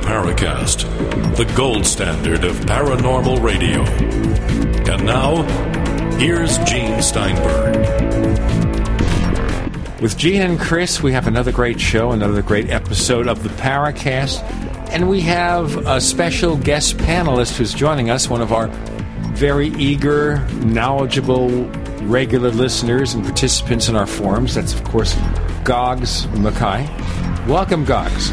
Paracast, the gold standard of paranormal radio. And now, here's Gene Steinberg. With Gene and Chris, we have another great show, another great episode of the Paracast. And we have a special guest panelist who's joining us, one of our very eager, knowledgeable, regular listeners and participants in our forums. That's, of course, Goggs Mackay. Welcome, Goggs.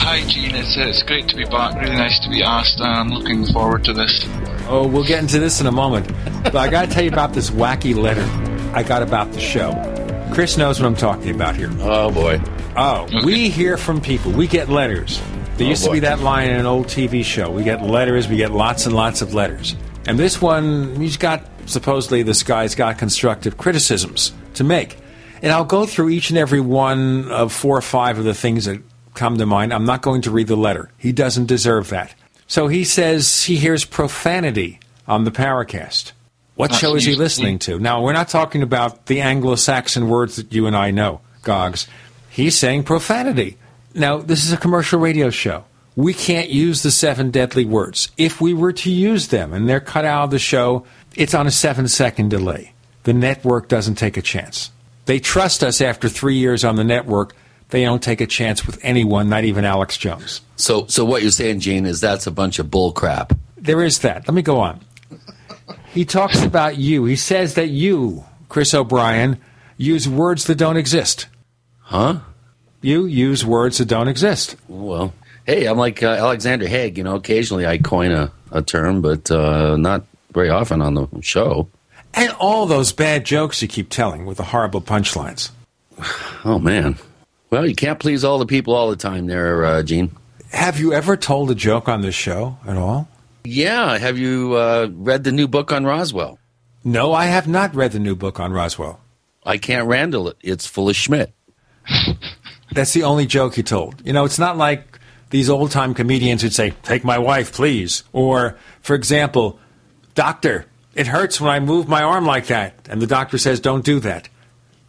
Hi, Gene. It's, uh, it's great to be back. Really nice to be asked. I'm looking forward to this. Oh, we'll get into this in a moment. But I got to tell you about this wacky letter I got about the show. Chris knows what I'm talking about here. Oh boy. Oh, Okay. we hear from people. We get letters. There Oh, used to be that line in an old TV show. We get letters. We get lots and lots of letters. And this one, he's got supposedly this guy's got constructive criticisms to make. And I'll go through each and every one of four or five of the things that come to mind. I'm not going to read the letter. He doesn't deserve that. So he says he hears profanity on the Paracast. What show is he listening to? Now, we're not talking about the Anglo Saxon words that you and I know, Goggs. He's saying profanity. Now, this is a commercial radio show. We can't use the seven deadly words. If we were to use them and they're cut out of the show, it's on a seven second delay. The network doesn't take a chance. They trust us after three years on the network. They don't take a chance with anyone, not even Alex Jones. So, so what you're saying, Gene, is that's a bunch of bull crap. There is that. Let me go on. He talks about you. He says that you, Chris O'Brien, use words that don't exist. Huh? You use words that don't exist. Well, hey, I'm like uh, Alexander Haig. You know, occasionally I coin a, a term, but uh, not very often on the show. And all those bad jokes you keep telling with the horrible punchlines. Oh man. Well, you can't please all the people all the time, there, uh, Gene. Have you ever told a joke on this show at all? Yeah. Have you uh, read the new book on Roswell? No, I have not read the new book on Roswell. I can't Randall it. It's full of Schmidt. That's the only joke you told. You know, it's not like these old time comedians who'd say, Take my wife, please. Or, for example, Doctor, it hurts when I move my arm like that. And the doctor says, Don't do that.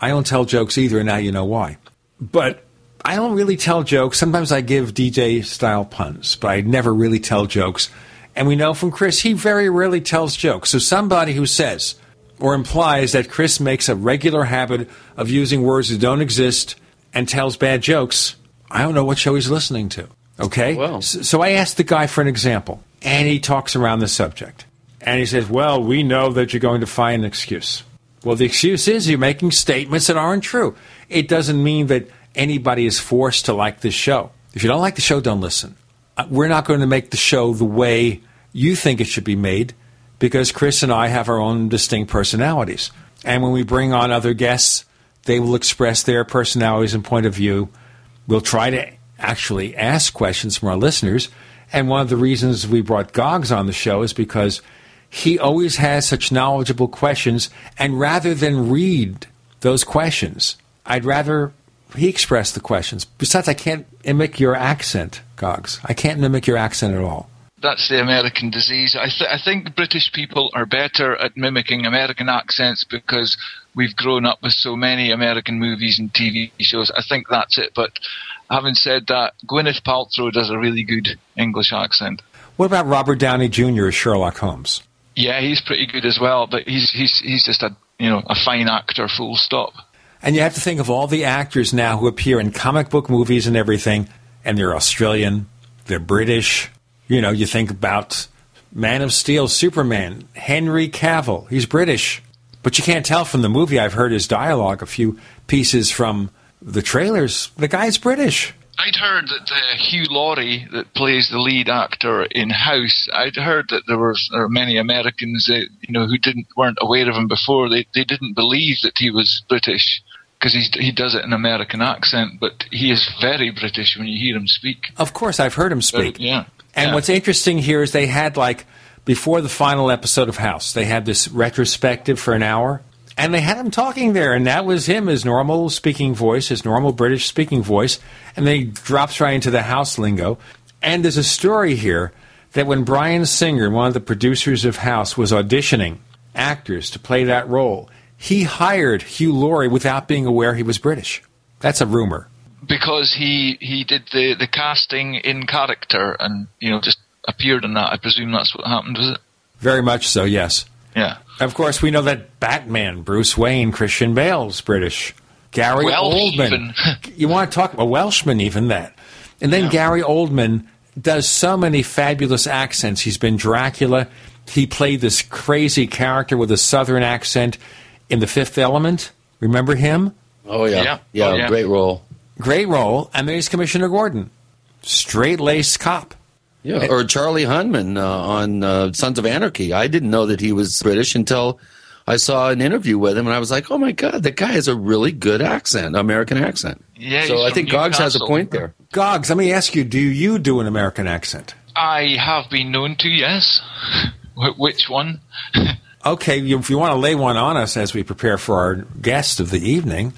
I don't tell jokes either, and now you know why. But I don't really tell jokes. Sometimes I give DJ style puns, but I never really tell jokes. And we know from Chris, he very rarely tells jokes. So somebody who says or implies that Chris makes a regular habit of using words that don't exist and tells bad jokes, I don't know what show he's listening to. Okay? Well. S- So I asked the guy for an example, and he talks around the subject. And he says, Well, we know that you're going to find an excuse. Well, the excuse is you're making statements that aren't true. It doesn't mean that anybody is forced to like this show. If you don't like the show, don't listen. Uh, We're not going to make the show the way you think it should be made because Chris and I have our own distinct personalities. And when we bring on other guests, they will express their personalities and point of view. We'll try to actually ask questions from our listeners. And one of the reasons we brought Goggs on the show is because he always has such knowledgeable questions. And rather than read those questions, I'd rather he express the questions. Besides, I can't mimic your accent, Goggs. I can't mimic your accent at all. That's the American disease. I, th- I think British people are better at mimicking American accents because we've grown up with so many American movies and TV shows. I think that's it. But having said that, Gwyneth Paltrow does a really good English accent. What about Robert Downey Jr. as Sherlock Holmes? Yeah, he's pretty good as well. But he's he's he's just a you know a fine actor. Full stop. And you have to think of all the actors now who appear in comic book movies and everything, and they're Australian, they're British. You know, you think about Man of Steel, Superman, Henry Cavill, he's British. But you can't tell from the movie. I've heard his dialogue, a few pieces from the trailers. The guy's British. I'd heard that uh, Hugh Laurie, that plays the lead actor in House, I'd heard that there were, there were many Americans that you know who didn't weren't aware of him before. They they didn't believe that he was British because he does it in American accent, but he is very British when you hear him speak. Of course, I've heard him speak. Yeah. And Yeah. what's interesting here is they had like before the final episode of House, they had this retrospective for an hour, and they had him talking there, and that was him, his normal speaking voice, his normal British speaking voice, and then he drops right into the House lingo. And there's a story here that when Bryan Singer, one of the producers of House, was auditioning actors to play that role, he hired Hugh Laurie without being aware he was British. That's a rumor. because he he did the the casting in character and you know just appeared in that. I presume that's what happened, was it? Very much so, yes. Yeah. Of course, we know that Batman, Bruce Wayne, Christian Bale's British. Gary Welsh Oldman. even. you want to talk about Welshman, even that. And then Gary Oldman does so many fabulous accents. He's been Dracula. He played this crazy character with a southern accent in The Fifth Element. Remember him? Oh yeah, Yeah. yeah, Oh, yeah. great role. Great role. And then he's Commissioner Gordon. Straight laced cop. Yeah, or Charlie Hunnam uh, on uh, Sons of Anarchy. I didn't know that he was British until I saw an interview with him, and I was like, "Oh my god, that guy has a really good accent, American accent." Yeah, So I think Goggs has a point there. Goggs, let me ask you, do you do an American accent? I have been known to, yes. Which one? Okay, if you want to lay one on us as we prepare for our guest of the evening,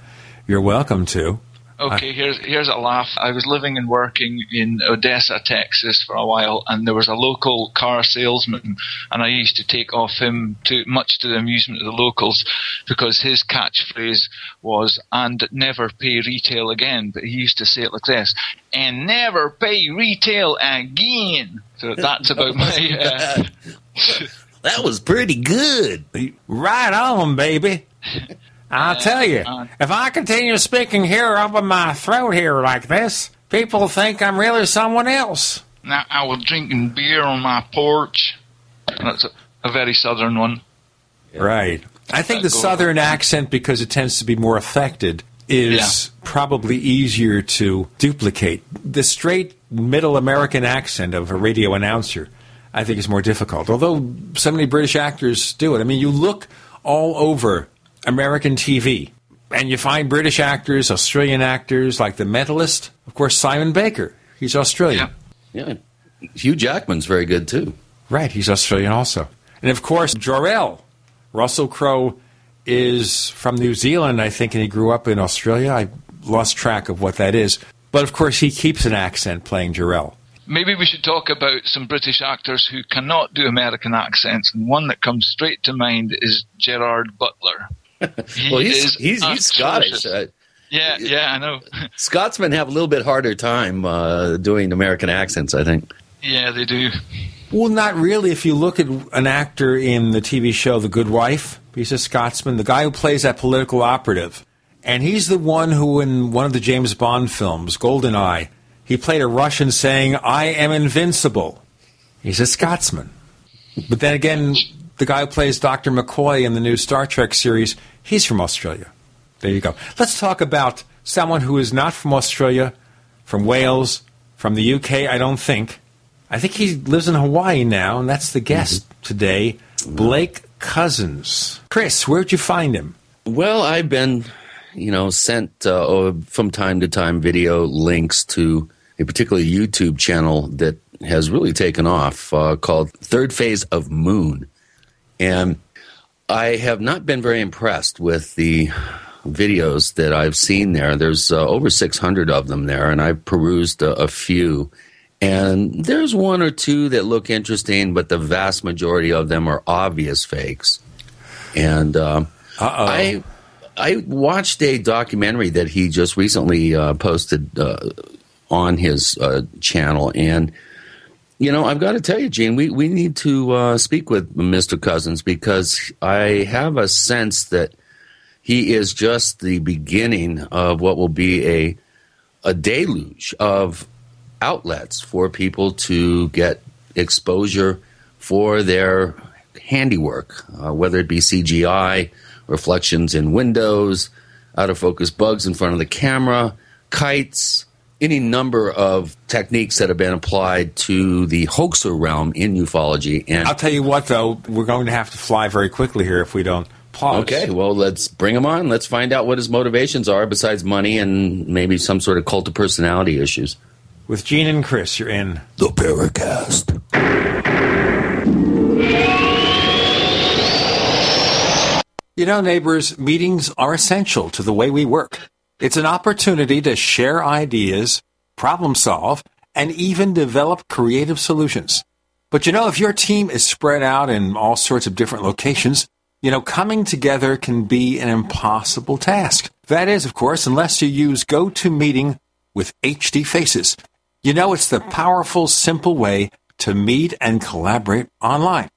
you're welcome to. Okay, here's here's a laugh. I was living and working in Odessa, Texas for a while, and there was a local car salesman, and I used to take off him to much to the amusement of the locals, because his catchphrase was "and never pay retail again." But he used to say it like this: "and never pay retail again." So that's about my. Uh, That was pretty good. Right on, baby. I'll tell you, uh, if I continue speaking here over my throat here like this, people think I'm really someone else. now I was drinking beer on my porch. That's a, a very southern one. Right. I think the southern accent, because it tends to be more affected, is probably easier to duplicate. The straight middle American accent of a radio announcer, I think, is more difficult. Although so many British actors do it. I mean, you look all over American TV, and you find British actors, Australian actors, like The Mentalist. Of course, Simon Baker. He's Australian. Yeah. Yeah, Hugh Jackman's very good too. Right, he's Australian also. And of course, Jor-El. Russell Crowe is from New Zealand, I think, and he grew up in Australia. I lost track of what that is. But of course, he keeps an accent playing Jor-El. Maybe we should talk about some British actors who cannot do American accents, and one that comes straight to mind is Gerard Butler. He Well, he's is he's, he's Scottish. Uh, Yeah, yeah, I know. Scotsmen have a little bit harder time uh, doing American accents. I think. yeah, they do. Well, not really. If you look at an actor in the TV show The Good Wife, he's a Scotsman, the guy who plays that political operative. And he's the one who, in one of the James Bond films, GoldenEye, he played a Russian saying, I am invincible. He's a Scotsman. But then again, the guy who plays Dr. McCoy in the new Star Trek series, he's from Australia. There you go. Let's talk about someone who is not from Australia, from Wales, from the UK, I don't think. I think he lives in Hawaii now, and that's the guest today, Blake Cousins. Chris, where'd you find him? Well, I've been, you know, sent uh, from time to time video links to a particular YouTube channel that has really taken off uh, called Third Phase of Moon. And I have not been very impressed with the videos that I've seen there. There's uh, over 600 of them there, and I've perused a, a few. And there's one or two that look interesting, but the vast majority of them are obvious fakes. And Uh-oh. I I watched a documentary that he just recently uh, posted uh, on his uh, channel, and you know I've got to tell you, Gene, we we need to uh, speak with Mr. Cousins because I have a sense that he is just the beginning of what will be a a deluge of outlets for people to get exposure for their handiwork, uh, whether it be CGI, reflections in windows, out of focus bugs in front of the camera, kites, any number of techniques that have been applied to the hoaxer realm in ufology. And I'll tell you what, though, we're going to have to fly very quickly here if we don't pause. Okay, well, let's bring him on. Let's find out what his motivations are besides money and maybe some sort of cult of personality issues. With Gene and Chris, you're in. The Paracast. You know, neighbors, meetings are essential to the way we work. It's an opportunity to share ideas, problem solve, and even develop creative solutions. But you know, if your team is spread out in all sorts of different locations, you know, coming together can be an impossible task. That is, of course, unless you use GoToMeeting with HD Faces. You know, it's the powerful, simple way to meet and collaborate online.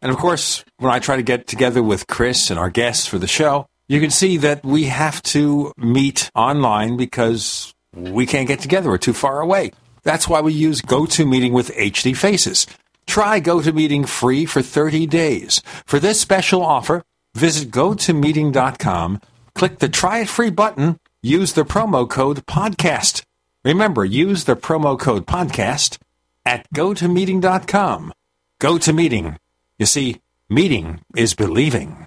And of course, when I try to get together with Chris and our guests for the show, you can see that we have to meet online because we can't get together. We're too far away. That's why we use GoToMeeting with HD Faces. Try GoToMeeting free for 30 days. For this special offer, visit gotomeeting.com, click the try it free button, use the promo code podcast. Remember, use the promo code podcast at gotomeeting.com. GoToMeeting. You see, meeting is believing.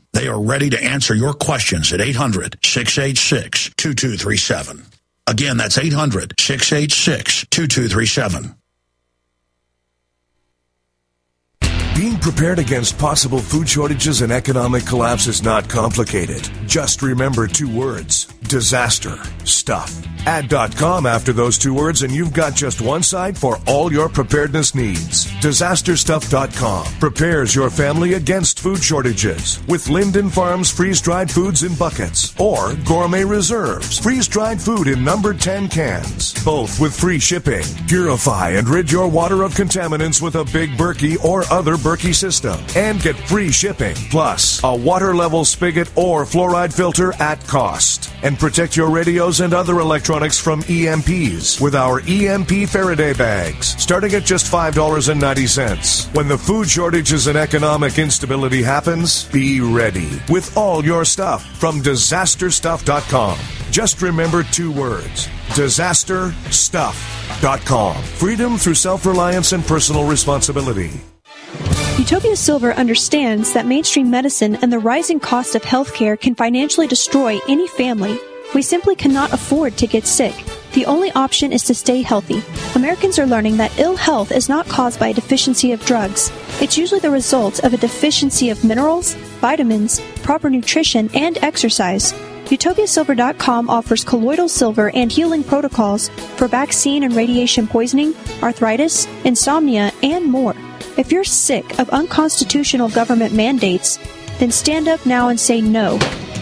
They are ready to answer your questions at 800 686 2237. Again, that's 800 686 2237. Being prepared against possible food shortages and economic collapse is not complicated. Just remember two words disaster stuff. Add .com after those two words and you've got just one site for all your preparedness needs. Disasterstuff.com prepares your family against food shortages with Linden Farms freeze-dried foods in buckets or Gourmet Reserves freeze-dried food in number 10 cans, both with free shipping. Purify and rid your water of contaminants with a Big Berkey or other Berkey system and get free shipping plus a water level spigot or fluoride filter at cost. And protect your radios and other electronics from EMPs with our EMP Faraday bags, starting at just $5.90. When the food shortages and economic instability happens, be ready with all your stuff from disasterstuff.com. Just remember two words disasterstuff.com. Freedom through self reliance and personal responsibility. Utopia Silver understands that mainstream medicine and the rising cost of healthcare can financially destroy any family. We simply cannot afford to get sick. The only option is to stay healthy. Americans are learning that ill health is not caused by a deficiency of drugs. It's usually the result of a deficiency of minerals, vitamins, proper nutrition, and exercise. UtopiaSilver.com offers colloidal silver and healing protocols for vaccine and radiation poisoning, arthritis, insomnia, and more. If you're sick of unconstitutional government mandates, then stand up now and say no.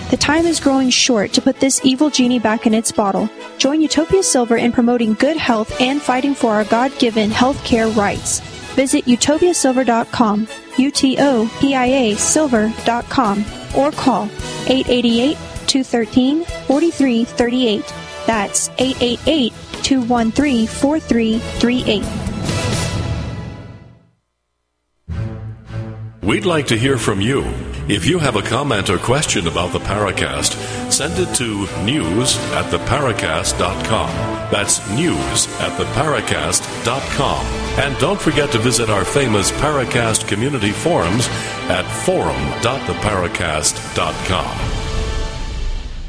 The time is growing short to put this evil genie back in its bottle. Join Utopia Silver in promoting good health and fighting for our God given health care rights. Visit utopiasilver.com, U T O P I A silver.com, or call 888 213 4338. That's 888 213 4338. We'd like to hear from you. If you have a comment or question about the Paracast, send it to news at theparacast.com. That's news at theparacast.com. And don't forget to visit our famous Paracast community forums at forum.theparacast.com.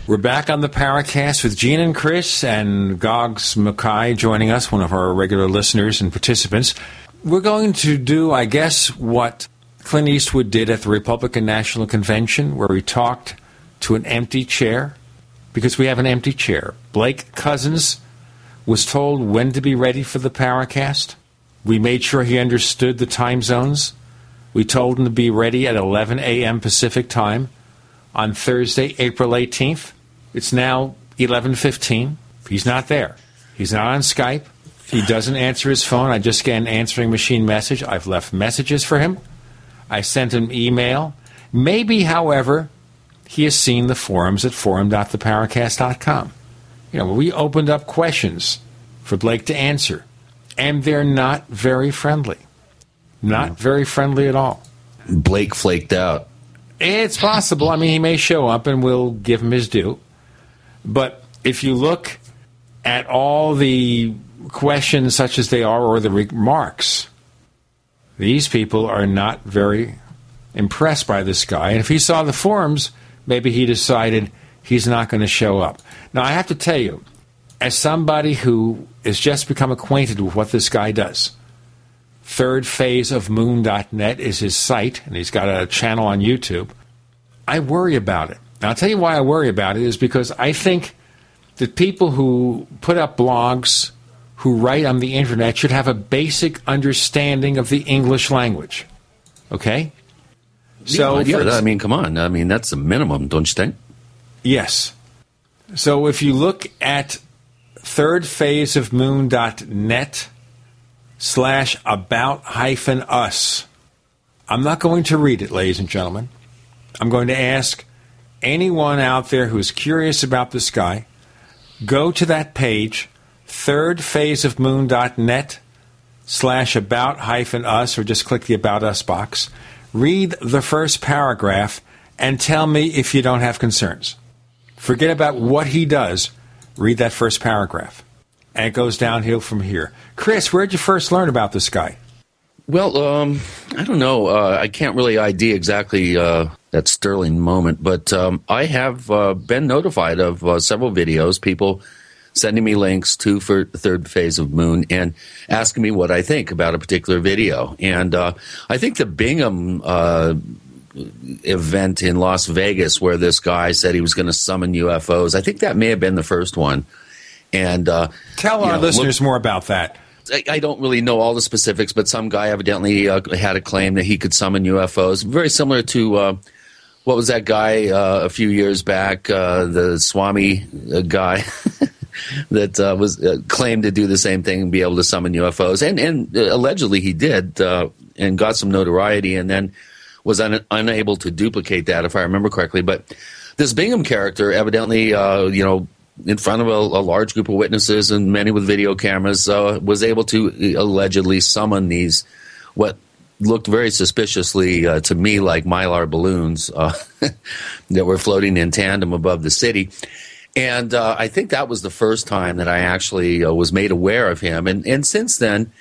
We're back on the Paracast with Gene and Chris and Goggs Mackay joining us, one of our regular listeners and participants. We're going to do, I guess, what Clint Eastwood did at the Republican National Convention, where he talked to an empty chair, because we have an empty chair. Blake Cousins was told when to be ready for the Paracast. We made sure he understood the time zones. We told him to be ready at 11 a.m. Pacific time on Thursday, April 18th. It's now 11:15. He's not there. He's not on Skype. He doesn't answer his phone. I just get an answering machine message. I've left messages for him. I sent him email. Maybe, however, he has seen the forums at forum.theparacast.com. You know, we opened up questions for Blake to answer, and they're not very friendly. Not very friendly at all. Blake flaked out. It's possible. I mean, he may show up and we'll give him his due. But if you look at all the questions, such as they are, or the remarks, these people are not very impressed by this guy. And if he saw the forums, maybe he decided he's not going to show up. Now, I have to tell you, as somebody who has just become acquainted with what this guy does, third phase of moon.net is his site, and he's got a channel on YouTube. I worry about it. Now, I'll tell you why I worry about it is because I think that people who put up blogs, who write on the internet, should have a basic understanding of the English language. Okay? So, yeah, yeah I mean, come on. I mean, that's the minimum, don't you think? Yes. So if you look at third phase of moon.net slash about hyphen us, I'm not going to read it, ladies and gentlemen. I'm going to ask anyone out there who's curious about this guy, go to that page, third phase of moon.net slash about hyphen us, or just click the about us box. Read the first paragraph and tell me if you don't have concerns. Forget about what he does. Read that first paragraph. And it goes downhill from here. Chris, where'd you first learn about this guy? Well, um, I don't know. Uh, I can't really ID exactly uh, that sterling moment, but um, I have uh, been notified of uh, several videos, people sending me links to for the third phase of Moon and asking me what I think about a particular video. And uh, I think the Bingham uh, event in Las Vegas where this guy said he was going to summon UFOs. I think that may have been the first one. And uh, tell our know, listeners look, more about that. I, I, don't really know all the specifics, but some guy evidently uh, had a claim that he could summon UFOs, very similar to uh, what was that guy uh, a few years back, uh, the Swami uh, guy. that was claimed to do the same thing and be able to summon UFOs, and and allegedly he did, and got some notoriety, and then was un- unable to duplicate that, if I remember correctly. But this Bingham character, evidently, uh, you know, in front of a, a, large group of witnesses and many with video cameras, uh, was able to uh, allegedly summon these what looked very suspiciously uh, to me like mylar balloons uh, that were floating in tandem above the city. And uh, I think that was the first time that I actually was made aware of him. And, and since then,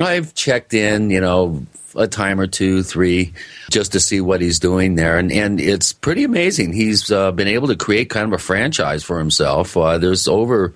I've checked in, you know, a time or two, three, just to see what he's doing there. And, and it's pretty amazing. He's uh, been able to create kind of a franchise for himself. Uh, there's over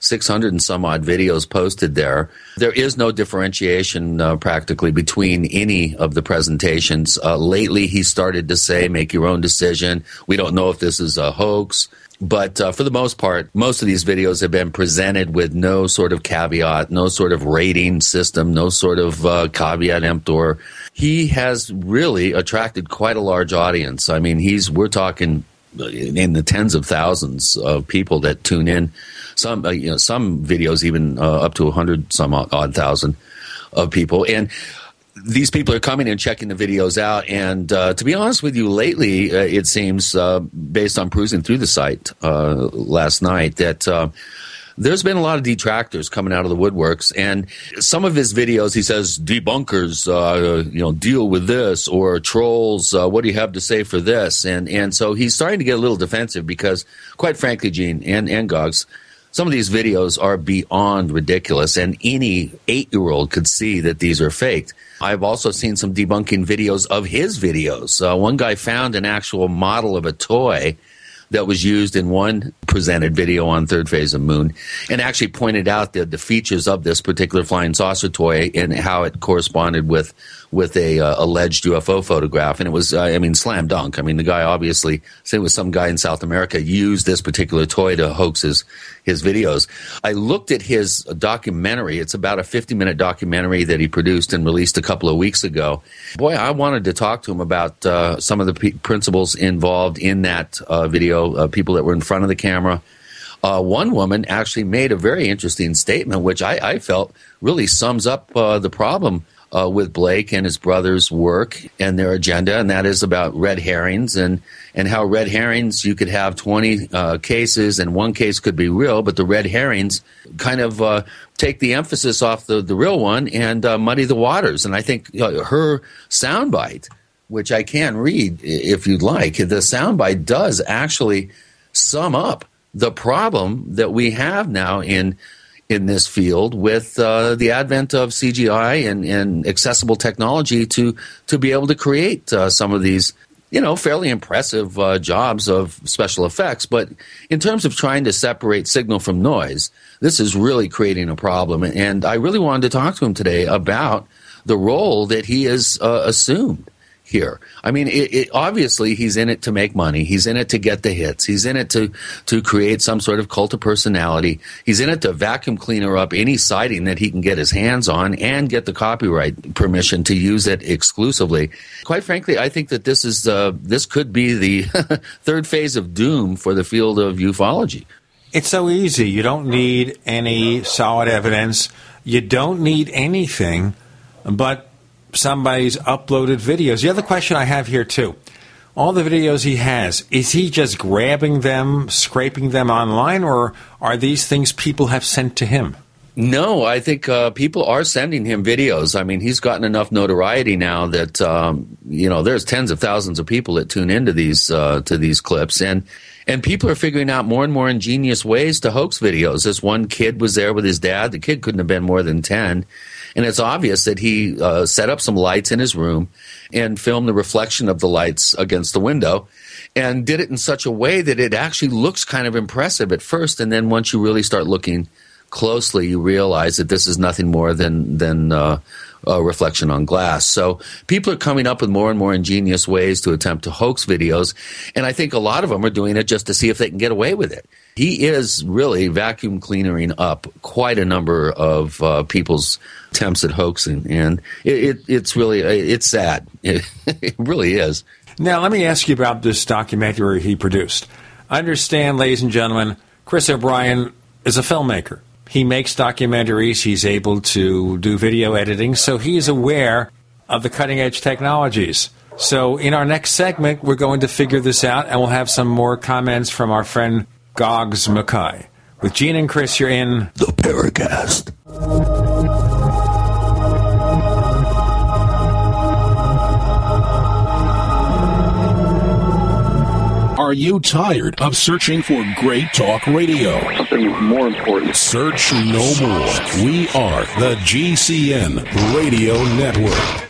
600 and some odd videos posted there. There is no differentiation uh, practically between any of the presentations. Uh, lately, he started to say, make your own decision. We don't know if this is a hoax. But uh, for the most part, most of these videos have been presented with no sort of caveat, no sort of rating system, no sort of uh, caveat emptor. He has really attracted quite a large audience. I mean, he's we're talking in the tens of thousands of people that tune in. Some uh, you know some videos even uh, up to a hundred some odd thousand of people and these people are coming and checking the videos out. And uh, to be honest with you, lately, uh, it seems, uh, based on cruising through the site uh, last night, that uh, there's been a lot of detractors coming out of the woodworks. And some of his videos, he says, debunkers, uh, you know, deal with this, or trolls, what do you have to say for this? And, and so he's starting to get a little defensive because, quite frankly, Gene and, and Goggs, some of these videos are beyond ridiculous, and any eight year old could see that these are faked. I've also seen some debunking videos of his videos. Uh, one guy found an actual model of a toy that was used in one presented video on Third Phase of Moon and actually pointed out the, the features of this particular flying saucer toy and how it corresponded with with a uh, alleged UFO photograph, and it was, uh, I mean, slam dunk. I mean, the guy obviously, say it was some guy in South America, used this particular toy to hoax his his videos. I looked at his documentary. It's about a 50 minute documentary that he produced and released a couple of weeks ago. Boy, I wanted to talk to him about uh, some of the p- principles involved in that uh, video, uh, people that were in front of the camera. Uh, one woman actually made a very interesting statement, which I, I felt really sums up uh, the problem uh, with Blake and his brother's work and their agenda, and that is about red herrings and and how red herrings you could have 20 uh, cases and one case could be real, but the red herrings kind of uh, take the emphasis off the, the real one and uh, muddy the waters. And I think uh, her soundbite which I can read if you'd like. The soundbite does actually sum up the problem that we have now in in this field with uh, the advent of CGI and, and, accessible technology to to be able to create uh, some of these you know fairly impressive uh, jobs of special effects. But in terms of trying to separate signal from noise, this is really creating a problem. And I really wanted to talk to him today about the role that he has uh, assumed here. I mean, it, it, obviously he's in it to make money. He's in it to get the hits. He's in it to to create some sort of cult of personality. He's in it to vacuum cleaner up any sighting that he can get his hands on and get the copyright permission to use it exclusively. Quite frankly, I think that this is uh, this could be the third phase of doom for the field of ufology. It's so easy. You don't need any solid evidence. You don't need anything but somebody's uploaded videos. The other question I have here, too all the videos he has, is he just grabbing them, scraping them online, or are these things people have sent to him? No, I think uh, people are sending him videos. I mean, he's gotten enough notoriety now that um, you know there's tens of thousands of people that tune into these uh, to these clips, and and people are figuring out more and more ingenious ways to hoax videos. This one kid was there with his dad. The kid couldn't have been more than ten, and it's obvious that he uh, set up some lights in his room and filmed the reflection of the lights against the window and did it in such a way that it actually looks kind of impressive at first. And then once you really start looking closely, you realize that this is nothing more than, than, uh, a reflection on glass. So people are coming up with more and more ingenious ways to attempt to hoax videos. And I think a lot of them are doing it just to see if they can get away with it he is really vacuum cleaning up quite a number of uh, people's attempts at hoaxing, and it, it, it's really it's sad. It, it really is. Now, let me ask you about this documentary he produced. understand, ladies and gentlemen, Chris O'Brien is a filmmaker. He makes documentaries. He's able to do video editing, so he's aware of the cutting edge technologies. So, in our next segment, we're going to figure this out, and we'll have some more comments from our friend Goggs Mackay. With Gene and Chris, you're in the Paracast. Are you tired of searching for great talk radio? Something more important. Search no more. We are the GCN Radio Network.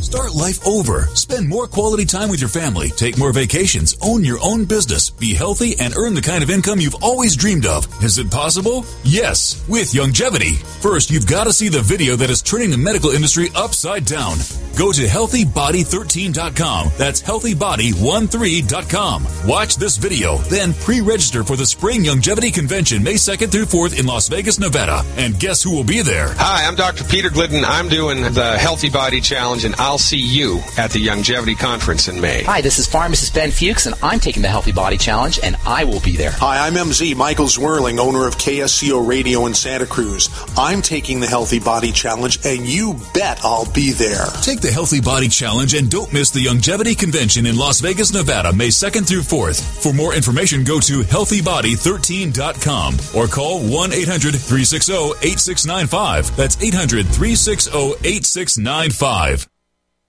Start life over. Spend more quality time with your family. Take more vacations. Own your own business. Be healthy and earn the kind of income you've always dreamed of. Is it possible? Yes, with Youngevity. First, you've got to see the video that is turning the medical industry upside down. Go to healthybody13.com. That's healthybody13.com. Watch this video, then pre-register for the Spring Youngevity Convention May 2nd through 4th in Las Vegas, Nevada. And guess who will be there? Hi, I'm Dr. Peter Glidden. I'm doing the Healthy Body Challenge, and I'll see you at the Youngevity Conference in May. Hi, this is Pharmacist Ben Fuchs, and I'm taking the Healthy Body Challenge, and I will be there. Hi, I'm MZ Michael Zwerling, owner of KSCO Radio in Santa Cruz. I'm taking the Healthy Body Challenge, and you bet I'll be there. Take the Healthy Body Challenge and don't miss the Youngevity Convention in Las Vegas, Nevada, May 2nd through 4th. For more information, go to healthybody13.com or call 1 800 360 8695. That's 800 360 8695.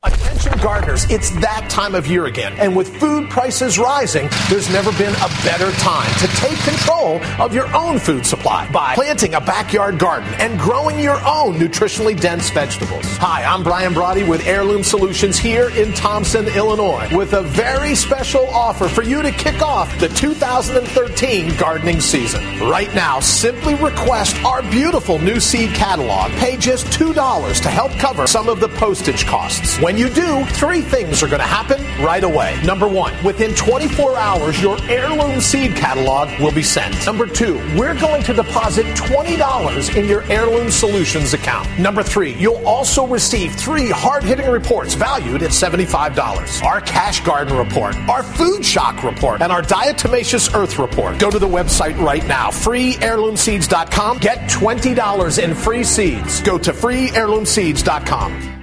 Attention gardeners, it's that time of year again. And with food prices rising, there's never been a better time to take control of your own food supply by planting a backyard garden and growing your own nutritionally dense vegetables. Hi, I'm Brian Brody with Heirloom Solutions here in Thompson, Illinois, with a very special offer for you to kick off the 2013 gardening season. Right now, simply request our beautiful new seed catalog. Pay just $2 to help cover some of the postage costs. When you do, three things are going to happen right away. Number one, within 24 hours, your heirloom seed catalog will be sent. Number two, we're going to deposit $20 in your Heirloom Solutions account. Number three, you'll also receive three hard hitting reports valued at $75. Our Cash Garden Report, our Food Shock Report, and our Diatomaceous Earth Report. Go to the website right now, freeheirloomseeds.com. Get $20 in free seeds. Go to freeheirloomseeds.com.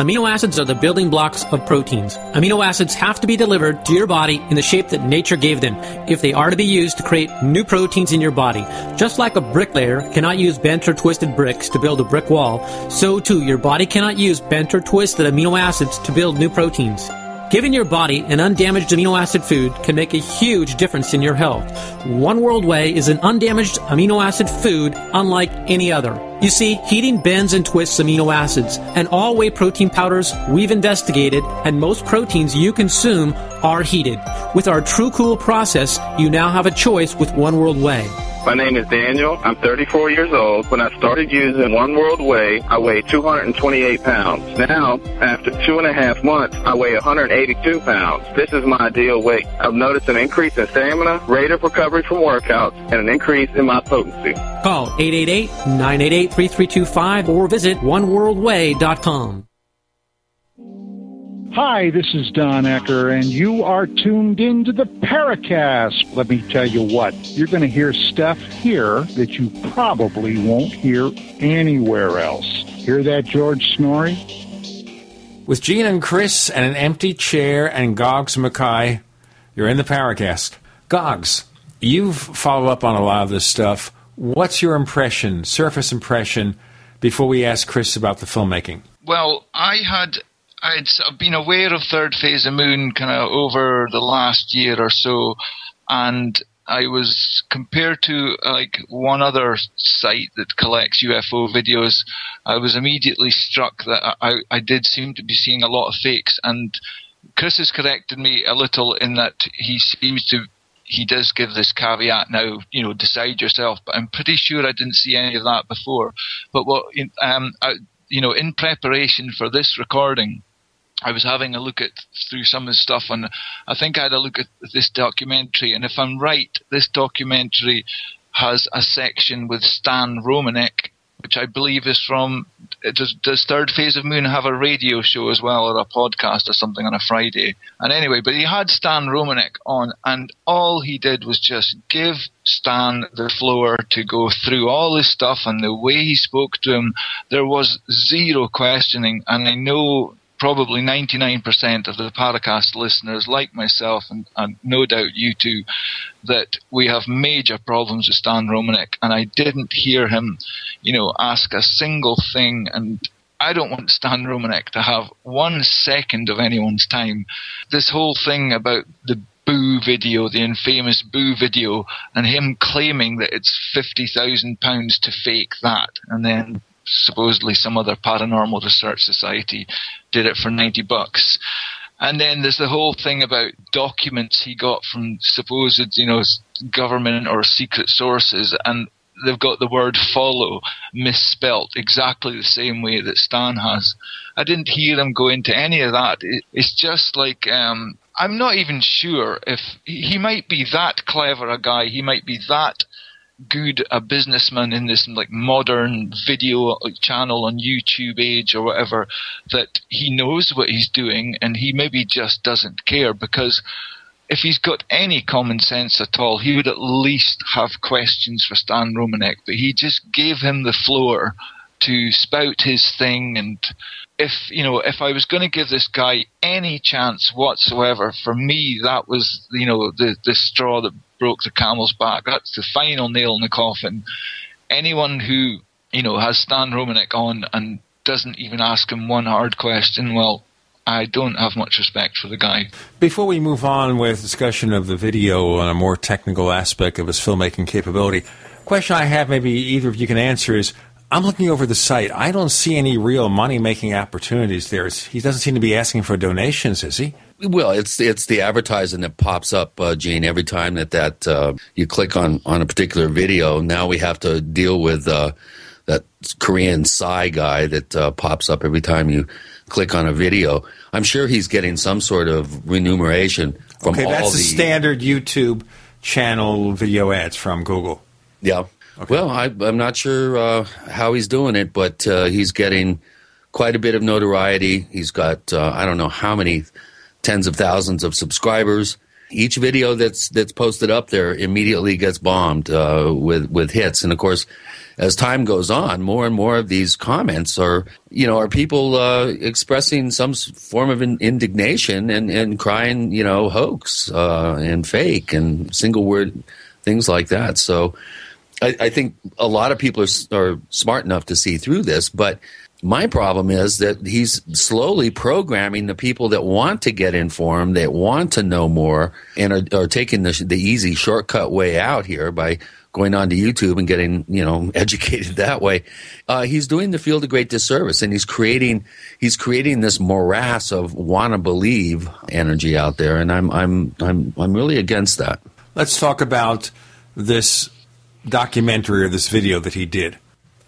Amino acids are the building blocks of proteins. Amino acids have to be delivered to your body in the shape that nature gave them if they are to be used to create new proteins in your body. Just like a bricklayer cannot use bent or twisted bricks to build a brick wall, so too your body cannot use bent or twisted amino acids to build new proteins. Giving your body an undamaged amino acid food can make a huge difference in your health. One World Whey is an undamaged amino acid food unlike any other. You see, heating bends and twists amino acids, and all whey protein powders we've investigated and most proteins you consume are heated. With our True Cool process, you now have a choice with One World Whey. My name is Daniel. I'm 34 years old. When I started using One World Whey, I weighed 228 pounds. Now, after two and a half months, I weigh 182 pounds. This is my ideal weight. I've noticed an increase in stamina, rate of recovery from workouts, and an increase in my potency. Call 888-988-3325 or visit oneworldwhey.com. Hi, this is Don Ecker, and you are tuned in to the Paracast. Let me tell you what, you're going to hear stuff here that you probably won't hear anywhere else. Hear that, George Snorri? With Gene and Chris and an empty chair and Goggs Mackay, you're in the Paracast. Goggs, you've followed up on a lot of this stuff. What's your impression, surface impression, before we ask Chris about the filmmaking? Well, I had I'd been aware of Third Phase of Moon kind of over the last year or so, and I was compared to like one other site that collects UFO videos. I was immediately struck that I, I did seem to be seeing a lot of fakes, and Chris has corrected me a little in that he seems to he does give this caveat now, you know, decide yourself. But I'm pretty sure I didn't see any of that before. But what, um, I, you know, in preparation for this recording, I was having a look at through some of the stuff, and I think I had a look at this documentary. And if I'm right, this documentary has a section with Stan Romanek, which I believe is from. Does, does Third Phase of Moon have a radio show as well, or a podcast or something on a Friday? And anyway, but he had Stan Romanek on, and all he did was just give Stan the floor to go through all this stuff, and the way he spoke to him, there was zero questioning. And I know probably 99% of the Paracast listeners, like myself, and, and, no doubt you too, that we have major problems with Stan Romanek, and I didn't hear him, you know, ask a single thing, and I don't want Stan Romanek to have one second of anyone's time. This whole thing about the Boo video, the infamous Boo video, and him claiming that it's £50,000 to fake that, and then supposedly some other paranormal research society did it for 90 bucks. And then there's the whole thing about documents he got from supposed, you know, government or secret sources, and they've got the word follow misspelt exactly the same way that Stan has. I didn't hear him go into any of that. It's just like um, I'm not even sure if he might be that clever a guy. He might be that good a businessman in this like modern video channel on YouTube age or whatever that he knows what he's doing and he maybe just doesn't care because if he's got any common sense at all, he would at least have questions for Stan Romanek, but he just gave him the floor to spout his thing and if you know if I was going to give this guy any chance whatsoever, for me that was you know the the straw that broke the camel's back. That's the final nail in the coffin. Anyone who you know has Stan Romanek on and doesn't even ask him one hard question, well, I don't have much respect for the guy. Before we move on with discussion of the video on a more technical aspect of his filmmaking capability, question I have, maybe either of you can answer is. I'm looking over the site. I don't see any real money making opportunities there. He doesn't seem to be asking for donations, is he? Well, it's it's the advertising that pops up, uh, Gene. Every time that that uh, you click on on a particular video, now we have to deal with uh, that Korean Psy guy that uh, pops up every time you click on a video. I'm sure he's getting some sort of remuneration from okay, all that's the the standard YouTube channel video ads from Google. Yeah. Okay. Well, I, I'm not sure uh, how he's doing it, but uh, he's getting quite a bit of notoriety. He's got uh, I don't know how many tens of thousands of subscribers. Each video that's that's posted up there immediately gets bombed uh, with with hits, and of course, as time goes on, more and more of these comments are you know are people uh, expressing some form of in- indignation and and crying you know hoax uh, and fake and single word things like that. So. I, I think a lot of people are, are smart enough to see through this, but my problem is that he's slowly programming the people that want to get informed, that want to know more, and are, are taking the, the easy shortcut way out here by going onto YouTube and getting you know educated that way. Uh, he's doing the field a great disservice, and he's creating he's creating this morass of wanna believe energy out there, and I'm I'm I'm I'm really against that. Let's talk about this documentary or this video that he did.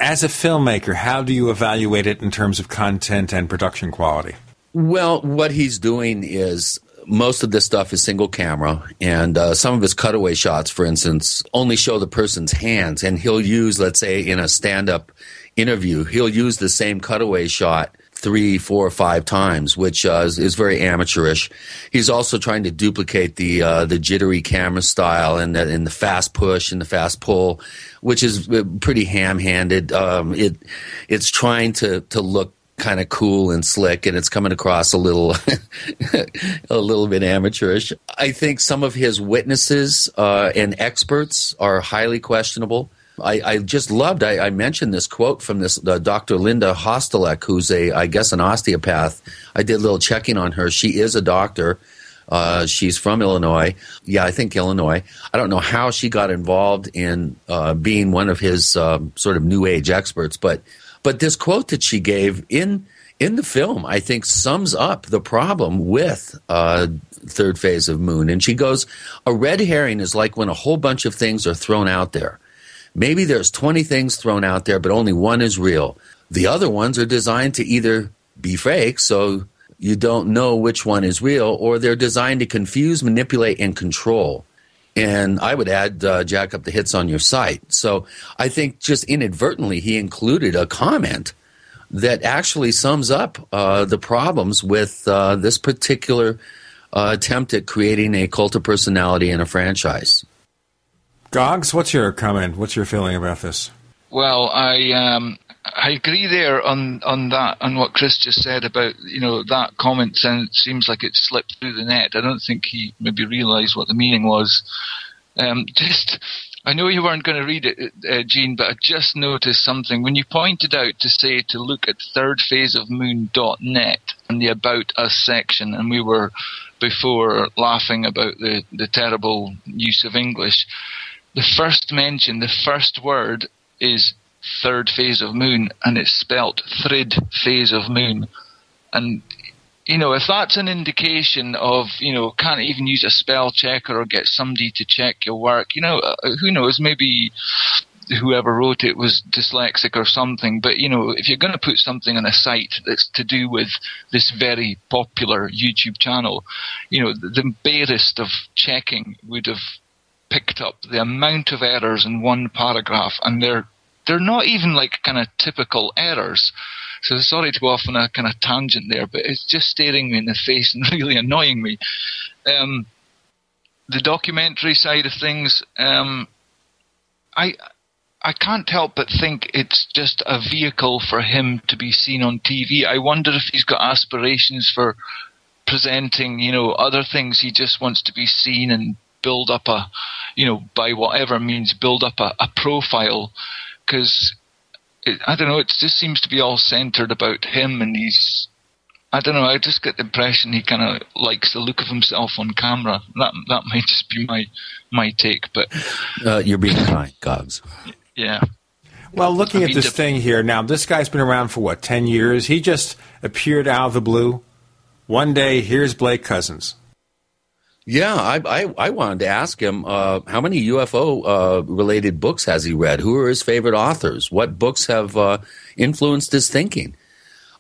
As a filmmaker, how do you evaluate it in terms of content and production quality? Well, what he's doing is most of this stuff is single camera, and uh, some of his cutaway shots, for instance, only show the person's hands. And he'll use, let's say, in a stand up interview, he'll use the same cutaway shot three, four, or five times, which uh, is, is very amateurish. He's also trying to duplicate the uh, the jittery camera style and the, and the fast push and the fast pull, which is uh, pretty ham handed. Um, it it's trying to to look kind of cool and slick, and it's coming across a little a little bit amateurish. I think some of his witnesses uh, and experts are highly questionable. I, I just loved. I, I mentioned this quote from this uh, Dr. Linda Hostelek, who's a, I guess, an osteopath. I did a little checking on her. She is a doctor. Uh, she's from Illinois. Yeah, I think Illinois. I don't know how she got involved in uh, being one of his um, sort of new age experts, but but this quote that she gave in in the film, I think, sums up the problem with uh, third phase of moon. And she goes, "A red herring is like when a whole bunch of things are thrown out there." Maybe there's 20 things thrown out there, but only one is real. The other ones are designed to either be fake, so you don't know which one is real, or they're designed to confuse, manipulate, and control. And I would add, uh, jack up the hits on your site. So I think just inadvertently he included a comment that actually sums up uh, the problems with uh, this particular uh, attempt at creating a cult of personality in a franchise. Goggs, what's your comment? What's your feeling about this? Well, I um, I agree there on on that on what Chris just said about you know that comment. Sounds seems like it slipped through the net. I don't think he maybe realised what the meaning was. Um, just I know you weren't going to read it, uh, Gene, but I just noticed something when you pointed out to say to look at thirdphaseofmoon.net and the About Us section, and we were before laughing about the the terrible use of English. The first mention, the first word is third phase of moon, and it's spelt thrid phase of moon. And you know, if that's an indication of you know can't even use a spell checker or get somebody to check your work, you know, uh, who knows? Maybe whoever wrote it was dyslexic or something. But you know, if you're going to put something on a site that's to do with this very popular YouTube channel, you know, the, the barest of checking would have picked up the amount of errors in one paragraph, and they're they're not even like kind of typical errors. So sorry to go off on a kind of tangent there, but it's just staring me in the face and really annoying me. Um, the documentary side of things, um, I I can't help but think it's just a vehicle for him to be seen on TV. I wonder if he's got aspirations for presenting, you know, other things. He just wants to be seen and build up a, you know, by whatever means, build up a, a profile. Because I don't know, it just seems to be all centered about him, and he's I don't know. I just get the impression he kind of likes the look of himself on camera. That that might just be my my take, but uh, you're being kind, Goggs. Yeah. Well, looking at this thing here now, this guy's been around for what ten years. He just appeared out of the blue. One day, here's Blake Cousins. Yeah, I, I, I wanted to ask him uh, how many UFO uh, related books has he read? Who are his favorite authors? What books have uh, influenced his thinking?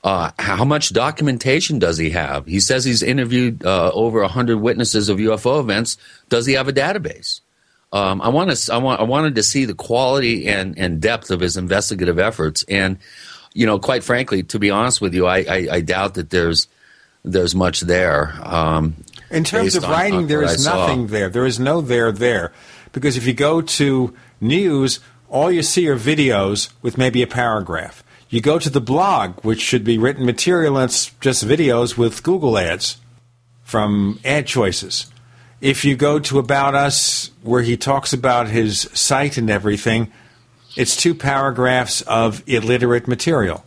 Uh, how much documentation does he have? He says he's interviewed uh, over 100 witnesses of UFO events. Does he have a database? Um, I, want to, I, want, I wanted to see the quality and, and depth of his investigative efforts. And, you know, quite frankly, to be honest with you, I, I, I doubt that there's there's much there. Um, in terms of writing, on there is nothing there. There is no there there. Because if you go to news, all you see are videos with maybe a paragraph. You go to the blog, which should be written material, and it's just videos with Google ads from ad choices. If you go to About Us, where he talks about his site and everything, it's two paragraphs of illiterate material.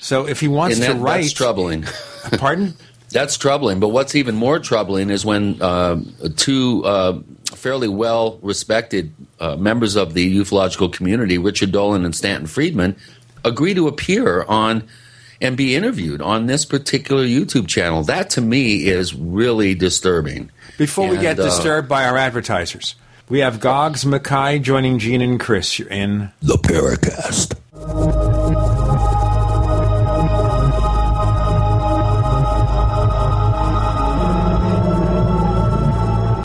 So if he wants that, to write, that's troubling. pardon? That's troubling. But what's even more troubling is when uh, two uh, fairly well respected uh, members of the ufological community, Richard Dolan and Stanton Friedman, agree to appear on and be interviewed on this particular YouTube channel. That to me is really disturbing. Before and, we get uh, disturbed by our advertisers, we have Goggs Mackay joining Gene and Chris. You're in the Paracast.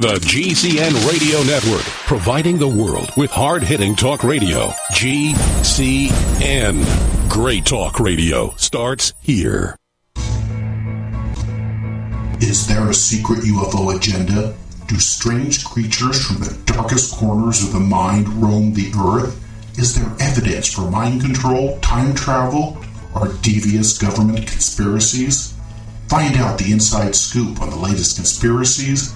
The GCN Radio Network, providing the world with hard hitting talk radio. GCN. Great talk radio starts here. Is there a secret UFO agenda? Do strange creatures from the darkest corners of the mind roam the earth? Is there evidence for mind control, time travel, or devious government conspiracies? Find out the inside scoop on the latest conspiracies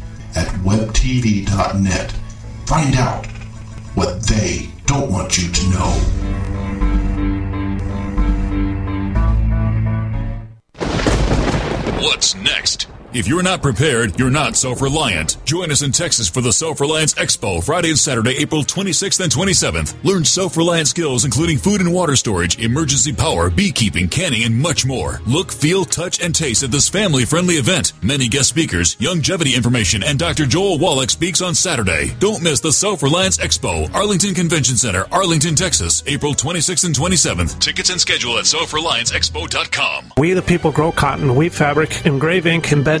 at webtv.net. Find out what they don't want you to know. What's next? If you're not prepared, you're not self reliant. Join us in Texas for the Self Reliance Expo, Friday and Saturday, April 26th and 27th. Learn self reliant skills including food and water storage, emergency power, beekeeping, canning, and much more. Look, feel, touch, and taste at this family friendly event. Many guest speakers, Youngevity information, and Dr. Joel Wallach speaks on Saturday. Don't miss the Self Reliance Expo, Arlington Convention Center, Arlington, Texas, April 26th and 27th. Tickets and schedule at selfrelianceexpo.com. We the people grow cotton, weave fabric, engrave ink, embed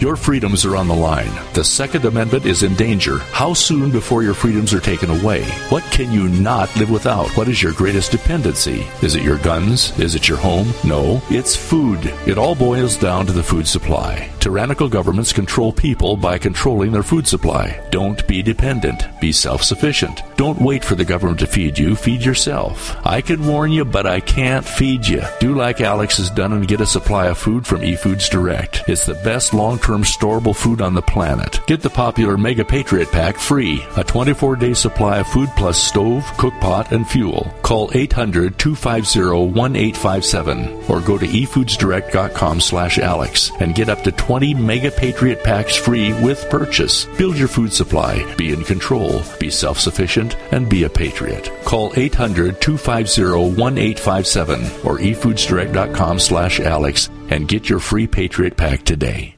Your freedoms are on the line. The Second Amendment is in danger. How soon before your freedoms are taken away? What can you not live without? What is your greatest dependency? Is it your guns? Is it your home? No, it's food. It all boils down to the food supply. Tyrannical governments control people by controlling their food supply. Don't be dependent. Be self sufficient. Don't wait for the government to feed you. Feed yourself. I can warn you, but I can't feed you. Do like Alex has done and get a supply of food from eFoods Direct. It's the best long term storable food on the planet. Get the popular Mega Patriot Pack free, a 24 day supply of food plus stove, cookpot, and fuel. Call 800 250 1857 or go to efoodsdirect.com slash Alex and get up to 20 Mega Patriot Packs free with purchase. Build your food supply, be in control, be self sufficient, and be a patriot. Call 800 250 1857 or efoodsdirect.com slash Alex and get your free Patriot Pack today.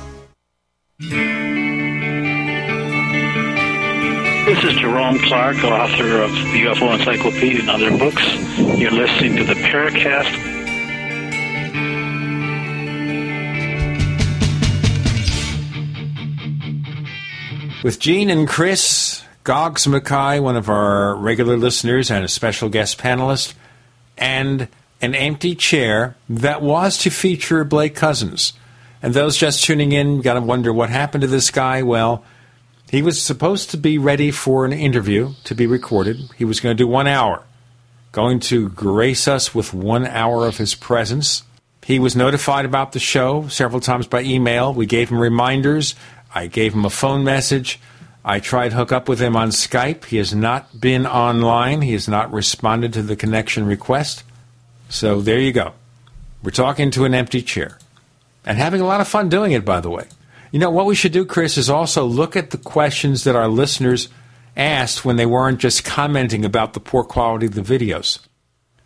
This is Jerome Clark, author of the UFO Encyclopedia and other books. You're listening to the Paracast. With Gene and Chris, Goggs Mackay, one of our regular listeners and a special guest panelist, and an empty chair that was to feature Blake Cousins. And those just tuning in got to wonder what happened to this guy. Well, he was supposed to be ready for an interview to be recorded. He was going to do one hour, going to grace us with one hour of his presence. He was notified about the show several times by email. We gave him reminders. I gave him a phone message. I tried hook up with him on Skype. He has not been online. He has not responded to the connection request. So there you go. We're talking to an empty chair and having a lot of fun doing it, by the way. You know, what we should do, Chris, is also look at the questions that our listeners asked when they weren't just commenting about the poor quality of the videos.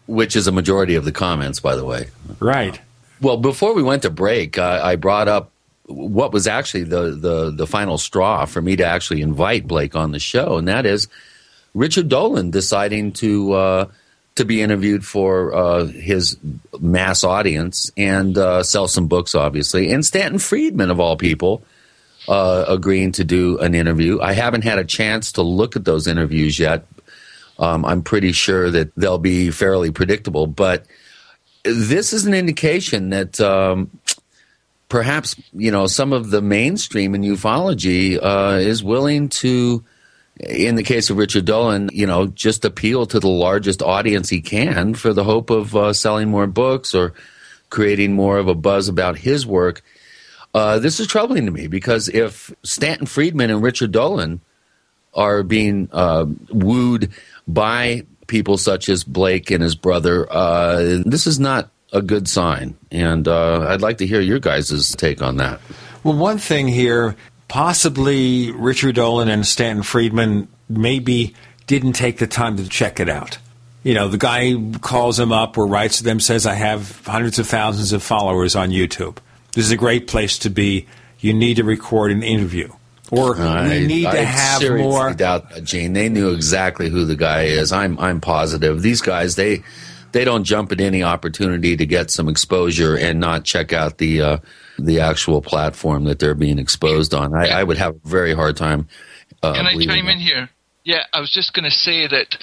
Which is a majority of the comments, by the way. Right. Well, before we went to break, uh, I brought up what was actually the, the, the final straw for me to actually invite Blake on the show, and that is Richard Dolan deciding to. Uh, to be interviewed for uh, his mass audience and uh, sell some books, obviously. And Stanton Friedman, of all people, uh, agreeing to do an interview. I haven't had a chance to look at those interviews yet. Um, I'm pretty sure that they'll be fairly predictable, but this is an indication that um, perhaps you know some of the mainstream in ufology uh, is willing to in the case of Richard Dolan, you know, just appeal to the largest audience he can for the hope of uh, selling more books or creating more of a buzz about his work. Uh, this is troubling to me because if Stanton Friedman and Richard Dolan are being uh, wooed by people such as Blake and his brother, uh, this is not a good sign. And uh, I'd like to hear your guys' take on that. Well, one thing here possibly Richard Dolan and Stanton Friedman maybe didn't take the time to check it out. You know, the guy calls them up or writes to them, says, I have hundreds of thousands of followers on YouTube. This is a great place to be. You need to record an interview. Or I, we need I to have seriously more. doubt that, Gene. They knew exactly who the guy is. I'm I'm positive. These guys they they don't jump at any opportunity to get some exposure and not check out the uh, the actual platform that they're being exposed on. I, I would have a very hard time. Uh, Can I chime that. in here? Yeah, I was just going to say that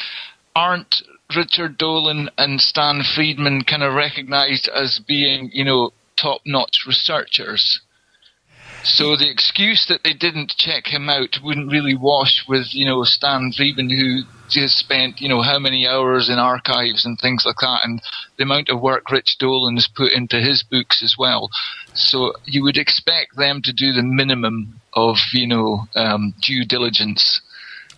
aren't Richard Dolan and Stan Friedman kind of recognized as being, you know, top-notch researchers? So the excuse that they didn't check him out wouldn't really wash with, you know, Stan Friedman, who just spent, you know, how many hours in archives and things like that, and the amount of work Rich Dolan has put into his books as well. So you would expect them to do the minimum of, you know, um, due diligence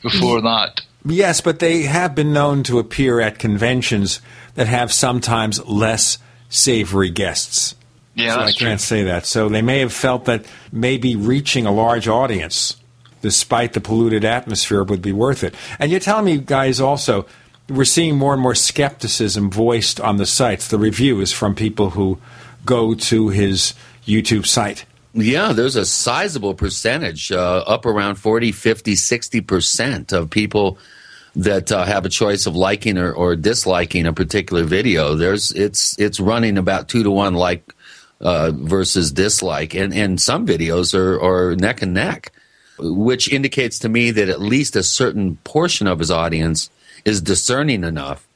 before that. Yes, but they have been known to appear at conventions that have sometimes less savory guests. Yeah, so I can't say that. So they may have felt that maybe reaching a large audience, despite the polluted atmosphere, would be worth it. And you're telling me, guys, also, we're seeing more and more skepticism voiced on the sites. The review is from people who go to his YouTube site. Yeah, there's a sizable percentage, uh, up around 40, 50, 60% of people that uh, have a choice of liking or, or, disliking a particular video. There's it's it's running about two to one like uh, versus dislike, and and some videos are, are neck and neck, which indicates to me that at least a certain portion of his audience is discerning enough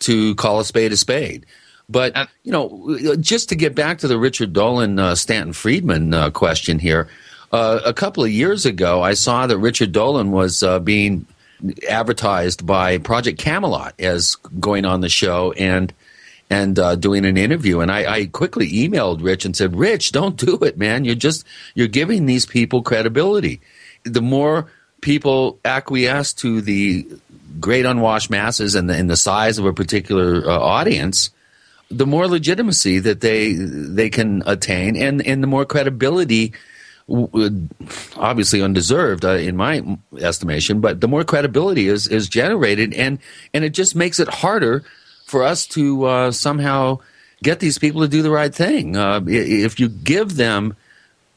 to call a spade a spade. But you know, just to get back to the Richard Dolan, uh, Stanton Friedman uh, question here, uh, a couple of years ago, I saw that Richard Dolan was uh, being advertised by Project Camelot as going on the show and and uh, doing an interview. And I, I, quickly emailed Rich and said, "Rich, don't do it, man. You're just you're giving these people credibility. The more people acquiesce to the great unwashed masses and the, and the size of a particular uh, audience." The more legitimacy that they they can attain, and, and the more credibility obviously undeserved uh, in my estimation, but the more credibility is is generated, and and it just makes it harder for us to uh, somehow get these people to do the right thing. Uh, if you give them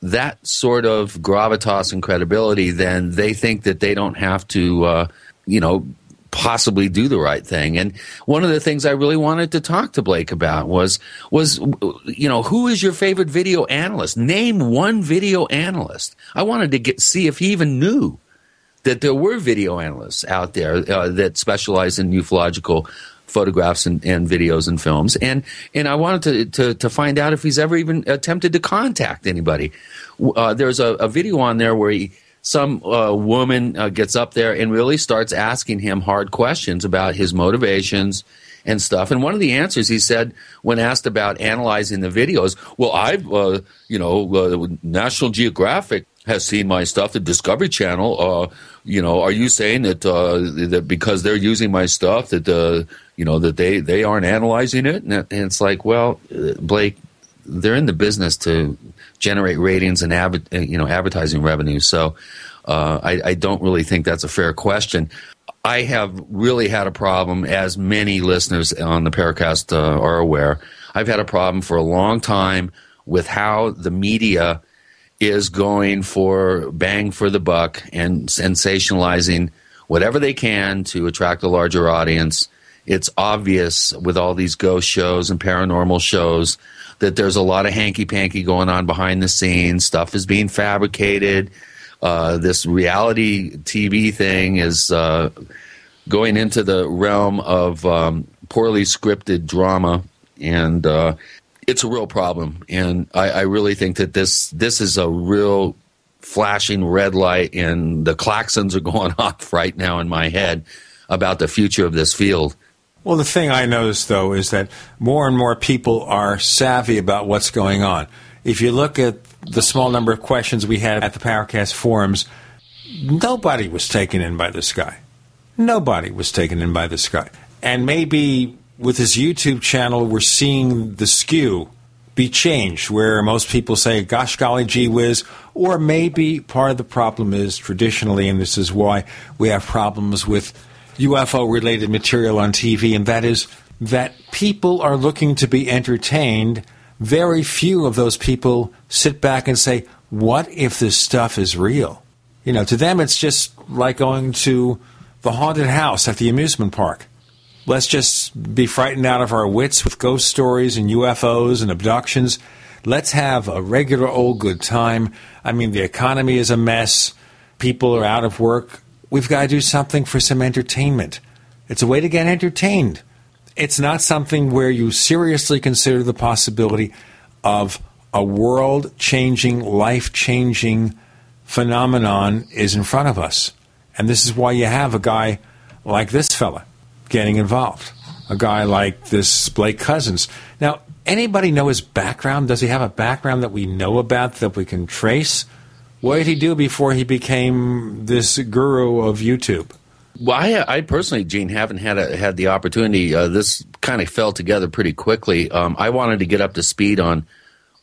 that sort of gravitas and credibility, then they think that they don't have to, uh, you know, possibly do the right thing. And one of the things I really wanted to talk to Blake about was was you know who is your favorite video analyst? Name one video analyst. I wanted to get see if he even knew that there were video analysts out there uh, that specialize in ufological photographs and, and, videos and films and and I wanted to, to, to find out if he's ever even attempted to contact anybody. Uh, there's a, a video on there where he some uh, woman uh, gets up there and really starts asking him hard questions about his motivations and stuff. And one of the answers he said when asked about analyzing the videos, well, I've, uh, you know, uh, National Geographic has seen my stuff, the Discovery Channel. Uh, you know, are you saying that uh, that because they're using my stuff that you know that they they aren't analyzing it? And it's like, well, Blake, they're in the business to generate ratings and adver- you know advertising revenue. So uh, I, I, don't really think that's a fair question. I have really had a problem, as many listeners on the Paracast uh, are aware. I've had a problem for a long time with how the media is going for bang for the buck and sensationalizing whatever they can to attract a larger audience. It's obvious with all these ghost shows and paranormal shows that there's a lot of hanky panky going on behind the scenes. Stuff is being fabricated. Uh, this reality TV thing is uh, going into the realm of um, poorly scripted drama, and uh, it's a real problem. And I, I really think that this this is a real flashing red light, and the claxons are going off right now in my head about the future of this field. Well, the thing I noticed, though, is that more and more people are savvy about what's going on. If you look at the small number of questions we had at the Paracast forums, nobody was taken in by this guy. Nobody was taken in by this guy. And maybe with his YouTube channel, we're seeing the skew be changed, where most people say, gosh golly gee whiz, or maybe part of the problem is traditionally, and this is why we have problems with UFO related material on TV, and that is that people are looking to be entertained. Very few of those people sit back and say, What if this stuff is real? You know, to them, it's just like going to the haunted house at the amusement park. Let's just be frightened out of our wits with ghost stories and UFOs and abductions. Let's have a regular old good time. I mean, the economy is a mess. People are out of work we've got to do something for some entertainment. It's a way to get entertained. It's not something where you seriously consider the possibility of a world changing, life changing phenomenon is in front of us. And this is why you have a guy like this fella getting involved, a guy like this Blake Cousins. Now, anybody know his background? Does he have a background that we know about that we can trace? What did he do before he became this guru of YouTube? Well, I, I personally, Gene, haven't had a, had the opportunity. Uh, this kind of fell together pretty quickly. Um, I wanted to get up to speed on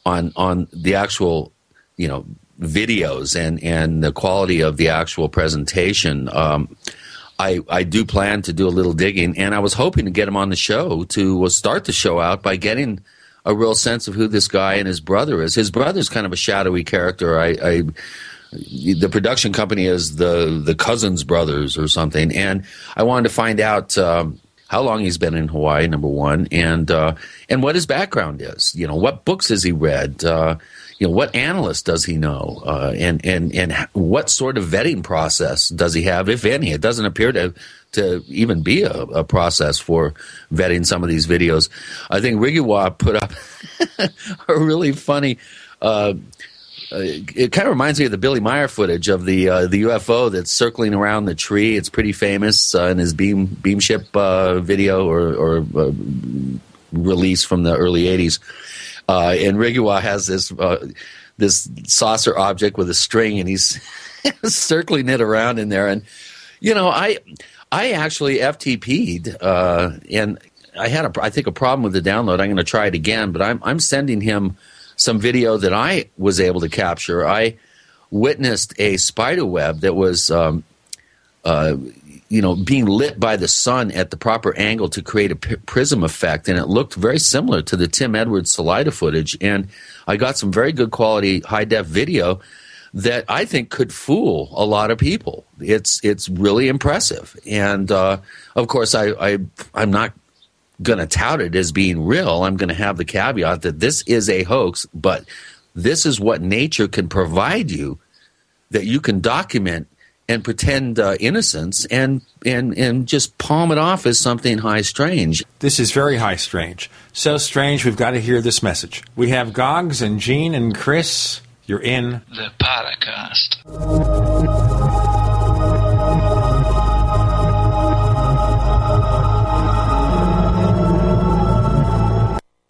on on the actual you know videos and and the quality of the actual presentation. Um, I, I do plan to do a little digging, and I was hoping to get him on the show to uh, start the show out by getting a real sense of who this guy and his brother is. His brother's kind of a shadowy character. I, I the production company is the the Cousins brothers or something, and I wanted to find out um, how long he's been in Hawaii, number one, and uh, and what his background is. You know, what books has he read? Uh, you know, what analyst does he know? Uh, and and and what sort of vetting process does he have, if any? It doesn't appear to to even be a, a process for vetting some of these videos. I think Rigiwa put up a really funny. Uh, uh, it kind of reminds me of the Billy Meier footage of the uh, the UFO that's circling around the tree. It's pretty famous uh, in his beam ship uh, video or, or uh, release from the early '80s. Uh, and Rigiwa has this this saucer object with a string, and he's circling it around in there. And you know, I I actually FTP'd, and I had a I think a problem with the download. I'm going to try it again, but I'm I'm sending him some video that I was able to capture. I witnessed a spider web that was, um, uh, you know, being lit by the sun at the proper angle to create a p- prism effect, and it looked very similar to the Tim Edwards Salida footage. And I got some very good quality high def video that I think could fool a lot of people. It's it's really impressive, and uh, of course, I, I I'm not going to tout it as being real. I'm going to have the caveat that this is a hoax, but this is what nature can provide you that you can document and pretend uh, innocence and, and, and just palm it off as something high strange. This is very high strange. So strange, we've got to hear this message. We have Goggs and Gene and Chris. You're in the Paracast.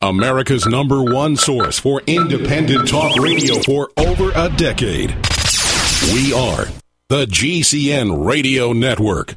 America's number one source for independent talk radio for over a decade. We are the GCN Radio Network.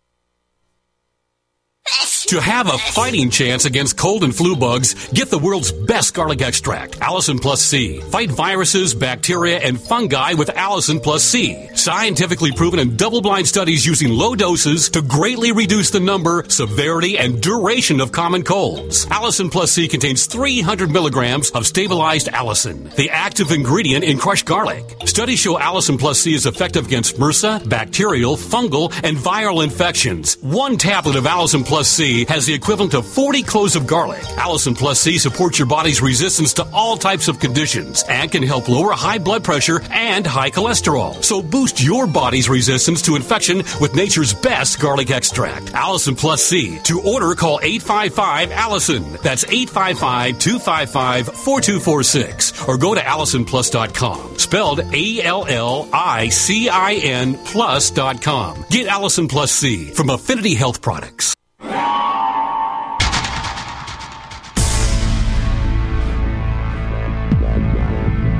To have a fighting chance against cold and flu bugs, get the world's best garlic extract, Allicin Plus C. Fight viruses, bacteria, and fungi with Allicin Plus C. Scientifically proven in double blind studies using low doses to greatly reduce the number, severity, and duration of common colds. Allicin Plus C contains 300 milligrams of stabilized allicin, the active ingredient in crushed garlic. Studies show Allicin Plus C is effective against MRSA, bacterial, fungal, and viral infections. One tablet of Allicin Plus C has the equivalent of 40 cloves of garlic. Allicin Plus C supports your body's resistance to all types of conditions and can help lower high blood pressure and high cholesterol. So boost your body's resistance to infection with nature's best garlic extract. Allicin Plus C. To order, call 855 Allicin. That's 855 255 4246 or go to AllicinPlus.com. Spelled A L L I C I N Plus.com. Get Allicin Plus C from Affinity Health Products.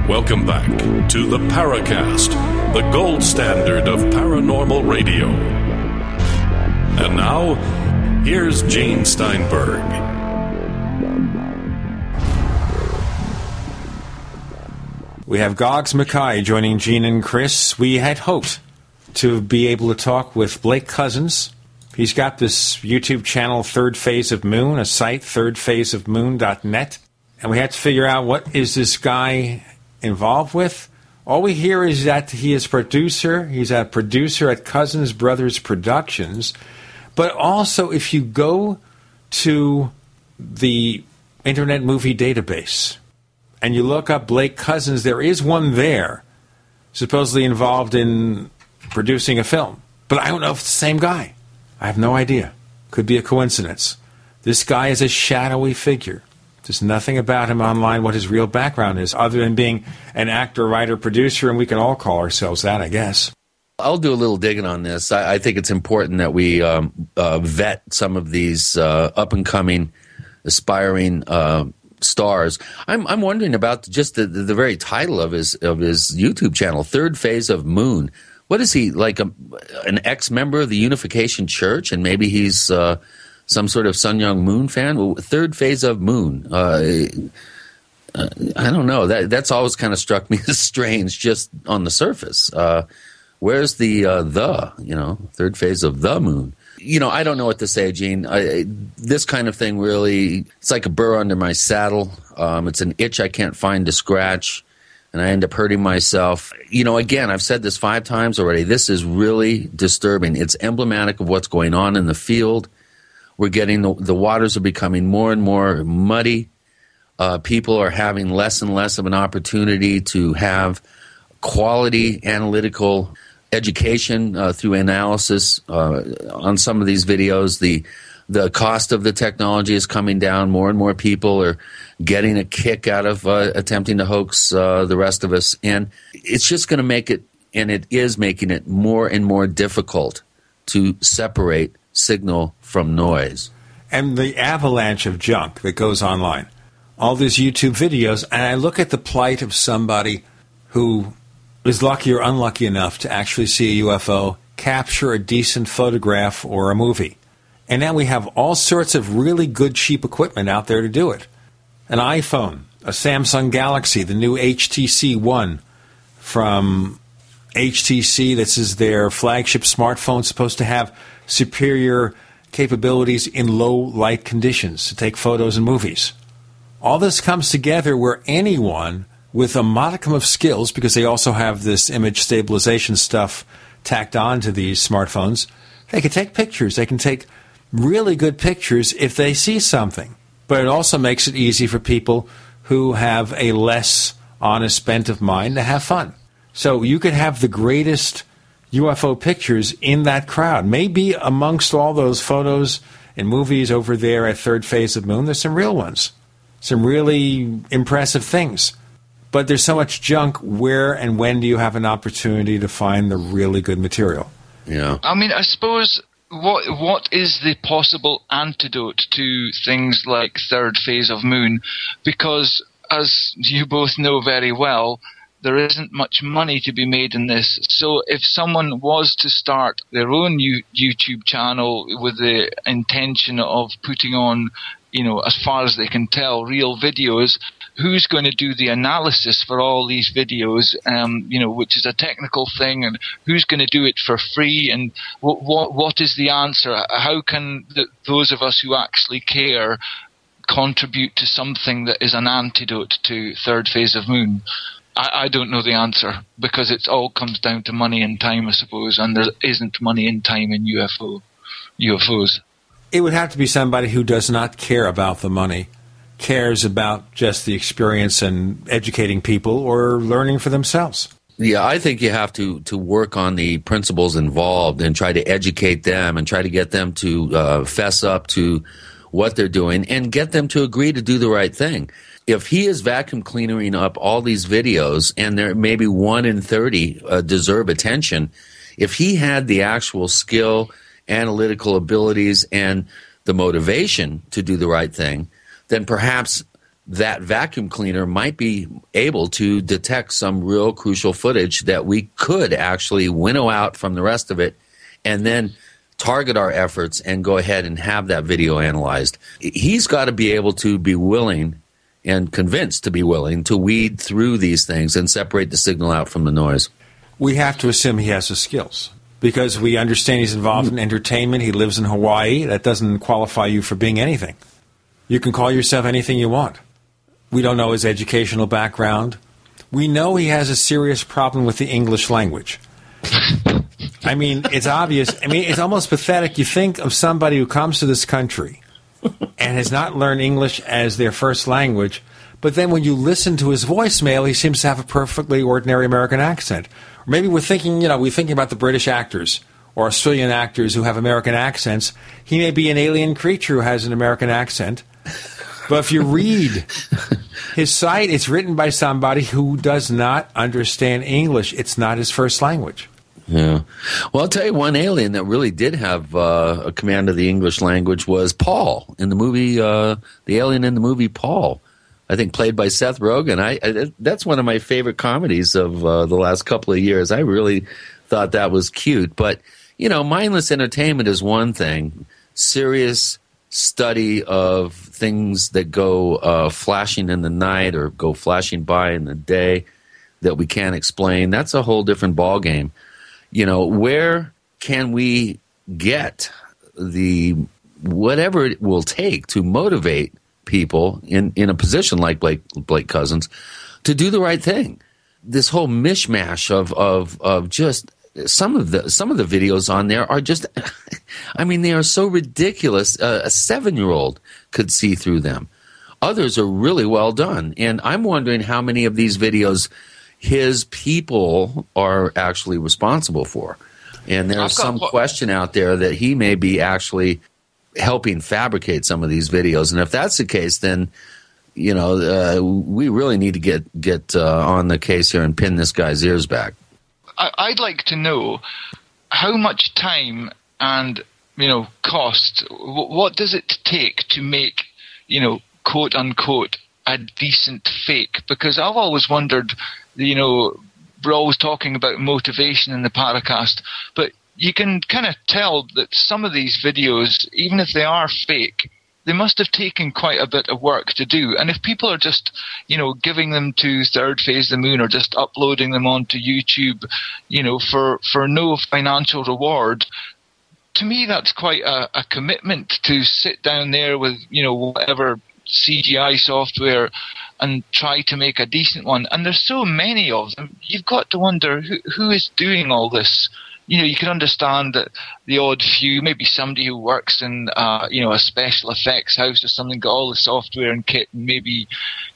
Welcome back to the Paracast, the gold standard of paranormal radio. And now, here's Gene Steinberg. We have Goggs Mackay joining Gene and Chris. We had hoped to be able to talk with Blake Cousins. He's got this YouTube channel, Third Phase of Moon, a site, thirdphaseofmoon.net. and we had to figure out what is this guy involved with. All we hear is that he is producer. He's a producer at Cousins Brothers Productions. But also, if you go to the Internet Movie Database and you look up Blake Cousins, there is one there, supposedly involved in producing a film. But I don't know if it's the same guy. I have no idea. Could be a coincidence. This guy is a shadowy figure. There's nothing about him online what his real background is, other than being an actor, writer, producer, and we can all call ourselves that, I guess. I'll do a little digging on this. I, I think it's important that we um, uh, vet some of these uh, up and coming, aspiring uh, stars. I'm, I'm wondering about just the, the, very title of his of his YouTube channel, Third Phase of Moon. What is he like? A, an ex member of the Unification Church, and maybe he's uh, some sort of Sun Myung Moon fan. Third phase of Moon. Uh, uh, I don't know. That that's always kind of struck me as strange, just on the surface. Uh, where's the uh, the you know third phase of the Moon? You know, I don't know what to say, Gene. I, this kind of thing really, it's like a burr under my saddle. Um, it's an itch I can't find to scratch, and I end up hurting myself. You know, again, I've said this five times already. This is really disturbing. It's emblematic of what's going on in the field we're getting the, the waters are becoming more and more muddy. Uh, people are having less and less of an opportunity to have quality analytical education uh, through analysis uh, on some of these videos. The the cost of the technology is coming down. More and more people are getting a kick out of uh, attempting to hoax uh, the rest of us, and it's just going to make it, and it is making it more and more difficult to separate signal from noise. And the avalanche of junk that goes online. All these YouTube videos, and I look at the plight of somebody who is lucky or unlucky enough to actually see a UFO, capture a decent photograph or a movie. And now we have all sorts of really good, cheap equipment out there to do it. An iPhone, a Samsung Galaxy, the new HTC One from HTC. This is their flagship smartphone, supposed to have superior capabilities in low light conditions to take photos and movies. All this comes together where anyone with a modicum of skills, because they also have this image stabilization stuff tacked on to these smartphones, they can take pictures. They can take really good pictures if they see something. But it also makes it easy for people who have a less honest bent of mind to have fun. So you could have the greatest UFO pictures in that crowd. Maybe amongst all those photos and movies over there at Third Phase of Moon, there's some real ones, some really impressive things. But there's so much junk. Where and when do you have an opportunity to find the really good material? Yeah. I mean, I suppose what what is the possible antidote to things like Third Phase of Moon? Because as you both know very well, there isn't much money to be made in this. So if someone was to start their own YouTube channel with the intention of putting on, you know, as far as they can tell, real videos, who's going to do the analysis for all these videos, um, you know, which is a technical thing, and who's going to do it for free, and what what, what is the answer? How can the, those of us who actually care contribute to something that is an antidote to third phase of moon? I, I don't know the answer because it all comes down to money and time, I suppose, and there isn't money and time in UFO UFOs. It would have to be somebody who does not care about the money, cares about just the experience and educating people or learning for themselves. Yeah, I think you have to to work on the principles involved and try to educate them and try to get them to uh, fess up to what they're doing and get them to agree to do the right thing if he is vacuum cleaning up all these videos and there maybe one in 30 uh, deserve attention, if he had the actual skill, analytical abilities, and the motivation to do the right thing, then perhaps that vacuum cleaner might be able to detect some real crucial footage that we could actually winnow out from the rest of it and then target our efforts and go ahead and have that video analyzed. He's got to be able to be willing and convinced to be willing to weed through these things and separate the signal out from the noise. We have to assume he has the skills because we understand he's involved in mm-hmm. entertainment. He lives in Hawaii. That doesn't qualify you for being anything. You can call yourself anything you want. We don't know his educational background. We know he has a serious problem with the English language. I mean, it's obvious. I mean, it's almost pathetic. You think of somebody who comes to this country and has not learned English as their first language, but then when you listen to his voicemail, he seems to have a perfectly ordinary American accent. Or maybe we're thinking, you know, we're thinking about the British actors or Australian actors who have American accents. He may be an alien creature who has an American accent. But if you read his site, it's written by somebody who does not understand English. It's not his first language. Yeah. Well, I'll tell you one alien that really did have uh, a command of the English language was Paul in the movie, uh, the alien in the movie Paul. I think played by Seth Rogen. I, I that's one of my favorite comedies of uh, the last couple of years. I really thought that was cute. But you know, mindless entertainment is one thing. Serious study of things that go uh, flashing in the night or go flashing by in the day that we can't explain. That's a whole different ballgame. You know, where can we get the whatever it will take to motivate people in, in a position like Blake Blake Cousins to do the right thing. This whole mishmash of of of just some of the some of the videos on there are just I mean they are so ridiculous. Uh, a seven year old could see through them. Others are really well done, and I'm wondering how many of these videos his people are actually responsible for. And there's some question out there that he may be actually helping fabricate some of these videos. And if that's the case, then you know uh, we really need to get get uh, on the case here and pin this guy's ears back. I'd like to know how much time and you know cost. What does it take to make you know quote unquote a decent fake? Because I've always wondered, you know, we're always talking about motivation in the Paracast, but you can kind of tell that some of these videos, even if they are fake, they must have taken quite a bit of work to do. And if people are just, you know, giving them to Third Phase the Moon or just uploading them onto YouTube, you know, for, for no financial reward, to me that's quite a, a commitment to sit down there with, you know, whatever CGI software and try to make a decent one. And there's so many of them, you've got to wonder who, who is doing all this you know, you can understand that the odd few, maybe somebody who works in, uh, you know, a special effects house or something, got all the software and kit, and maybe,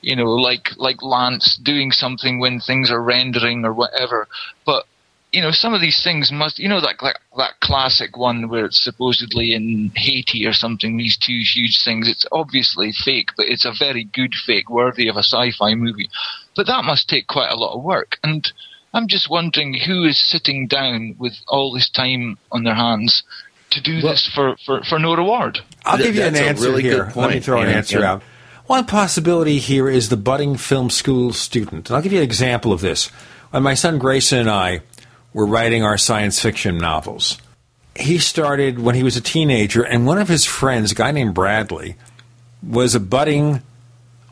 you know, like like Lance doing something when things are rendering or whatever. But you know, some of these things must, you know, that like that classic one where it's supposedly in Haiti or something. These two huge things. It's obviously fake, but it's a very good fake, worthy of a sci-fi movie. But that must take quite a lot of work and I'm just wondering who is sitting down with all this time on their hands to do well, this for, for, for no reward. I'll give you an answer really here. Let me throw an answer yeah. out. One possibility here is the budding film school student. And I'll give you an example of this. When my son Grayson and I were writing our science fiction novels, he started when he was a teenager, and one of his friends, a guy named Bradley, was a budding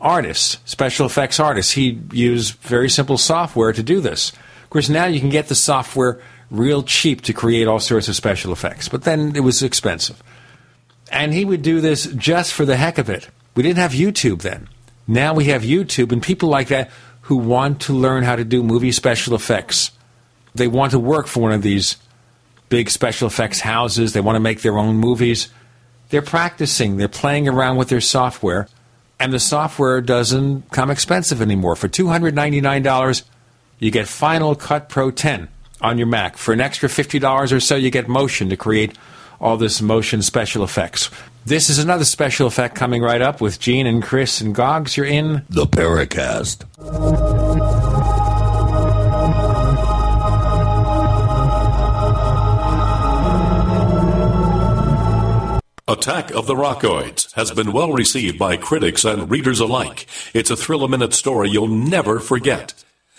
artist, special effects artist. He used very simple software to do this course, now you can get the software real cheap to create all sorts of special effects, but then it was expensive. And he would do this just for the heck of it. We didn't have YouTube then. Now we have YouTube and people like that who want to learn how to do movie special effects. They want to work for one of these big special effects houses. They want to make their own movies. They're practicing, they're playing around with their software, and the software doesn't come expensive anymore. For $299, you get Final Cut Pro 10 on your Mac. For an extra $50 or so, you get Motion to create all this motion special effects. This is another special effect coming right up with Gene and Chris and Goggs. You're in the Paracast. Attack of the Rockoids has been well received by critics and readers alike. It's a thrill a minute story you'll never forget.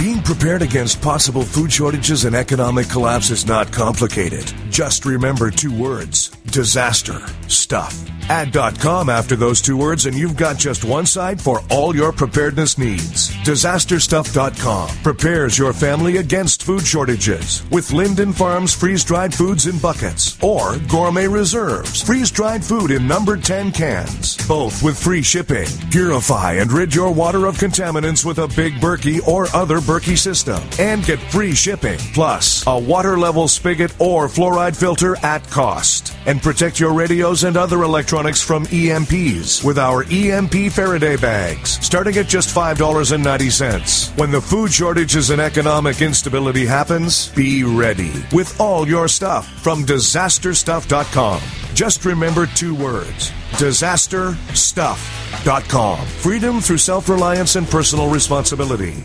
Being prepared against possible food shortages and economic collapse is not complicated. Just remember two words disaster stuff. Add.com after those two words, and you've got just one site for all your preparedness needs. Disasterstuff.com prepares your family against food shortages with Linden Farms freeze dried foods in buckets or Gourmet Reserves freeze dried food in numbered 10 cans, both with free shipping. Purify and rid your water of contaminants with a Big Berkey or other Berkey system and get free shipping plus a water level spigot or fluoride filter at cost. And protect your radios and other electronics from EMPs with our EMP Faraday bags, starting at just $5.90. When the food shortages and economic instability happens, be ready with all your stuff from disasterstuff.com. Just remember two words disasterstuff.com. Freedom through self reliance and personal responsibility.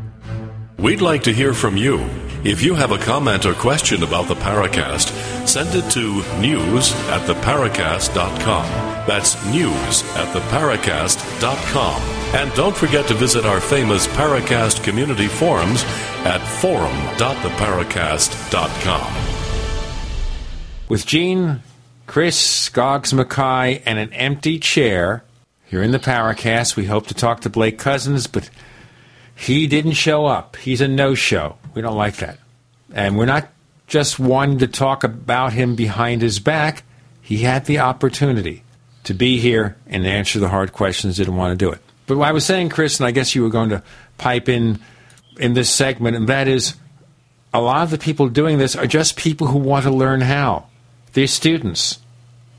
We'd like to hear from you. If you have a comment or question about the Paracast, send it to news at theparacast.com. That's news at theparacast.com. And don't forget to visit our famous Paracast community forums at forum.theparacast.com. With Gene, Chris, Goggs Mackay, and an empty chair here in the Paracast, we hope to talk to Blake Cousins, but he didn't show up. He's a no show. We don't like that. And we're not just wanting to talk about him behind his back. He had the opportunity to be here and answer the hard questions, didn't want to do it. But I was saying, Chris, and I guess you were going to pipe in in this segment, and that is a lot of the people doing this are just people who want to learn how. They're students.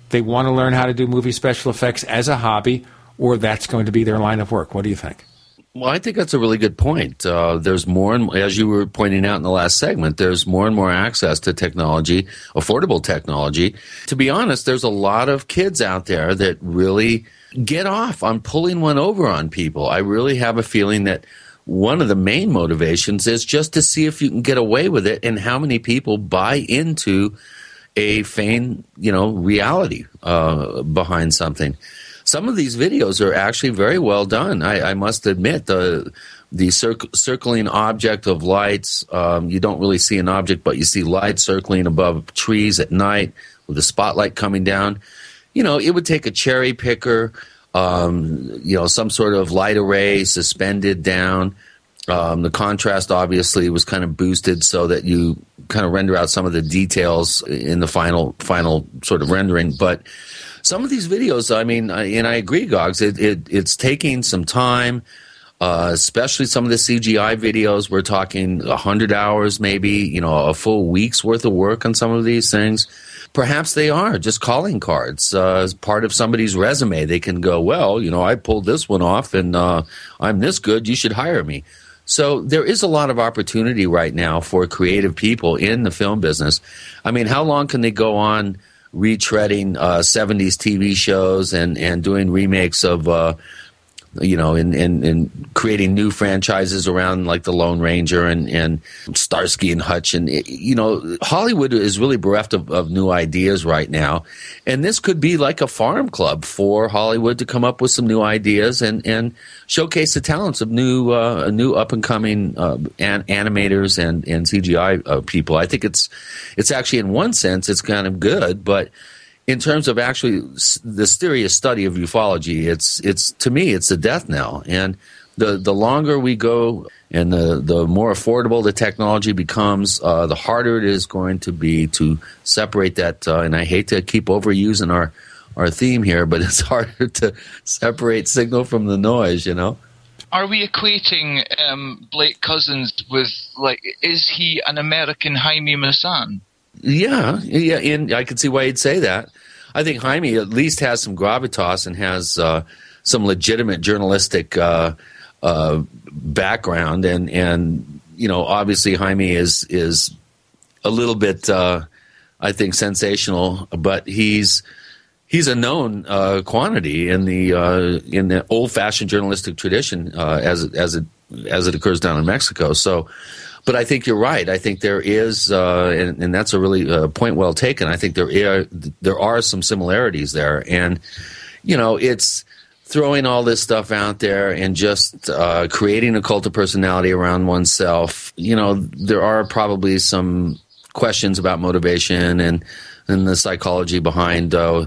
They want to learn how to do movie special effects as a hobby, or that's going to be their line of work. What do you think? Well, I think that's a really good point. Uh, there's more, and as you were pointing out in the last segment, there's more and more access to technology, affordable technology. To be honest, there's a lot of kids out there that really get off on pulling one over on people. I really have a feeling that one of the main motivations is just to see if you can get away with it and how many people buy into a feigned, you know, reality uh, behind something some of these videos are actually very well done. I, I must admit, the the circ- circling object of lights. Um, you don't really see an object, but you see lights circling above trees at night with the spotlight coming down. You know, it would take a cherry picker, um, you know, some sort of light array suspended down. Um, the contrast obviously was kind of boosted so that you kind of render out some of the details in the final final sort of rendering. But some of these videos, I mean, I, and I agree, Goggs, it, it, it's taking some time. Uh, especially some of the CGI videos. We're talking 100 hours, maybe, you know, a full week's worth of work on some of these things. Perhaps they are just calling cards uh, as part of somebody's resume. They can go, well, you know, I pulled this one off and uh, I'm this good. You should hire me. So there is a lot of opportunity right now for creative people in the film business. I mean, how long can they go on retreading uh, 70s TV shows and, and doing remakes of uh, you know, in, in, in creating new franchises around like the Lone Ranger and, and Starsky and Hutch. And, you know, Hollywood is really bereft of, of new ideas right now. And this could be like a farm club for Hollywood to come up with some new ideas and, and showcase the talents of new, uh, new up and coming uh, an, animators and, and CGI uh, people. I think it's, it's actually in one sense, it's kind of good, but in terms of actually the serious study of ufology, it's it's to me it's a death knell. And the the longer we go and the the more affordable the technology becomes, uh, the harder it is going to be to separate that. Uh, and I hate to keep overusing our our theme here, but it's harder to separate signal from the noise. You know. Are we equating um, Blake Cousins with like? Is he an American Jaime Maussan? Yeah, yeah, and I can see why he'd say that. I think Jaime at least has some gravitas and has uh, some legitimate journalistic uh, uh, background, and and you know, obviously Jaime is is a little bit, uh, I think, sensational, but he's he's a known uh, quantity in the uh, in the old fashioned journalistic tradition as as it as it occurs down in Mexico. So but I think you're right. I think there is, uh, and, and, that's a really uh, point well taken. I think there are there are some similarities there, and you know, it's throwing all this stuff out there and just uh, creating a cult of personality around oneself. You know, there are probably some questions about motivation and and the psychology behind, uh,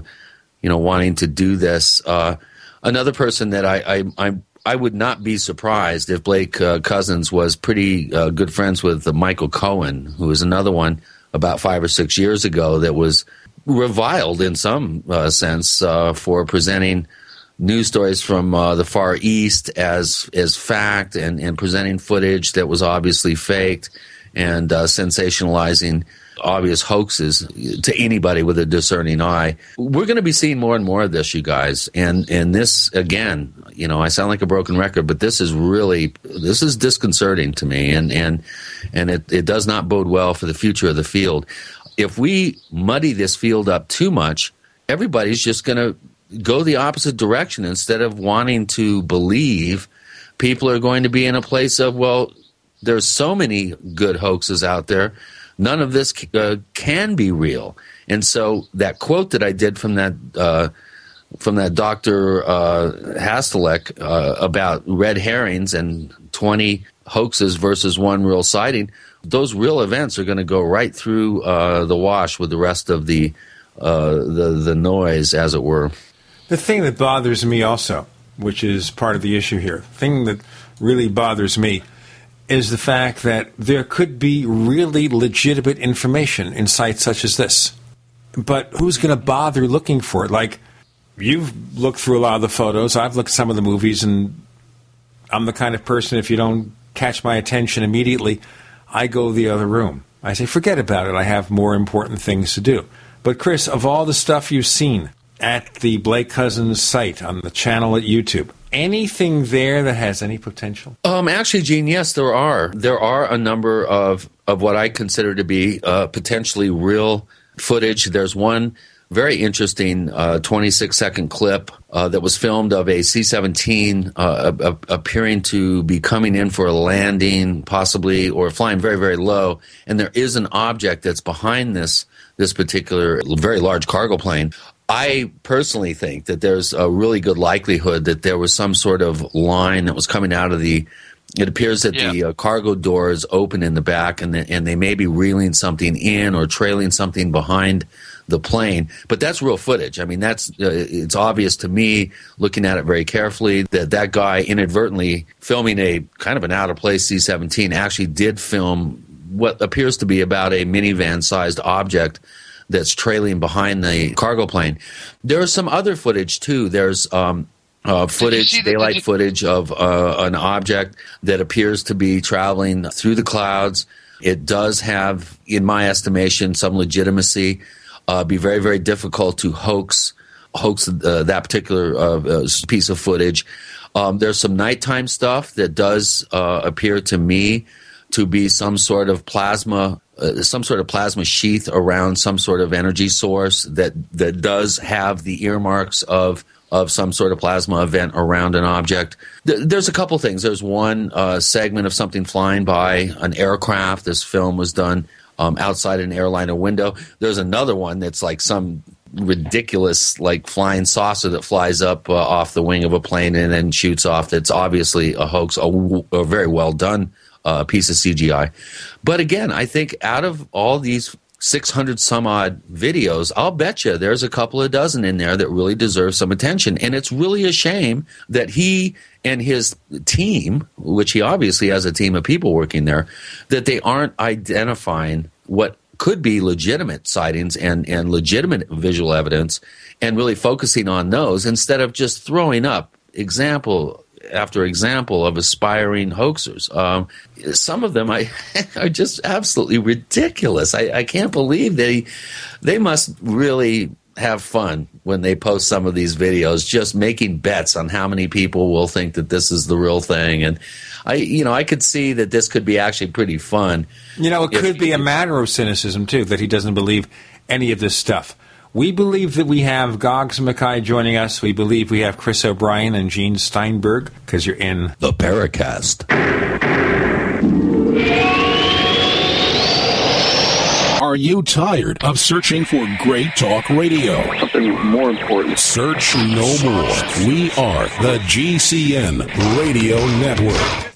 you know, wanting to do this. Uh, another person that I, I I'm I would not be surprised if Blake uh, Cousins was pretty uh, good friends with uh, Michael Cohen, who was another one about five or six years ago that was reviled in some uh, sense uh, for presenting news stories from uh, the Far East as as fact and, and presenting footage that was obviously faked and sensationalizing obvious hoaxes to anybody with a discerning eye. We're going to be seeing more and more of this, you guys. And and this again, you know, I sound like a broken record, but this is really this is disconcerting to me, and and and it, it does not bode well for the future of the field. If we muddy this field up too much, everybody's just going to go the opposite direction instead of wanting to believe. People are going to be in a place of well, there's so many good hoaxes out there none of this uh, can be real. And so that quote that I did from that uh, from that Doctor uh, Hastelek uh, about red herrings and twenty hoaxes versus one real sighting, those real events are going to go right through uh, the wash with the rest of the uh, the the noise, as it were. The thing that bothers me also, which is part of the issue here, thing that really bothers me is the fact that there could be really legitimate information in sites such as this. But who's going to bother looking for it? Like, you've looked through a lot of the photos, I've looked at some of the movies, and I'm the kind of person, if you don't catch my attention immediately, I go the other room. I say, forget about it. I have more important things to do. But, Chris, of all the stuff you've seen at the Blake Cousins site on the channel at YouTube, anything there that has any potential? Um, actually, Gene, yes, there are. There are a number of of what I consider to be uh, potentially real footage. There's one very interesting uh, 26 second clip uh, that was filmed of a C 17 uh, appearing to be coming in for a landing, possibly, or flying very, very low. And there is an object that's behind this this particular very large cargo plane. I personally think that there's a really good likelihood that there was some sort of line that was coming out of the It appears that the uh, cargo door is open in the back, and the, and they may be reeling something in or trailing something behind the plane. But that's real footage. I mean, that's uh, it's obvious to me looking at it very carefully that that guy inadvertently filming a kind of an out of place C-17 actually did film what appears to be about a minivan sized object that's trailing behind the cargo plane. There is some other footage too. There's um, uh, footage, the- daylight you- footage of uh, an object that appears to be traveling through the clouds. It does have, in my estimation, some legitimacy. Uh, be very, very difficult to hoax hoax uh, that particular uh, uh, piece of footage. Um, there's some nighttime stuff that does uh, appear to me to be some sort of plasma, uh, some sort of plasma sheath around some sort of energy source that that does have the earmarks of of some sort of plasma event around an object. There's a couple things. There's one uh, segment of something flying by an aircraft. This film was done um, outside an airliner window. There's another one that's like some ridiculous like flying saucer that flies up uh, off the wing of a plane and then shoots off. That's obviously a hoax, a, very well done uh, piece of CGI. But again, I think out of all these 600 some odd videos, I'll bet you there's a couple of dozen in there that really deserve some attention. And it's really a shame that he and his team, which he obviously has a team of people working there, that they aren't identifying what could be legitimate sightings and, and legitimate visual evidence and really focusing on those instead of just throwing up example after example of aspiring hoaxers. Um, some of them I, are just absolutely ridiculous. I, I can't believe they they must really have fun when they post some of these videos, just making bets on how many people will think that this is the real thing. And I, you know, I could see that this could be actually pretty fun. You know, it could be a matter of cynicism, too, that he doesn't believe any of this stuff. We believe that we have Goggs Mackay joining us. We believe we have Chris O'Brien and Gene Steinberg because you're in the Paracast. Are you tired of searching for great talk radio? Something more important. Search no more. We are the GCN Radio Network.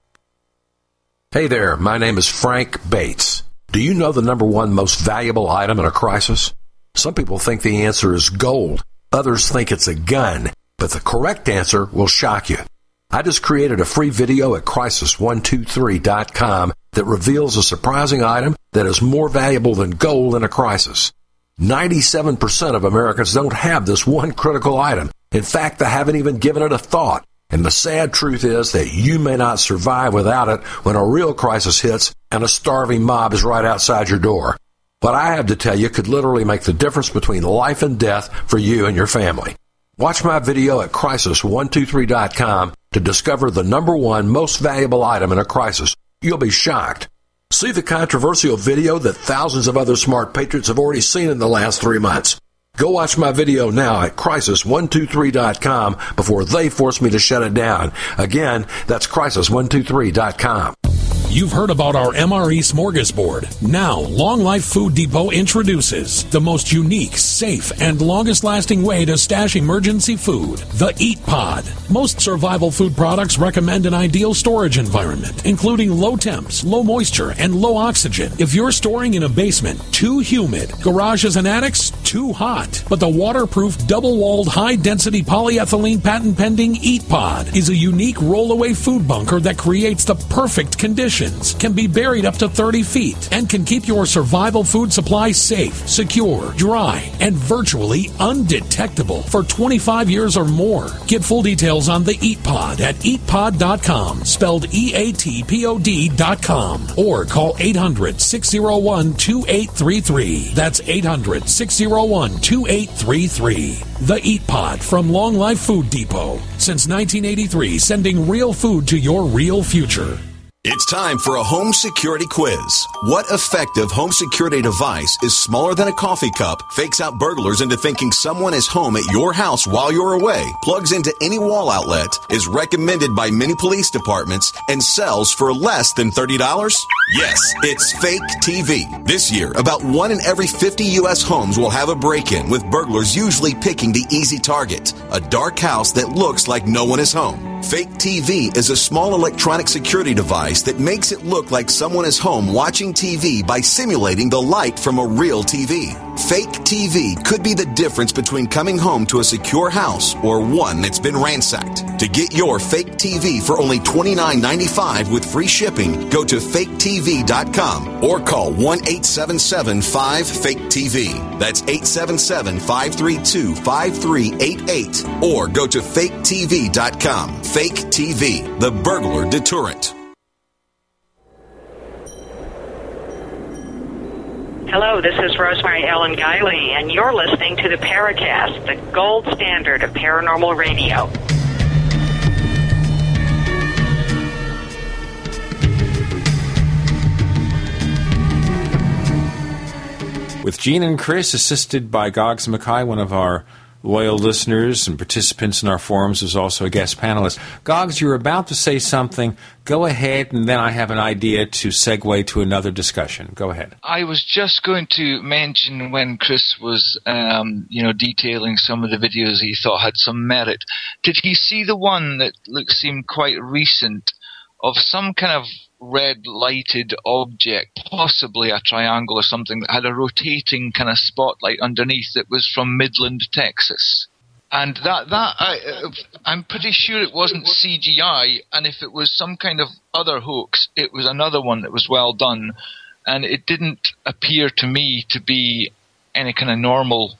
Hey there, my name is Frank Bates. Do you know the number one most valuable item in a crisis? Some people think the answer is gold. Others think it's a gun. But the correct answer will shock you. I just created a free video at crisis123.com that reveals a surprising item that is more valuable than gold in a crisis. 97% of Americans don't have this one critical item. In fact, they haven't even given it a thought. And the sad truth is that you may not survive without it when a real crisis hits and a starving mob is right outside your door. What I have to tell you could literally make the difference between life and death for you and your family. Watch my video at crisis123.com to discover the number one most valuable item in a crisis. You'll be shocked. See the controversial video that thousands of other smart patriots have already seen in the last three months. Go watch my video now at crisis123.com before they force me to shut it down. Again, that's crisis123.com. You've heard about our MRE smorgasbord. Now, Long Life Food Depot introduces the most unique, safe, and longest lasting way to stash emergency food the Eat Pod. Most survival food products recommend an ideal storage environment, including low temps, low moisture, and low oxygen. If you're storing in a basement, too humid, garages and attics, too hot. But the waterproof, double walled, high density polyethylene patent pending Eat Pod is a unique rollaway food bunker that creates the perfect can be buried up to 30 feet, and can keep your survival food supply safe, secure, dry, and virtually undetectable for 25 years or more. Get full details on the Eat Pod at eatpod.com, spelled E A T P O D.com, or call 800 601 2833. That's 800 601 2833. The Eat Pod from Long Life Food Depot. Since 1983, sending real food to your real future. It's time for a home security quiz. What effective home security device is smaller than a coffee cup, fakes out burglars into thinking someone is home at your house while you're away, plugs into any wall outlet, is recommended by many police departments, and sells for less than $30? Yes, it's Fake TV. This year, about one in every 50 U.S. homes will have a break-in, with burglars usually picking the easy target, a dark house that looks like no one is home. Fake TV is a small electronic security device that makes it look like someone is home watching TV by simulating the light from a real TV. Fake TV could be the difference between coming home to a secure house or one that's been ransacked. To get your fake TV for only $29.95 with free shipping, go to faketv.com or call 1 877 5 Fake TV. That's 877 532 5388 or go to faketv.com. Fake TV, the burglar deterrent. Hello, this is Rosemary Ellen Guiley, and you're listening to the Paracast, the gold standard of paranormal radio. With Gene and Chris, assisted by Goggs Mackay, one of our loyal listeners and participants in our forums, is also a guest panelist. Goggs, you're about to say something. Go ahead, and then I have an idea to segue to another discussion. Go ahead. I was just going to mention when Chris was, um, you know, detailing some of the videos he thought had some merit. Did he see the one that looked seemed quite recent of some kind of red lighted object, possibly a triangle or something that had a rotating kind of spotlight underneath that was from Midland, Texas. And that that I, uh, I'm pretty sure it wasn't CGI, and if it was some kind of other hoax, it was another one that was well done, and it didn't appear to me to be any kind of normal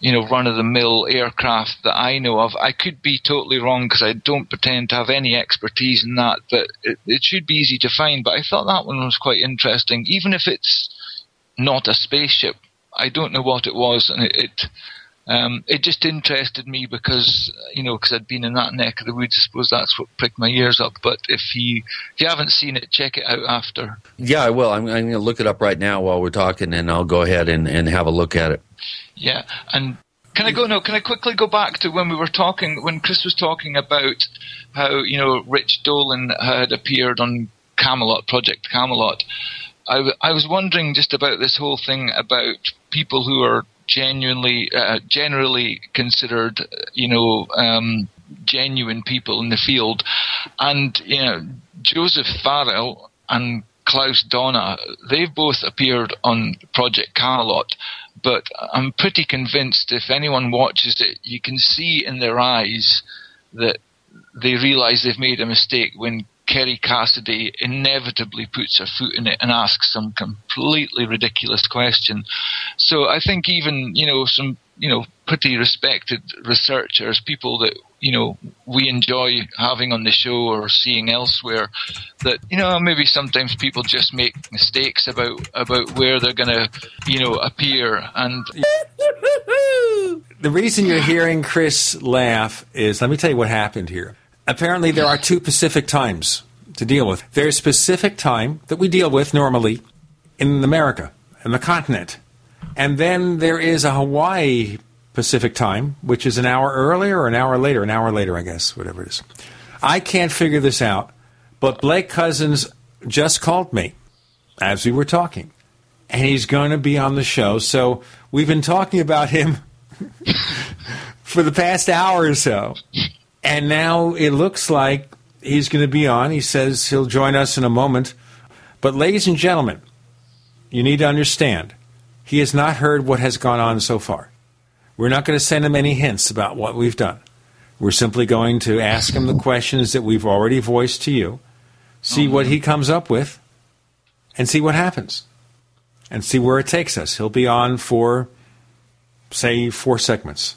you know, run of the mill aircraft that I know of. I could be totally wrong because I don't pretend to have any expertise in that, but it, it should be easy to find. But I thought that one was quite interesting, even if it's not a spaceship. I don't know what it was, and it. it um, it just interested me because you know because I'd been in that neck of the woods. I suppose that's what pricked my ears up. But if you if you haven't seen it, check it out after. Yeah, I will. I'm, I'm going to look it up right now while we're talking, and I'll go ahead and, and have a look at it. Yeah, and can I go? No, can I quickly go back to when we were talking when Chris was talking about how you know Rich Dolan had appeared on Camelot Project Camelot. I, w- I was wondering just about this whole thing about people who are genuinely, uh, generally considered, you know, um, genuine people in the field, and you know, Joseph Farrell and Klaus Dona, they've both appeared on Project Camelot, but I'm pretty convinced if anyone watches it, you can see in their eyes that they realize they've made a mistake when Kerry Cassidy inevitably puts her foot in it and asks some completely ridiculous question. So I think even, you know, some, you know, pretty respected researchers, people that, you know, we enjoy having on the show or seeing elsewhere, that, you know, maybe sometimes people just make mistakes about, about where they're going to, you know, appear. And The reason you're hearing Chris laugh is let me tell you what happened here. Apparently, there are two Pacific times to deal with. There's Pacific time that we deal with normally in America, in the continent. And then there is a Hawaii Pacific time, which is an hour earlier or an hour later, an hour later, I guess, whatever it is. I can't figure this out, but Blake Cousins just called me as we were talking, and he's going to be on the show. So we've been talking about him for the past hour or so, and now it looks like he's going to be on. He says he'll join us in a moment. But, ladies and gentlemen, you need to understand He has not heard what has gone on so far. We're not going to send him any hints about what we've done. We're simply going to ask him the questions that we've already voiced to you, see what he comes up with, and see what happens, and see where it takes us. He'll be on for, say, four segments.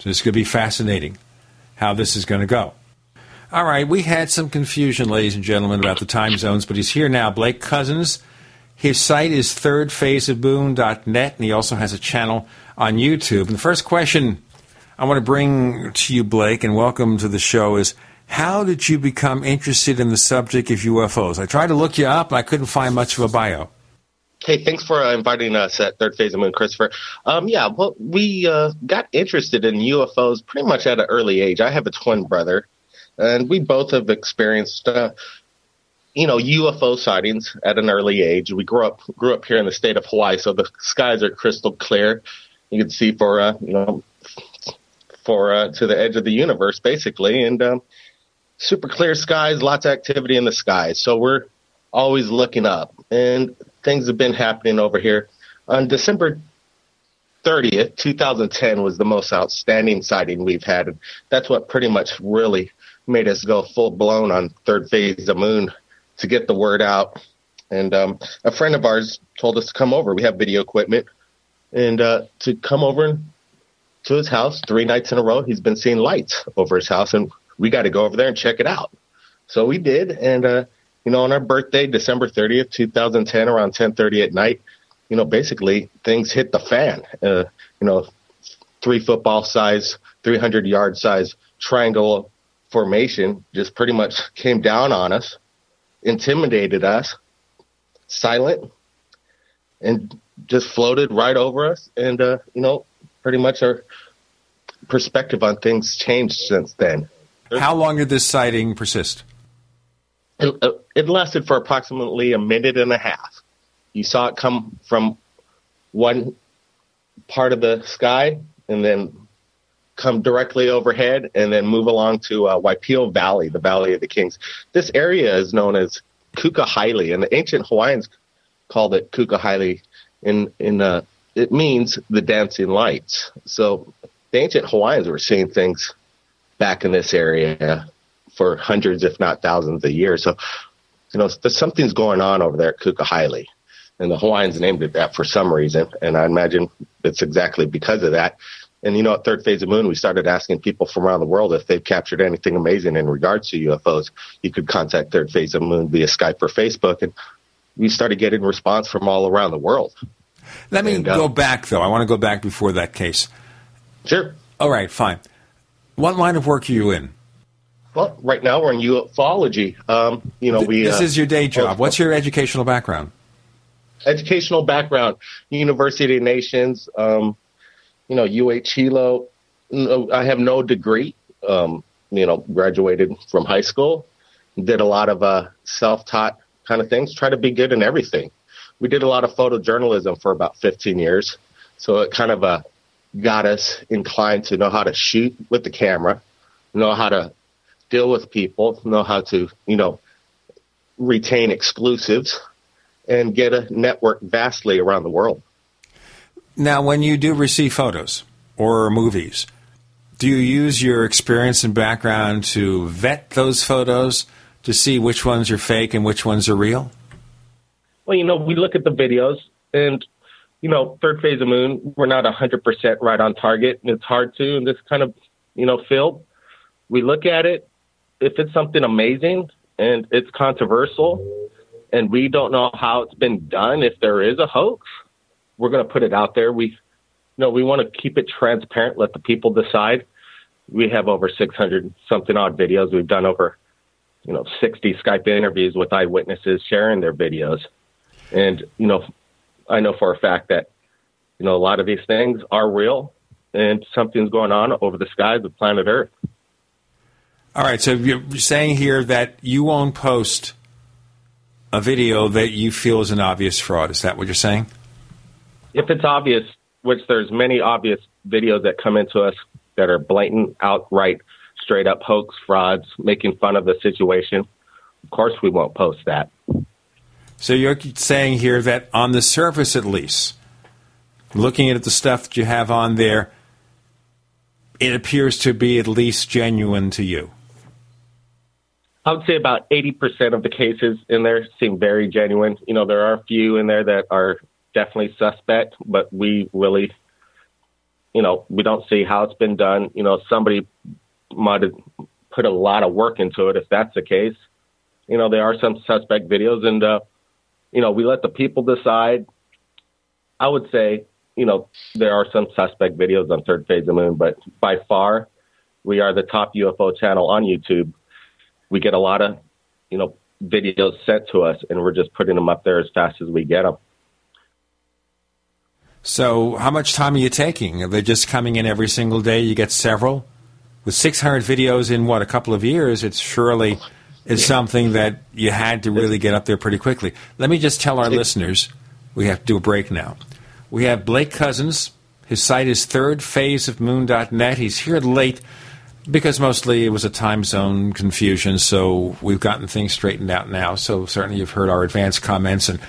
So this could be fascinating how this is going to go. All right, we had some confusion, ladies and gentlemen, about the time zones, but he's here now. Blake Cousins. His site is thirdphaseofmoon.net, and he also has a channel on YouTube. And the first question I want to bring to you, Blake, and welcome to the show is how did you become interested in the subject of UFOs? I tried to look you up, and I couldn't find much of a bio. Hey, thanks for uh, inviting us at Third Phase of Moon, Christopher. Um, yeah, well, we uh, got interested in UFOs pretty much at an early age. I have a twin brother, and we both have experienced, uh, you know, UFO sightings at an early age. We grew up grew up here in the state of Hawaii, so the skies are crystal clear. You can see for uh, you know for uh, to the edge of the universe, basically, and um, super clear skies, lots of activity in the sky. So we're always looking up, and things have been happening over here. On December 30th, 2010 was the most outstanding sighting we've had. And that's what pretty much really made us go full blown on third phase of moon to get the word out. And um, a friend of ours told us to come over. We have video equipment and uh, to come over to his house three nights in a row. He's been seeing lights over his house, and we got to go over there and check it out. So we did, and uh, you know, on our birthday, December 30th, 2010, around 10:30 at night, you know, basically things hit the fan. Uh, you know, three football size, 300 yard size triangle formation just pretty much came down on us, intimidated us, silent, and just floated right over us. And, uh, you know, pretty much our perspective on things changed since then. How long did this sighting persist? It, uh, it lasted for approximately a minute and a half. You saw it come from one part of the sky and then come directly overhead and then move along to uh, Waipio Valley, the Valley of the Kings. This area is known as Kukahili, and the ancient Hawaiians called it Kukahili. In in uh, it means the dancing lights. So the ancient Hawaiians were seeing things back in this area for hundreds, if not thousands, of years. So you know, something's going on over there at Kukahili. And the Hawaiians named it that for some reason. And I imagine it's exactly because of that. And you know, at Third Phase of Moon, we started asking people from around the world if they've captured anything amazing in regards to UFOs. You could contact Third Phase of Moon via Skype or Facebook, and we started getting response from all around the world. Let me And, uh, go back, though. I want to go back before that case. Sure. All right, fine. What line of work are you in? Well, right now we're in ufology. Um, you know, we this uh, is your day job. What's your educational background? educational background, University of Nations, um, you know, UH Hilo. No, I have no degree. Um, you know, graduated from high school, did a lot of uh, self-taught kind of things. Try to be good in everything. We did a lot of photojournalism for about 15 years, so it kind of uh, got us inclined to know how to shoot with the camera, know how to deal with people, know how to, you know, retain exclusives and get a network vastly around the world. Now, when you do receive photos or movies, do you use your experience and background to vet those photos to see which ones are fake and which ones are real? Well, you know, we look at the videos and, you know, third phase of moon, we're not 100% right on target. And it's hard to in this kind of, you know, field. We look at it. If it's something amazing and it's controversial and we don't know how it's been done, if there is a hoax, we're going to put it out there. We, know, we want to keep it transparent, let the people decide. We have over 600 something odd videos. We've done over, you know, 60 Skype interviews with eyewitnesses sharing their videos. And, you know, I know for a fact that, you know, a lot of these things are real and something's going on over the skies of planet Earth. All right, so you're saying here that you won't post a video that you feel is an obvious fraud. Is that what you're saying? If it's obvious, which there's many obvious videos that come into us that are blatant, outright, straight up hoax, frauds, making fun of the situation, of course we won't post that. So you're saying here that on the surface, at least, looking at the stuff that you have on there, it appears to be at least genuine to you. I would say about 80% of the cases in there seem very genuine. You know, there are a few in there that are definitely suspect, but we really, you know, we don't see how it's been done. You know, somebody might have put a lot of work into it if that's the case. You know, there are some suspect videos, and, uh, you know, we let the people decide. I would say, you know, there are some suspect videos on Third Phase of the Moon, but by far, we are the top UFO channel on YouTube we get a lot of, you know, videos sent to us, and we're just putting them up there as fast as we get them. So, how much time are you taking? Are they just coming in every single day? You get several? With 600 videos in what, a couple of years, it's surely is something that you had to really get up there pretty quickly. Let me just tell our listeners we have to do a break now. We have Blake Cousins. His site is third phase of thirdphaseofmoon.net. He's here late because mostly it was a time zone confusion, so we've gotten things straightened out now. So certainly you've heard our advanced comments, and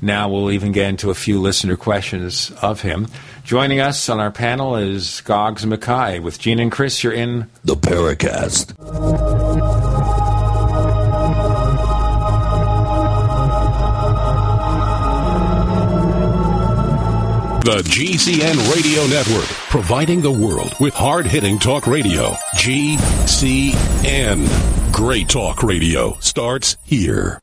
now we'll even get into a few listener questions of him. Joining us on our panel is Goggs Mackay with Gene and Chris. You're in the Paracast. The GCN Radio Network, providing the world with hard hitting talk radio. GCN. Great talk radio starts here.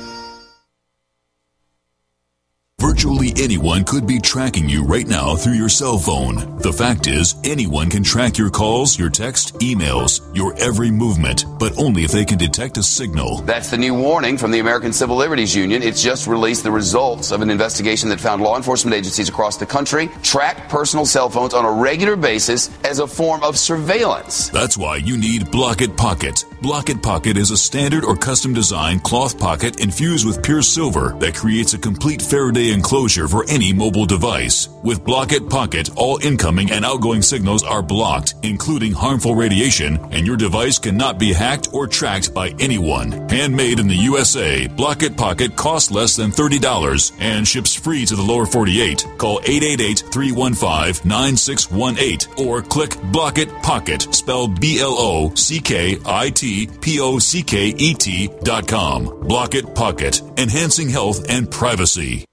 Virtually anyone could be tracking you right now through your cell phone. The fact is, anyone can track your calls, your text, emails, your every movement, but only if they can detect a signal. That's the new warning from the American Civil Liberties Union. It's just released the results of an investigation that found law enforcement agencies across the country track personal cell phones on a regular basis as a form of surveillance. That's why you need Block-It Pocket. Block-It Pocket is a standard or custom designed cloth pocket infused with pure silver that creates a complete Faraday enclosure for any mobile device. With Block-It Pocket, all incoming and outgoing signals are blocked, including harmful radiation, and your device cannot be hacked or tracked by anyone. Handmade in the USA, Block-It Pocket costs less than $30 and ships free to the lower 48. Call 888-315-9618 or click Block-It Pocket, spelled B-L-O-C-K-I-T-P-O-C-K-E-T dot com. Block-It Pocket, enhancing health and privacy.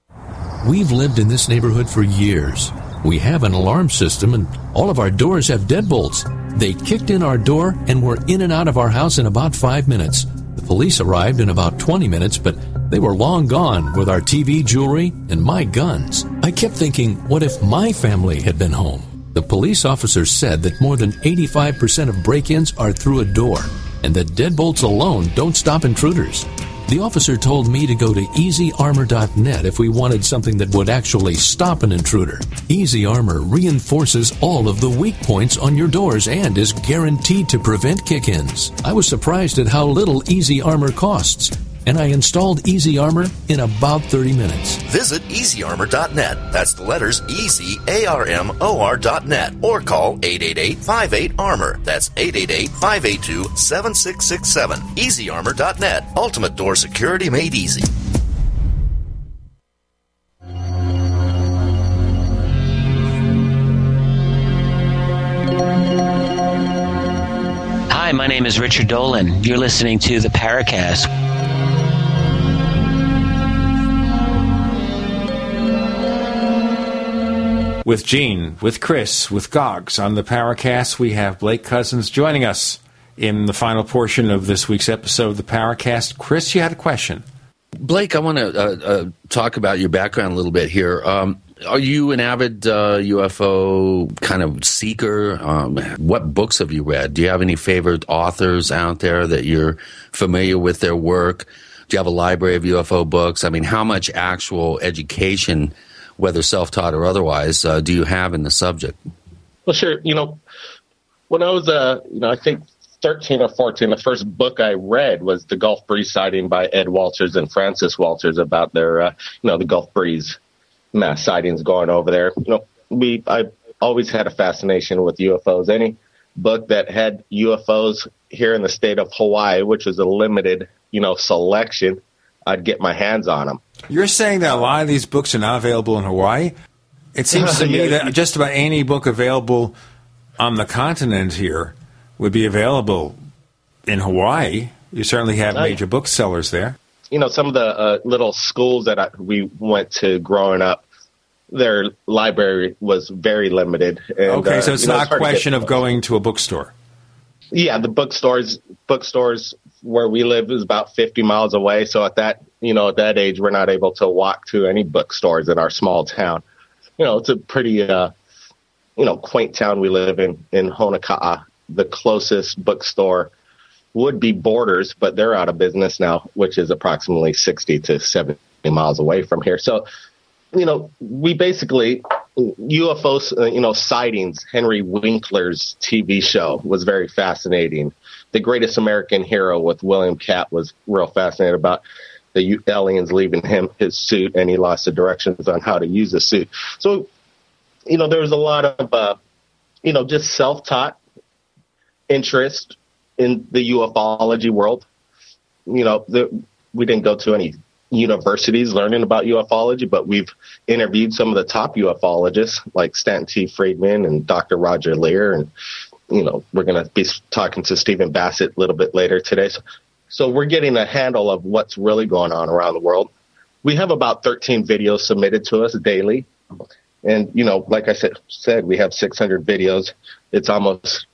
We've lived in this neighborhood for years. We have an alarm system and all of our doors have deadbolts. They kicked in our door and were in and out of our house in about five minutes. The police arrived in about 20 minutes, but they were long gone with our TV, jewelry, and my guns. I kept thinking, what if my family had been home? The police officer said that more than 85% of break ins are through a door, and that deadbolts alone don't stop intruders. The officer told me to go to easyarmor.net if we wanted something that would actually stop an intruder. Easy Armor reinforces all of the weak points on your doors and is guaranteed to prevent kick ins. I was surprised at how little Easy Armor costs, and I installed Easy Armor in about 30 minutes. Visit easyarmor.net. That's the letters E Z A R M O R.net or call 888 58 Armor. That's 888 582 7667. Easyarmor.net. Ultimate door security made easy. Hi, my name is Richard Dolan. You're listening to the Paracast. With Gene, with Chris, with Goggs on the Paracast, we have Blake Cousins joining us in the final portion of this week's episode of the Paracast. Chris, you had a question. Blake, I want to uh, uh, talk about your background a little bit here. Um, are you an avid uh, UFO kind of seeker? Um, what books have you read? Do you have any favorite authors out there that you're familiar with their work? Do you have a library of UFO books? I mean, how much actual education, whether self taught or otherwise, uh, do you have in the subject? Well, sure. You know, when I was, uh, you know, I think 13 or 14, the first book I read was The Gulf Breeze sighting by Ed Walters and Frances Walters about their, uh, you know, the Gulf Breeze mass sightings going over there. You know, we, I always had a fascination with UFOs. Any book that had UFOs here in the state of Hawaii, which was a limited, you know, selection, I'd get my hands on them. You're saying that a lot of these books are not available in Hawaii? It seems to me Yeah. that just about any book available on the continent here would be available in Hawaii. You certainly have major booksellers there. you know, some of the uh, little schools that I, we went to growing up, their library was very limited. And, okay, uh, so it's you know, not a hard to get question of going to a bookstore. Yeah, the bookstores, bookstores where we live is about 50 miles away. So at that, you know, at that age, we're not able to walk to any bookstores in our small town. You know, it's a pretty, uh, you know, quaint town we live in, in Honoka'a. The closest bookstore would be Borders, but they're out of business now, which is approximately 60 to 70 miles away from here. So, you know, we basically UFO, uh, you know, sightings. Henry Winkler's TV show was very fascinating. The Greatest American Hero with William Katt was real fascinated about the aliens leaving him his suit, and he lost the directions on how to use the suit. So, you know, there was a lot of, uh, you know, just self-taught interest in the ufology world. You know, the, we didn't go to any universities learning about ufology, but we've interviewed some of the top ufologists like Stanton T. Friedman and Dr. Roger Leir. And, you know, we're going to be talking to Stephen Bassett a little bit later today. So, so we're getting a handle of what's really going on around the world. We have about 13 videos submitted to us daily. And, you know, like I said, said we have 600 videos. It's almost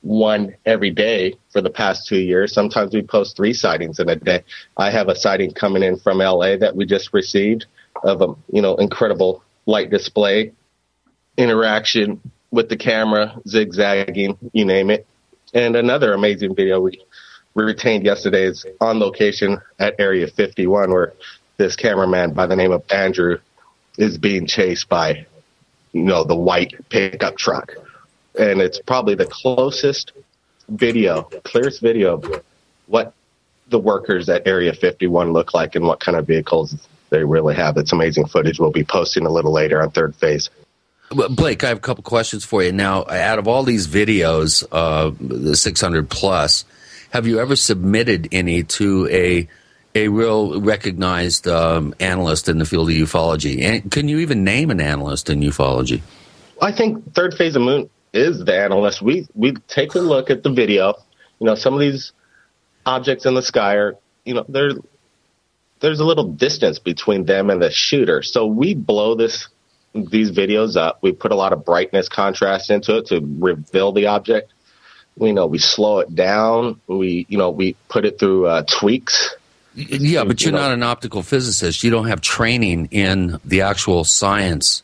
one every day for the past two years. Sometimes we post three sightings in a day. I have a sighting coming in from LA that we just received of a you know incredible light display, interaction with the camera, zigzagging, you name it. And another amazing video we retained yesterday is on location at Area 51 where this cameraman by the name of Andrew is being chased by you know the white pickup truck and it's probably the closest video, clearest video of what the workers at Area 51 look like and what kind of vehicles they really have. It's amazing footage. We'll be posting a little later on third phase. Blake, I have a couple questions for you. Now, out of all these videos, uh, the 600 plus, have you ever submitted any to a a real recognized um, analyst in the field of ufology? And can you even name an analyst in ufology? I think third phase of moon is the analyst. We we take a look at the video. You know, some of these objects in the sky are, you know, there there's a little distance between them and the shooter. So we blow this these videos up. We put a lot of brightness contrast into it to reveal the object. We know we slow it down. We you know we put it through uh, tweaks. Yeah, but You you're not an optical physicist. You don't have training in the actual science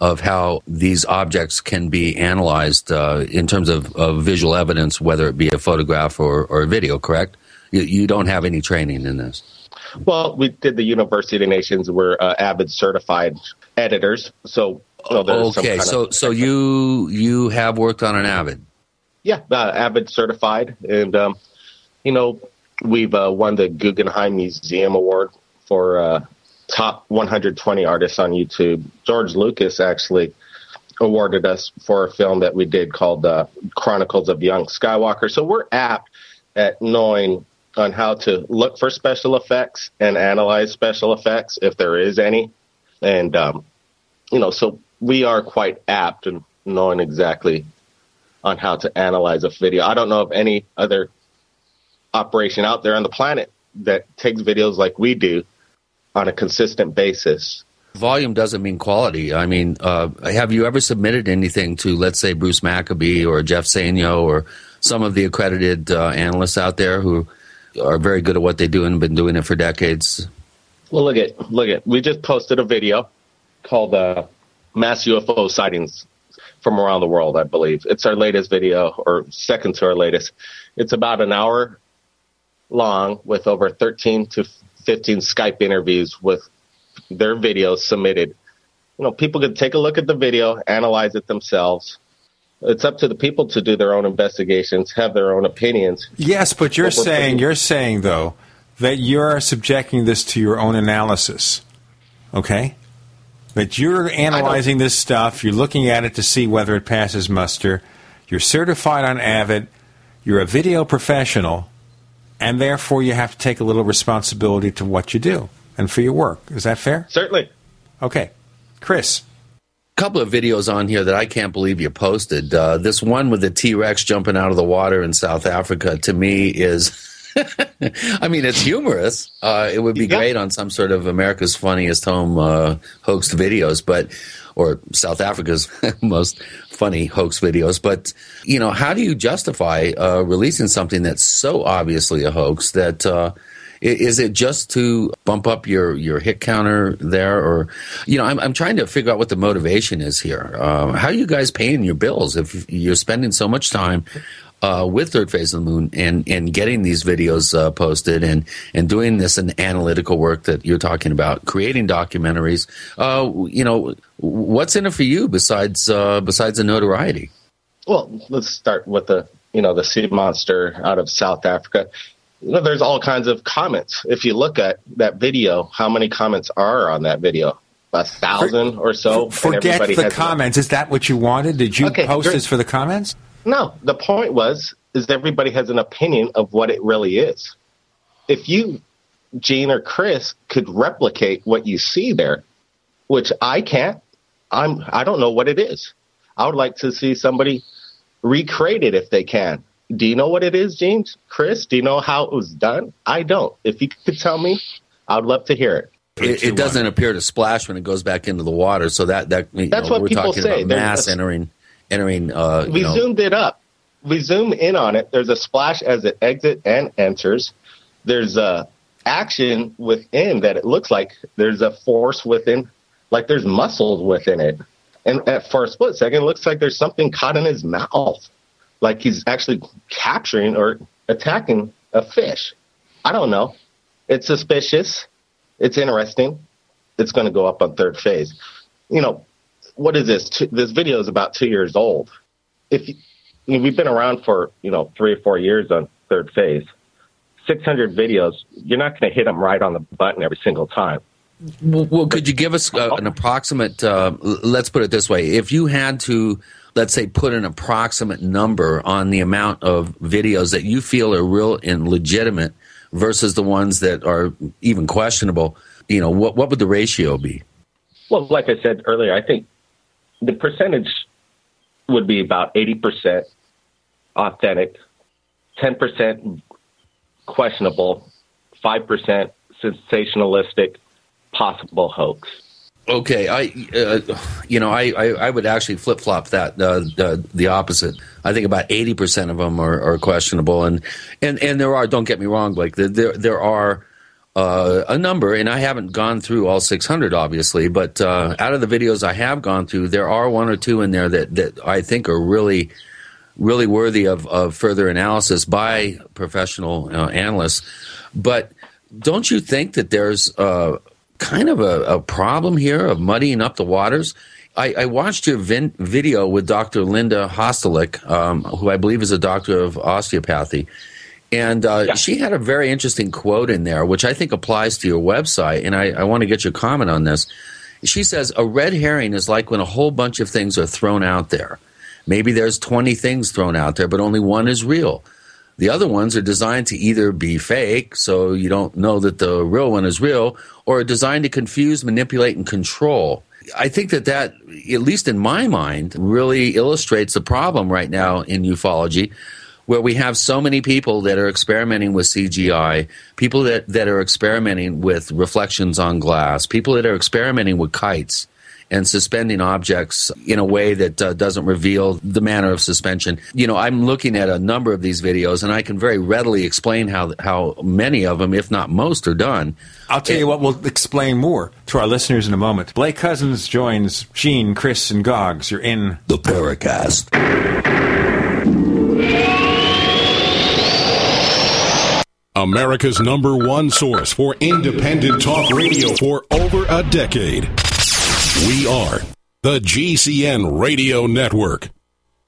of how these objects can be analyzed uh, in terms of, of visual evidence, whether it be a photograph or, or a video, correct? You, you don't have any training in this. Well, we did the University of Nations. We're uh, avid certified editors, so you know, there's some okay, so of, so you you have worked on an Avid. yeah, uh, avid certified, and um, you know we've uh, won the Guggenheim Museum Award for uh, top 120 artists on YouTube. George Lucas actually awarded us for a film that we did called uh, Chronicles of Young Skywalker. So we're apt at knowing on how to look for special effects and analyze special effects if there is any, and um, you know, so we are quite apt in knowing exactly on how to analyze a video. I don't know of any other operation out there on the planet that takes videos like we do on a consistent basis. Volume doesn't mean quality. I mean, uh, have you ever submitted anything to, let's say, Bruce Maccabee or Jeff Sainio or some of the accredited uh, analysts out there who are very good at what they do and been doing it for decades? Well, look at look at we just posted a video called uh, "Mass UFO Sightings from Around the World." I believe it's our latest video or second to our latest. It's about an hour long with over 13 to 15 Skype interviews with their videos submitted. You know, people can take a look at the video, analyze it themselves. It's up to the people to do their own investigations, have their own opinions. Yes, but you're we're saying you're saying though that you're subjecting this to your own analysis. Okay? That you're analyzing this stuff, you're looking at it to see whether it passes muster. You're certified on Avid, you're a video professional, and therefore you have to take a little responsibility to what you do and for your work. Is that fair? Certainly. Okay. Chris. Couple of videos on here that I can't believe you posted. Uh, this one with the T Rex jumping out of the water in South Africa to me is. I mean, it's humorous. Uh, it would be great on some sort of America's Funniest Home uh, hoaxed videos, but or South Africa's most funny hoax videos. But you know, how do you justify uh, releasing something that's so obviously a hoax that? Is it just to bump up your, your hit counter there, or you know, I'm I'm trying to figure out what the motivation is here. Uh, how are you guys paying your bills if you're spending so much time uh, with Third Phase of the Moon and and getting these videos uh, posted and and doing this an analytical work that you're talking about, creating documentaries? Uh, you know, what's in it for you besides uh, besides the notoriety? Well, let's start with the you know the sea monster out of South Africa. You know, there's all kinds of comments. If you look at that video, how many comments are on that video? A thousand or so. Forget the comments. Is that what you wanted? Did you Okay, post great. this for the comments? No, the point was is everybody has an opinion of what it really is. If you, Gene or Chris, could replicate what you see there, which I can't, I'm I don't know what it is. I would like to see somebody recreate it if they can. Do you know what it is, James? Chris, do you know how it was done? I don't. If you could tell me, I would love to hear it. It, it doesn't appear to splash when it goes back into the water, so that that you That's know, what we're people talking say. about There's mass a- entering entering. Uh, we you know, zoomed it up. We zoom in on it. There's a splash as it exits and enters. There's a action within that it looks like there's a force within, like there's muscles within it. And at for a split second, it looks like there's something caught in his mouth, like he's actually capturing or attacking a fish. I don't know. It's suspicious. It's interesting. It's going to go up on third phase. You know, what is this? This video is about two years old. If you, we've been around for you know three or four years on third phase, six hundred videos. You're not going to hit them right on the button every single time. Well, could you give us uh, an approximate? Uh, let's put it this way: if you had to, let's say, put an approximate number on the amount of videos that you feel are real and legitimate versus the ones that are even questionable, you know, what what would the ratio be? Well, like I said earlier, I think the percentage would be about eighty percent authentic, ten percent questionable, five percent sensationalistic, possible hoax. Okay, I, uh, you know, I, I, I would actually flip flop that uh, the the opposite. I think about eighty percent of them are, are questionable, and, and and there are. Don't get me wrong, like there there, are uh, a number, and I haven't gone through all 600, obviously, but uh, out of the videos I have gone through, there are one or two in there that, that I think are really, really worthy of, of further analysis by professional uh, analysts. But don't you think that there's uh, kind of a, a, problem here of muddying up the waters? I, I watched your vin- video with Dr. Linda Hostelik, um, who I believe is a doctor of osteopathy and uh, yeah. she had a very interesting quote in there, which I think applies to your website. And I, I want to get your comment on this. She says, A red herring is like when a whole bunch of things are thrown out there. Maybe there's 20 things thrown out there, but only one is real. The other ones are designed to either be fake, so you don't know that the real one is real, or are designed to confuse, manipulate, and control. I think that that, at least in my mind, really illustrates the problem right now in ufology where we have so many people that are experimenting with CGI, people that, that are experimenting with reflections on glass, people that are experimenting with kites and suspending objects in a way that uh, doesn't reveal the manner of suspension. You know, I'm looking at a number of these videos and I can very readily explain how how many of them, if not most, are done. I'll tell it, you what, we'll explain more to our listeners in a moment. Blake Cousins joins Gene, Chris, and Goggs. You're in the Paracast. America's number one source for independent talk radio for over a decade. We are the GCN Radio Network.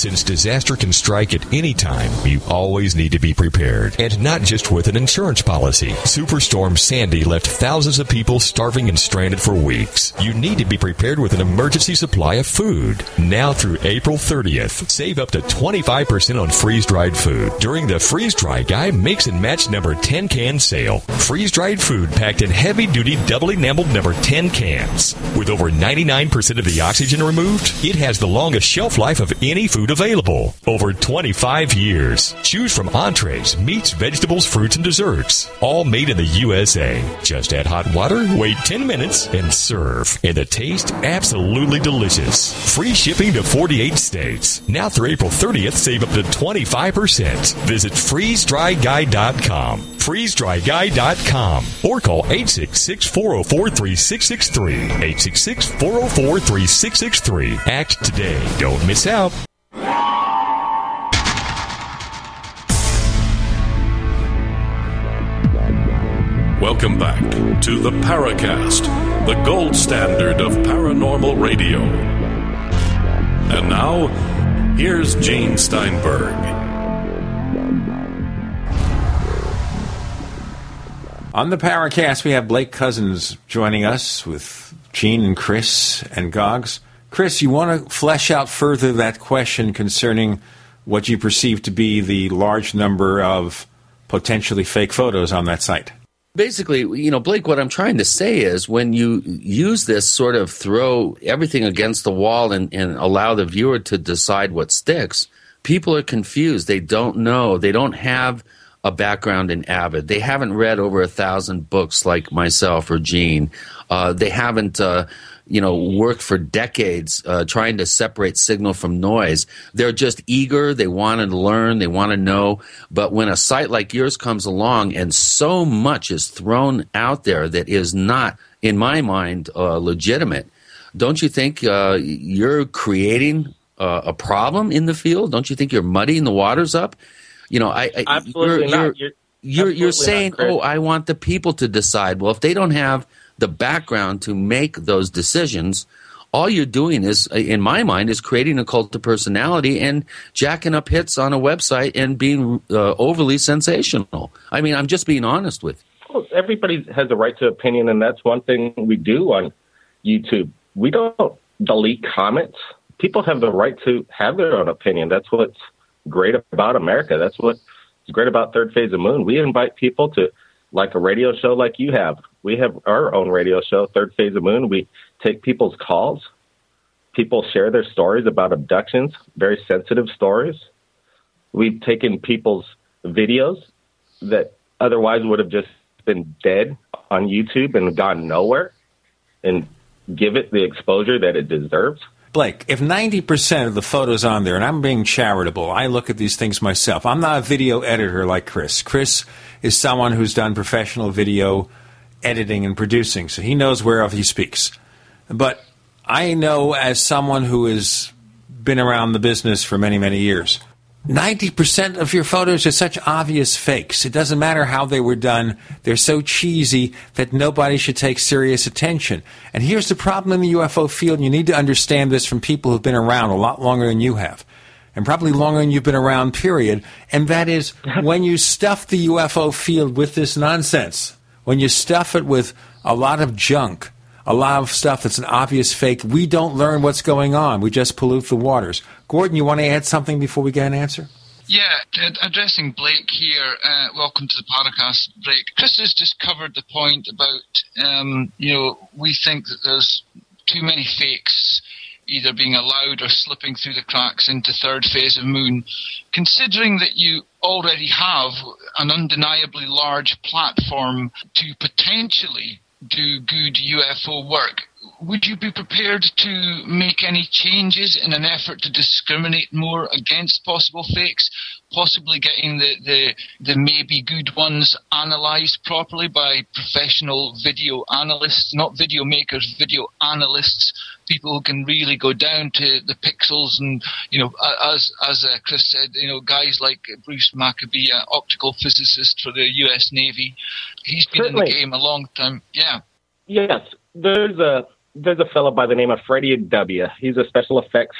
Since disaster can strike at any time, you always need to be prepared. And not just with an insurance policy. Superstorm Sandy left thousands of people starving and stranded for weeks. You need to be prepared with an emergency supply of food. Now through April 30th, save up to 25% on freeze dried food during the Freeze Dry Guy Mix and Match number 10 can sale. Freeze dried food packed in heavy duty double enameled number 10 cans. With over 99% of the oxygen removed, it has the longest shelf life of any food available. Over 25 years. Choose from entrees, meats, vegetables, fruits, and desserts. All made in the USA. Just add hot water, wait 10 minutes, and serve. And the taste absolutely delicious. Free shipping to 48 states. Now through April 30th, save up to 25%. Visit freezedryguy.com. Freezedryguy.com or call 866 404 3663. 866 404 3663. Act today. Don't miss out. Welcome back to the Paracast, the gold standard of paranormal radio. And now, here's Gene Steinberg. On the Paracast, we have Blake Cousins joining us with Gene and Chris and Goggs. Chris, you want to flesh out further that question concerning what you perceive to be the large number of potentially fake photos on that site? Basically, you know, Blake, what I'm trying to say is when you use this sort of throw everything against the wall and, and allow the viewer to decide what sticks, people are confused. They don't know. They don't have a background in Avid. They haven't read over a thousand books like myself or Gene. Uh, they haven't uh, you know, worked for decades uh, trying to separate signal from noise. They're just eager. They want to learn. They want to know. But when a site like yours comes along and so much is thrown out there that is not, in my mind, uh, legitimate, don't you think uh, you're creating uh, a problem in the field? Don't you think you're muddying the waters up? You know, I, I absolutely you're, not. You're, you're you're Absolutely not, saying, "Oh, I want the people to decide." Well, if they don't have the background to make those decisions, all you're doing is, in my mind, is creating a cult of personality and jacking up hits on a website and being uh, overly sensational. I mean, I'm just being honest with you. Well, everybody has a right to opinion, and that's one thing we do on YouTube. We don't delete comments. People have the right to have their own opinion. That's what's great about America. That's what's great about Third Phase of Moon. We invite people to, like a radio show like you have. We have our own radio show, Third Phase of Moon. We take people's calls. People share their stories about abductions, very sensitive stories. We've taken people's videos that otherwise would have just been dead on YouTube and gone nowhere and give it the exposure that it deserves. Blake, if 90% of the photos on there, and I'm being charitable, I look at these things myself. I'm not a video editor like Chris. Chris is someone who's done professional video editing and producing, so he knows whereof he speaks. But I know as someone who has been around the business for many, many years, 90% of your photos are such obvious fakes. It doesn't matter how they were done. They're so cheesy that nobody should take serious attention. And here's the problem in the UFO field, and you need to understand this from people who've been around a lot longer than you have. And probably longer than you've been around, period. And that is when you stuff the UFO field with this nonsense, when you stuff it with a lot of junk, a lot of stuff that's an obvious fake. We don't learn what's going on. We just pollute the waters. Gordon, you want to add something before we get an answer? Yeah, addressing Blake here. Uh, welcome to the podcast, Blake. Chris has just covered the point about, um, you know, we think that there's too many fakes either being allowed or slipping through the cracks into third phase of moon. Considering that you already have an undeniably large platform to potentially do good UFO work, would you be prepared to make any changes in an effort to discriminate more against possible fakes, possibly getting the, the, the maybe good ones analysed properly by professional video analysts, not video makers, video analysts, people who can really go down to the pixels and, you know, as, as uh, Chris said, you know, guys like Bruce Maccabee, uh, optical physicist for the US Navy, he's been in the game a long time. Yeah. Yes, there's a there's a fellow by the name of Freddie W. He's a special effects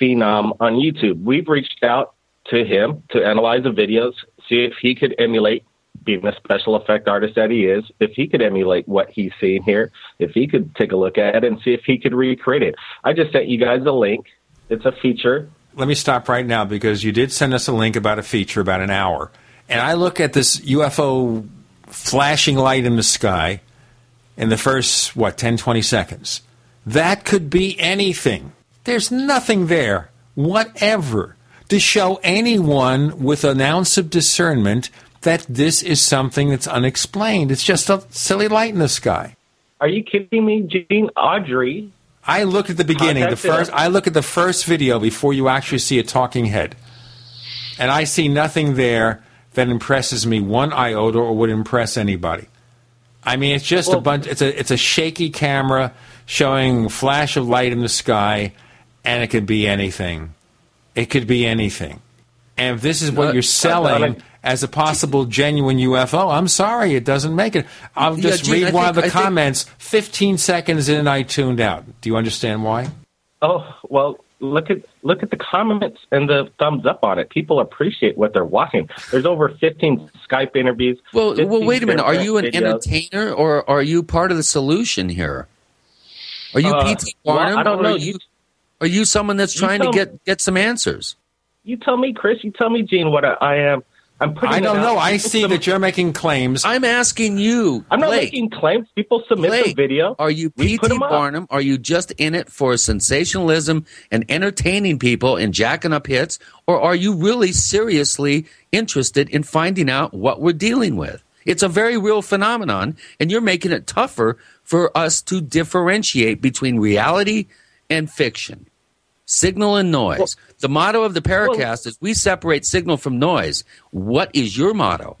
phenom on YouTube. We've reached out to him to analyze the videos, see if he could emulate being a special effect artist that he is, if he could emulate what he's seeing here, if he could take a look at it and see if he could recreate it. I just sent you guys a link. It's a feature. Let me stop right now because you did send us a link about a feature about an hour. And I look at this UFO flashing light in the sky in the first, what, 10, 20 seconds. That could be anything. There's nothing there, whatever, to show anyone with an ounce of discernment that this is something that's unexplained. It's just a silly light in the sky. Are you kidding me, Gene? Audrey. I look at the beginning, the first. I look at the first video before you actually see a talking head, and I see nothing there that impresses me one iota or would impress anybody. I mean, it's just a bunch. It's a it's a shaky camera showing flash of light in the sky, and it could be anything. It could be anything. And if this is what Uh, you're selling uh, as a possible genuine UFO, I'm sorry, it doesn't make it. I'll Yeah, just Gene, read I one of the I think- comments. 15 seconds in, I tuned out. Do you understand why? Oh well, look at look at the comments and the thumbs up on it. People appreciate what they're watching. There's over 15 Skype interviews. Well, well, wait a minute. Are you an videos. entertainer or are you part of the solution here? Are you Uh, P.T. well, Barnum? I don't know. Are you, are you someone that's trying to get get some answers? You tell me, Chris. You tell me, Gene, what I, I am. I'm putting. I don't it out. know. I see sub- that you're making claims. I'm asking you. I'm not Blake, making claims. People submit Blake, the video. Are you We put up. Barnum? Are you just in it for sensationalism and entertaining people and jacking up hits? Or are you really seriously interested in finding out what we're dealing with? It's a very real phenomenon, and you're making it tougher for us to differentiate between reality and fiction. Signal and noise. the motto of the Paracast is we separate signal from noise. What is your motto?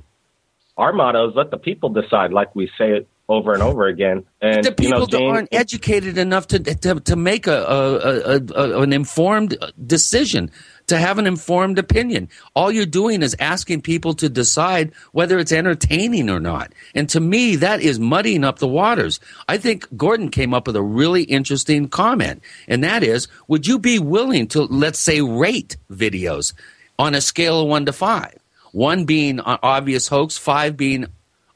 Our motto is let the people decide, like we say it over and over again. And the people you know, aren't educated enough to to, to make a, a, a, a, an informed decision, to have an informed opinion. All you're doing is asking people to decide whether it's entertaining or not. And to me, that is muddying up the waters. I think Gordon came up with a really interesting comment, and that is, would you be willing to, let's say, rate videos on a scale of one to five? One being obvious hoax, five being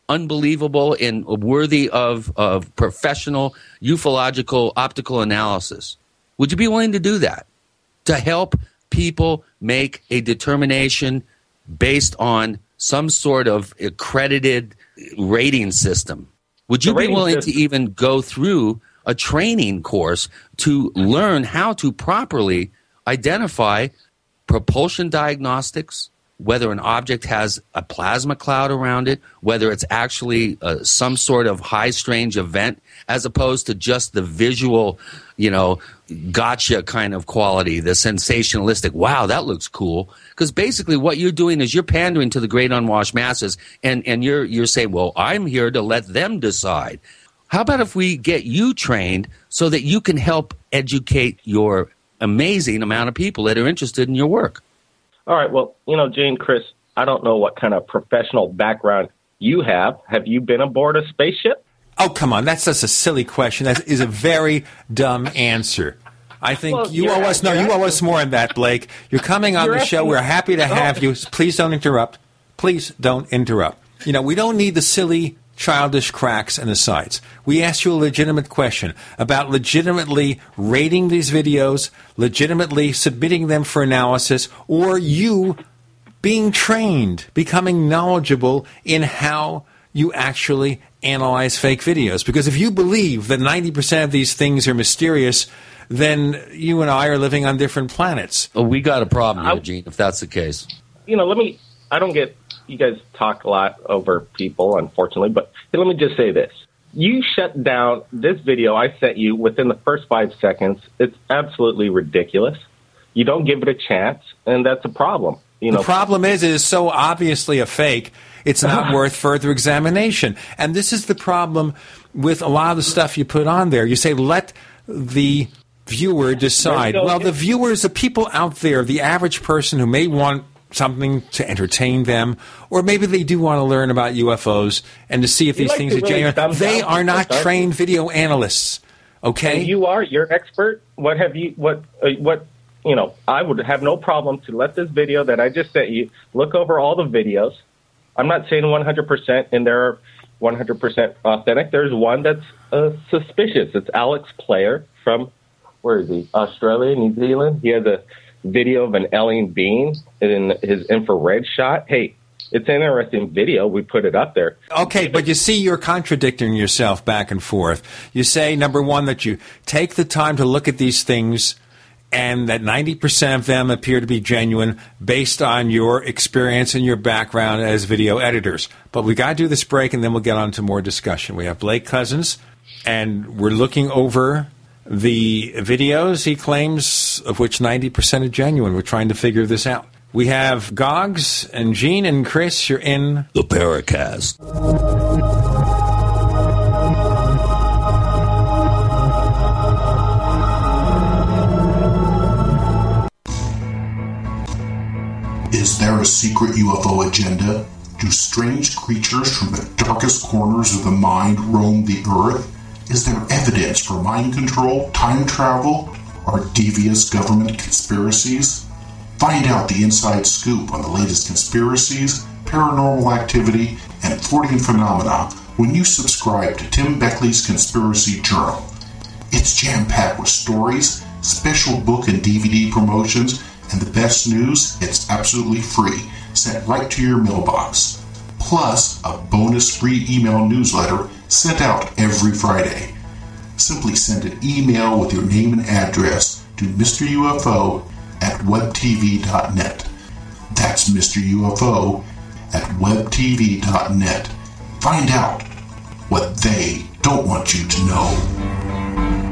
unbelievable and worthy of, of professional ufological optical analysis. Would you be willing to do that to help people make a determination based on some sort of accredited rating system? Would you be willing system- to even go through a training course to learn how to properly identify propulsion diagnostics, whether an object has a plasma cloud around it, whether it's actually uh, some sort of high strange event, as opposed to just the visual, you know, gotcha kind of quality, the sensationalistic, wow, that looks cool. Because basically what you're doing is you're pandering to the great unwashed masses and, and you're, you're saying, well, I'm here to let them decide. How about if we get you trained so that you can help educate your amazing amount of people that are interested in your work? All right. Well, you know, Jane, Chris, I don't know what kind of professional background you have. Have you been aboard a spaceship? Oh, come on. That's just a silly question. That is a very dumb answer. I think Well, you owe us no. You owe us more than that, Blake. You're coming on You're the show. We're happy to Oh. have you. Please don't interrupt. Please don't interrupt. You know we don't need the silly, childish cracks and asides. We asked you a legitimate question about legitimately rating these videos, legitimately submitting them for analysis, or you being trained, becoming knowledgeable in how you actually analyze fake videos. Because if you believe that 90% of these things are mysterious, then you and I are living on different planets. Oh, we got a problem here, Gene, if that's the case. You know, let me. I don't get. You guys talk a lot over people, unfortunately, but let me just say this. You shut down this video I sent you within the first five seconds. It's absolutely ridiculous. You don't give it a chance, and that's a problem. You know, the problem is, it is so obviously a fake. It's not worth further examination. And this is the problem with a lot of the stuff you put on there. You say, let the viewer decide. Well, the viewers, the people out there, the average person who may want something to entertain them, or maybe they do want to learn about UFOs and to see if You these like things are really genuine. They are not trained video analysts. Okay? And you are. You're expert. What have you? What? Uh, what? You know, I would have no problem to let this video that I just sent you look over all the videos. I'm not saying 100%, and there are 100% authentic. There's one that's uh, suspicious. It's Alex Player from where is he? Australia, New Zealand. He has a video of an alien being in his infrared shot. Hey, it's an interesting video. We put it up there. Okay, but you see, you're contradicting yourself back and forth. You say, number one, that you take the time to look at these things and that 90% of them appear to be genuine based on your experience and your background as video editors. But we got to do this break and then we'll get on to more discussion. We have Blake Cousins, and we're looking over the videos he claims, of which 90% are genuine. We're trying to figure this out. We have Goggs and Gene and Chris. You're in the Paracast. Is there a secret UFO agenda? Do strange creatures from the darkest corners of the mind roam the earth? Is there evidence for mind control, time travel, or devious government conspiracies? Find out the inside scoop on the latest conspiracies, paranormal activity, and Fortean phenomena when you subscribe to Tim Beckley's Conspiracy Journal. It's jam packed with stories, special book and DVD promotions, and the best news, it's absolutely free, sent right to your mailbox. Plus, a bonus free email newsletter sent out every Friday. Simply send an email with your name and address to Mr. UFO at webtv.net. That's Mr. UFO at webtv.net. Find out what they don't want you to know.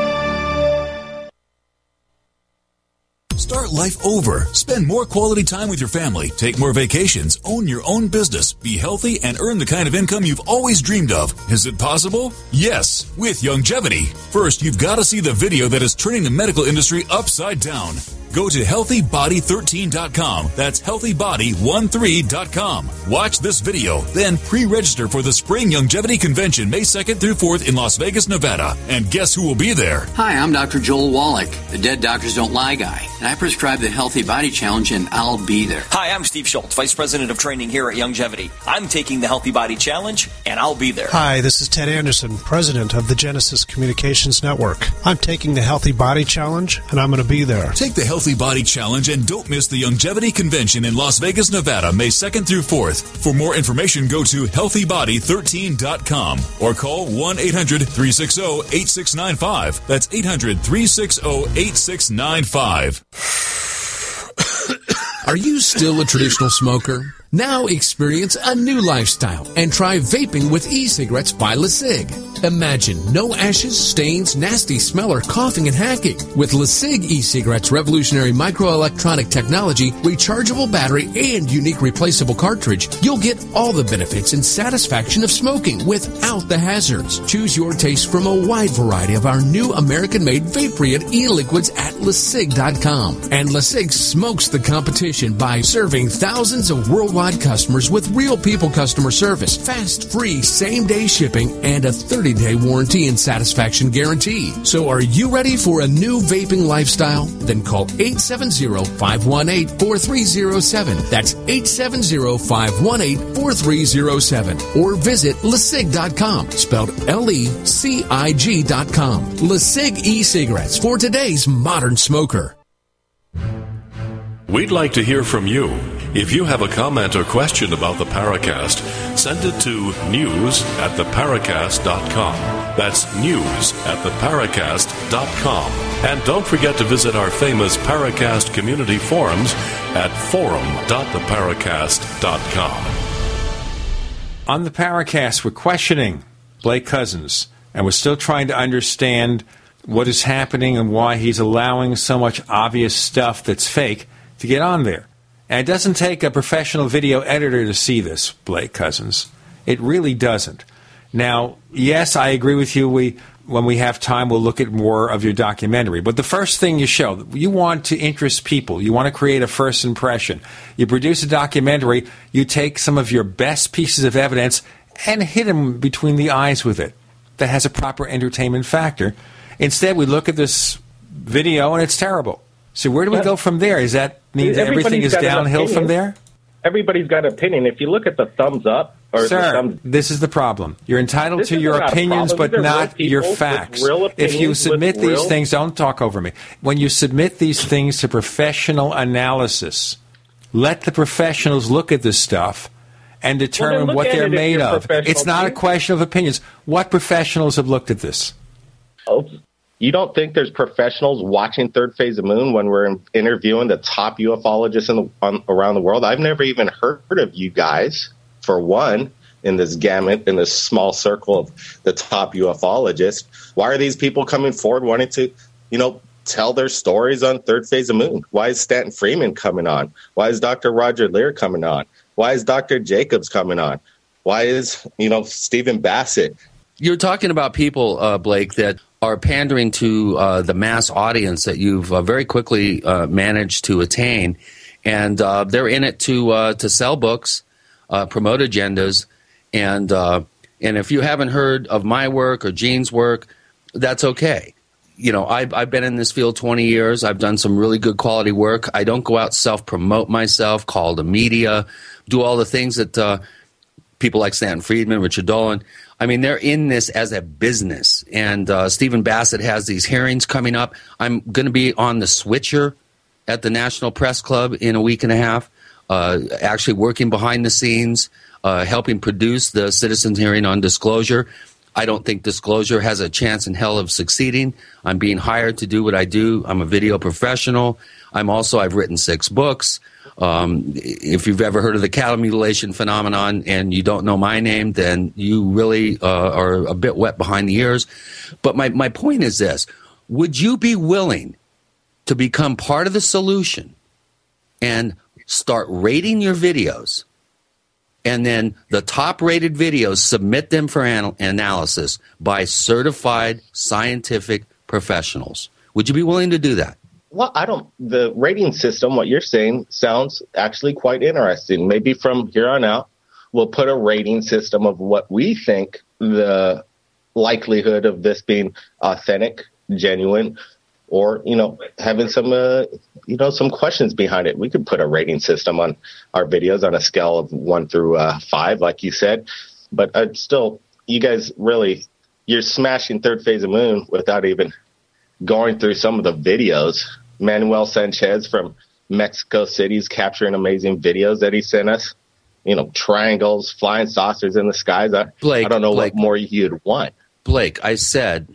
Life over. Spend more quality time with your family. Take more vacations. Own your own business. Be healthy and earn the kind of income you've always dreamed of. Is it possible? Yes, with Youngevity. First, you've got to see the video that is turning the medical industry upside down. Go to healthybody13.com. That's healthybody13.com. Watch this video, then pre-register for the Spring Youngevity Convention May 2nd through 4th in Las Vegas, Nevada. And guess who will be there? Hi, I'm Dr. Joel Wallach, the Dead Doctors Don't Lie guy, and I prescribe the Healthy Body Challenge, and I'll be there. Hi, I'm Steve Schultz, Vice President of Training here at Youngevity. I'm taking the Healthy Body Challenge, and I'll be there. Hi, this is Ted Anderson, President of the Genesis Communications Network. I'm taking the Healthy Body Challenge, and I'm going to be there. Take the Healthy Body Challenge and don't miss the Longevity Convention in Las Vegas, Nevada, May 2nd through 4th. For more information, go to healthybody13.com or call 1 800 360 8695. That's 800 360 8695. Are you still a traditional smoker? Now experience a new lifestyle and try vaping with e-cigarettes by LeCig. Imagine no ashes, stains, nasty smell, or coughing and hacking. With LeCig e-cigarettes' revolutionary microelectronic technology, rechargeable battery, and unique replaceable cartridge, you'll get all the benefits and satisfaction of smoking without the hazards. Choose your taste from a wide variety of our new American-made vape e-liquids at LeCig.com. And LeCig smokes the competition by serving thousands of worldwide customers with real people customer service, fast, free, same day shipping, and a 30 day warranty and satisfaction guarantee. So are you ready for a new vaping lifestyle? Then call 870 518 4307. That's 870 518 4307. Or visit LeCig.com, spelled L E C I G.com. LeCig e cigarettes for today's modern smoker. We'd like to hear from you. If you have a comment or question about the Paracast, send it to news at theparacast.com. That's news at theparacast.com. And don't forget to visit our famous Paracast community forums at forum.theparacast.com. On the Paracast, we're questioning Blake Cousins, and we're still trying to understand what is happening and why he's allowing so much obvious stuff that's fake to get on there. And it doesn't take a professional video editor to see this, Blake Cousins. It really doesn't. Now, yes, I agree with you. We, when we have time, we'll look at more of your documentary. But the first thing you show, you want to interest people. You want to create a first impression. You produce a documentary. You take some of your best pieces of evidence and hit them between the eyes with it. That has a proper entertainment factor. Instead, we look at this video and it's terrible. So where do we Yeah. go from there? Is that means everything is downhill from there? Everybody's got an opinion. If you look at the thumbs up or Sir, thumbs this is the problem. You're entitled to your opinions, but These are real not your facts. If you submit these real- things, don't talk over me. When you submit these things to professional analysis, let the professionals look at this stuff and determine look what they're made of. It's not a question of opinions. What professionals have looked at this? Oh, you don't think there's professionals watching Third Phase of Moon when we're interviewing the top ufologists in the, on, around the world? I've never even heard of you guys, for one, in this gamut, in this small circle of the top ufologists. Why are these people coming forward wanting to, you know, tell their stories on Third Phase of Moon? Why is Stanton Friedman coming on? Why is Dr. Roger Leir coming on? Why is Dr. Jacobs coming on? Why is, you know, Stephen Bassett? You're talking about people, uh, Blake, that are pandering to uh, the mass audience that you've uh, very quickly uh, managed to attain, and uh, they're in it to uh, to sell books, promote agendas, and and if you haven't heard of my work or Gene's work, that's okay. You know, I've, I've been in this field 20 years. I've done some really good quality work. I don't go out self promote myself, call the media, do all the things that people like Stanton Friedman, Richard Dolan. I mean, they're in this as a business. And uh, Stephen Bassett has these hearings coming up. I'm going to be on the switcher at the National Press Club in a week and a half, uh, actually working behind the scenes, uh, helping produce the citizens hearing on disclosure. I don't think disclosure has a chance in hell of succeeding. I'm being hired to do what I do. I'm a video professional. I'm also, I've written six books. Um, if you've ever heard of the cattle mutilation phenomenon and you don't know my name, then you really uh, are a bit wet behind the ears. But my, my point is this Would you be willing to become part of the solution and start rating your videos? and then the top rated videos submit them for anal- analysis by certified scientific professionals. Would you be willing to do that? Well, I don't. The rating system, what you're saying, sounds actually quite interesting. Maybe from here on out, we'll put a rating system of what we think the likelihood of this being authentic, genuine, or you know having some uh, you know some questions behind it. We could put a rating system on our videos on a scale of one through uh, five, like you said. But I'd still, you guys really, you're smashing third phase of moon without even going through some of the videos. Manuel Sanchez from Mexico City's capturing amazing videos that he sent us. You know, triangles, flying saucers in the skies. I, Blake, I don't know Blake. what more you'd want. Blake, I said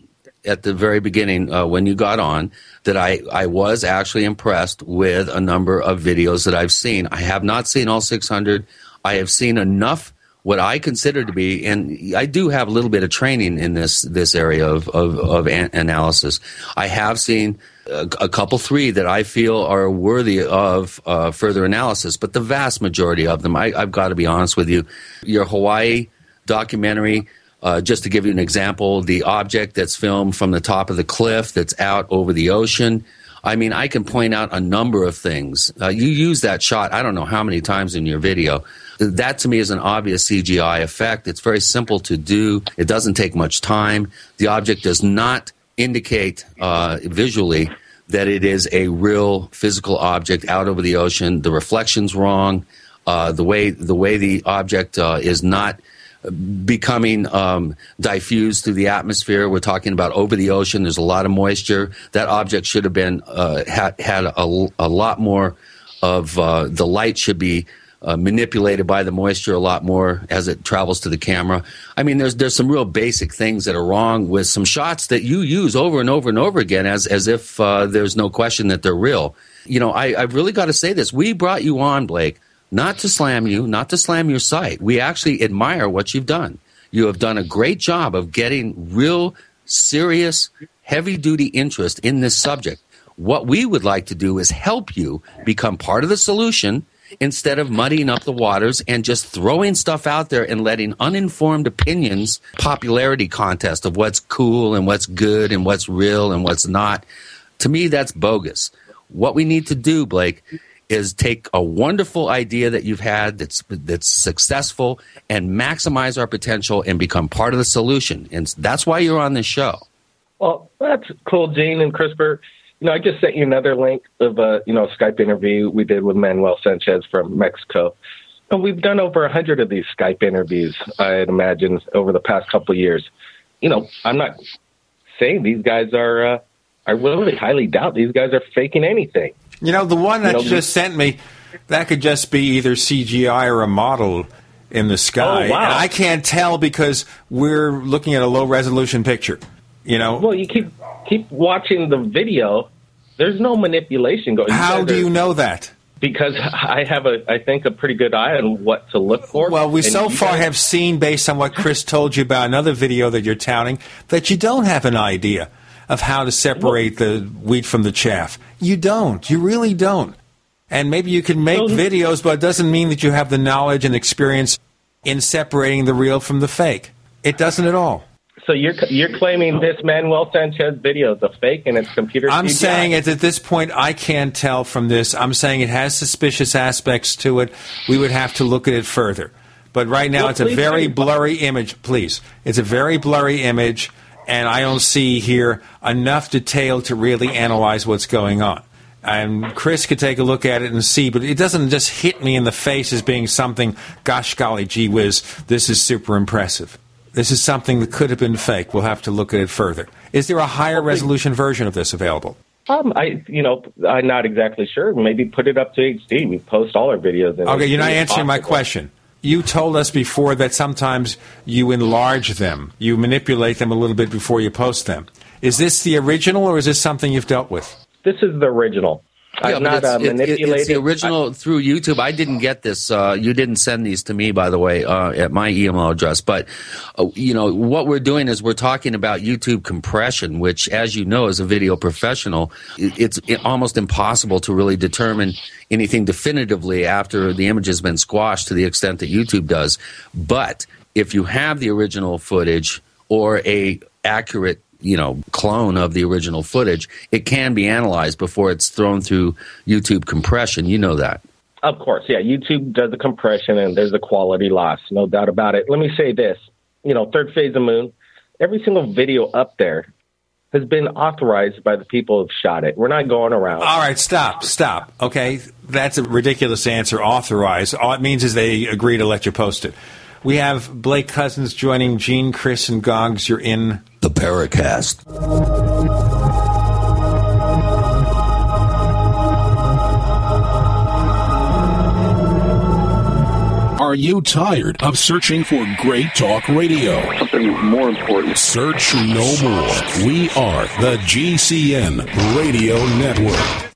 at the very beginning uh, when you got on that I, I was actually impressed with a number of videos that I've seen. I have not seen all 600. I have seen enough what I consider to be, and I do have a little bit of training in this this area of of, of an- analysis. I have seen a, couple three that I feel are worthy of uh, further analysis, but the vast majority of them, I, I've got to be honest with you, your Hawaii documentary. Uh, just to give you an example, the object that's filmed from the top of the cliff that's out over the ocean. I mean, I can point out a number of things. Uh, you use that shot, I don't know how many times in your video. That to me is an obvious CGI effect. It's very simple to do. It doesn't take much time. The object does not indicate uh, visually that it is a real physical object out over the ocean. The reflection's wrong. Uh, the way the way the object uh, is not becoming um, diffused through the atmosphere. We're talking about over the ocean. There's a lot of moisture. That object should have been uh, had had a, a lot more of uh, the light should be uh, manipulated by the moisture a lot more as it travels to the camera. I mean, there's there's some real basic things that are wrong with some shots that you use over and over and over again as as if uh, there's no question that they're real. You know, I, I've really got to say this. We brought you on, Blake, not to slam you, not to slam your site. We actually admire what you've done. You have done a great job of getting real, serious, heavy duty interest in this subject. What we would like to do is help you become part of the solution instead of muddying up the waters and just throwing stuff out there and letting uninformed opinions, popularity contest of what's cool and what's good and what's real and what's not. To me, that's bogus. What we need to do, Blake, is take a wonderful idea that you've had that's that's successful and maximize our potential and become part of the solution. And that's why you're on this show. Well, that's cool, Gene and Chris. You know, I just sent you another link of a you know Skype interview we did with Manuel Sanchez from Mexico. And we've done over a hundred of these Skype interviews, I'd imagine, over the past couple of years. You know, I'm not saying these guys are. Uh, I really highly doubt these guys are faking anything. You know, the one that You you know, just sent me, that could just be either CGI or a model in the sky. Oh, wow. And I can't tell because we're looking at a low resolution picture. You know, Well, you keep keep watching the video. There's no manipulation going. On. How do you know that? Because I have a, I think, a pretty good eye on what to look for. Well, we And so far guys- have seen, based on what Chris told you about another video that you're touting, that you don't have an idea of how to separate the wheat from the chaff. You don't. You really don't. And maybe you can make videos, but it doesn't mean that you have the knowledge and experience in separating the real from the fake. It doesn't at all. So you're you're claiming this Manuel Sanchez video is a fake and it's computer. I'm CGI. saying at this point, I can't tell from this. I'm saying it has suspicious aspects to it. We would have to look at it further. But right now, Well, it's a very blurry image. Please, it's a very blurry image, and I don't see here enough detail to really analyze what's going on. And Chris could take a look at it and see, but it doesn't just hit me in the face as being something. Gosh, golly, gee whiz, this is super impressive. This is something that could have been fake. We'll have to look at it further. Is there a higher resolution version of this available? Um, I, you know, I'm not exactly sure. Maybe put it up to HD. We post all our videos. In Okay, you're not answering my question. You told us before that sometimes you enlarge them, you manipulate them a little bit before you post them. Is this the original, or is this something you've dealt with? This is the original. Yeah, I've but not it's, uh, it- manipulated. it's the original through YouTube. I didn't get this. Uh, you didn't send these to me, by the way, uh, at my email address. But uh, you know what we're doing is we're talking about YouTube compression, which, as you know, as a video professional, it's almost impossible to really determine anything definitively after the image has been squashed to the extent that YouTube does. But if you have the original footage or a accurate you know clone of the original footage it can be analyzed before it's thrown through youtube compression you know that Of course, yeah. YouTube does the compression and there's a quality loss, no doubt about it. Let me say this: you know, third phase of moon, every single video up there has been authorized by the people who've shot it. We're not going around. All right, stop, stop. Okay, that's a ridiculous answer. Authorized. All it means is they agree to let you post it. We have Blake Cousins joining Gene, Chris, and Goggs. You're in the Paracast. Are you tired of searching for great talk radio? Something more important. Search no more. We are the GCN Radio Network.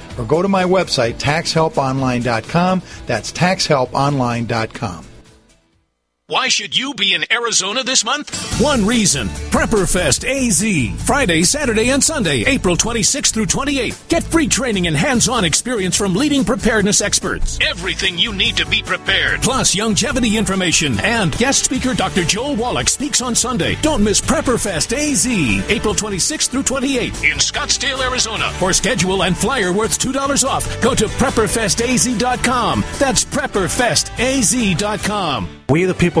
or go to my website taxhelponline.com. That's taxhelponline.com. Why should you be in Arizona this month? One reason Prepperfest AZ. Friday, Saturday, and Sunday, April 26th through 28th. Get free training and hands on experience from leading preparedness experts. Everything you need to be prepared. Plus, longevity information. And guest speaker Dr. Joel Wallach speaks on Sunday. Don't miss Prepperfest AZ. April 26th through 28th in Scottsdale, Arizona. For schedule and flyer worth $2 off, go to PrepperFestAZ.com. That's PrepperFestAZ.com. We, the people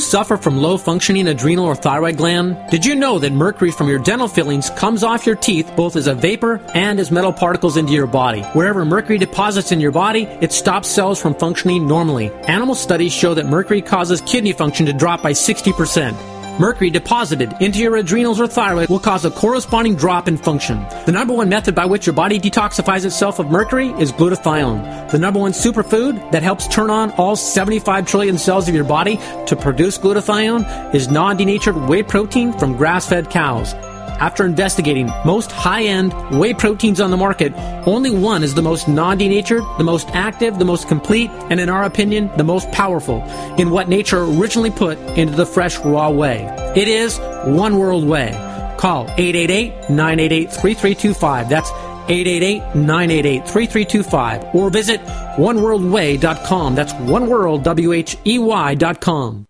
suffer from low functioning adrenal or thyroid gland? Did you know that mercury from your dental fillings comes off your teeth both as a vapor and as metal particles into your body? Wherever mercury deposits in your body, it stops cells from functioning normally. Animal studies show that mercury causes kidney function to drop by 60%. Mercury deposited into your adrenals or thyroid will cause a corresponding drop in function. The number one method by which your body detoxifies itself of mercury is glutathione. The number one superfood that helps turn on all 75 trillion cells of your body to produce glutathione is non-denatured whey protein from grass-fed cows. After investigating most high end whey proteins on the market, only one is the most non denatured, the most active, the most complete, and in our opinion, the most powerful in what nature originally put into the fresh raw whey. It is One World Whey. Call 888 988 3325. That's 888-988-3325 or visit oneworldwhey.com. That's oneworld, W-H-E-Y dot com.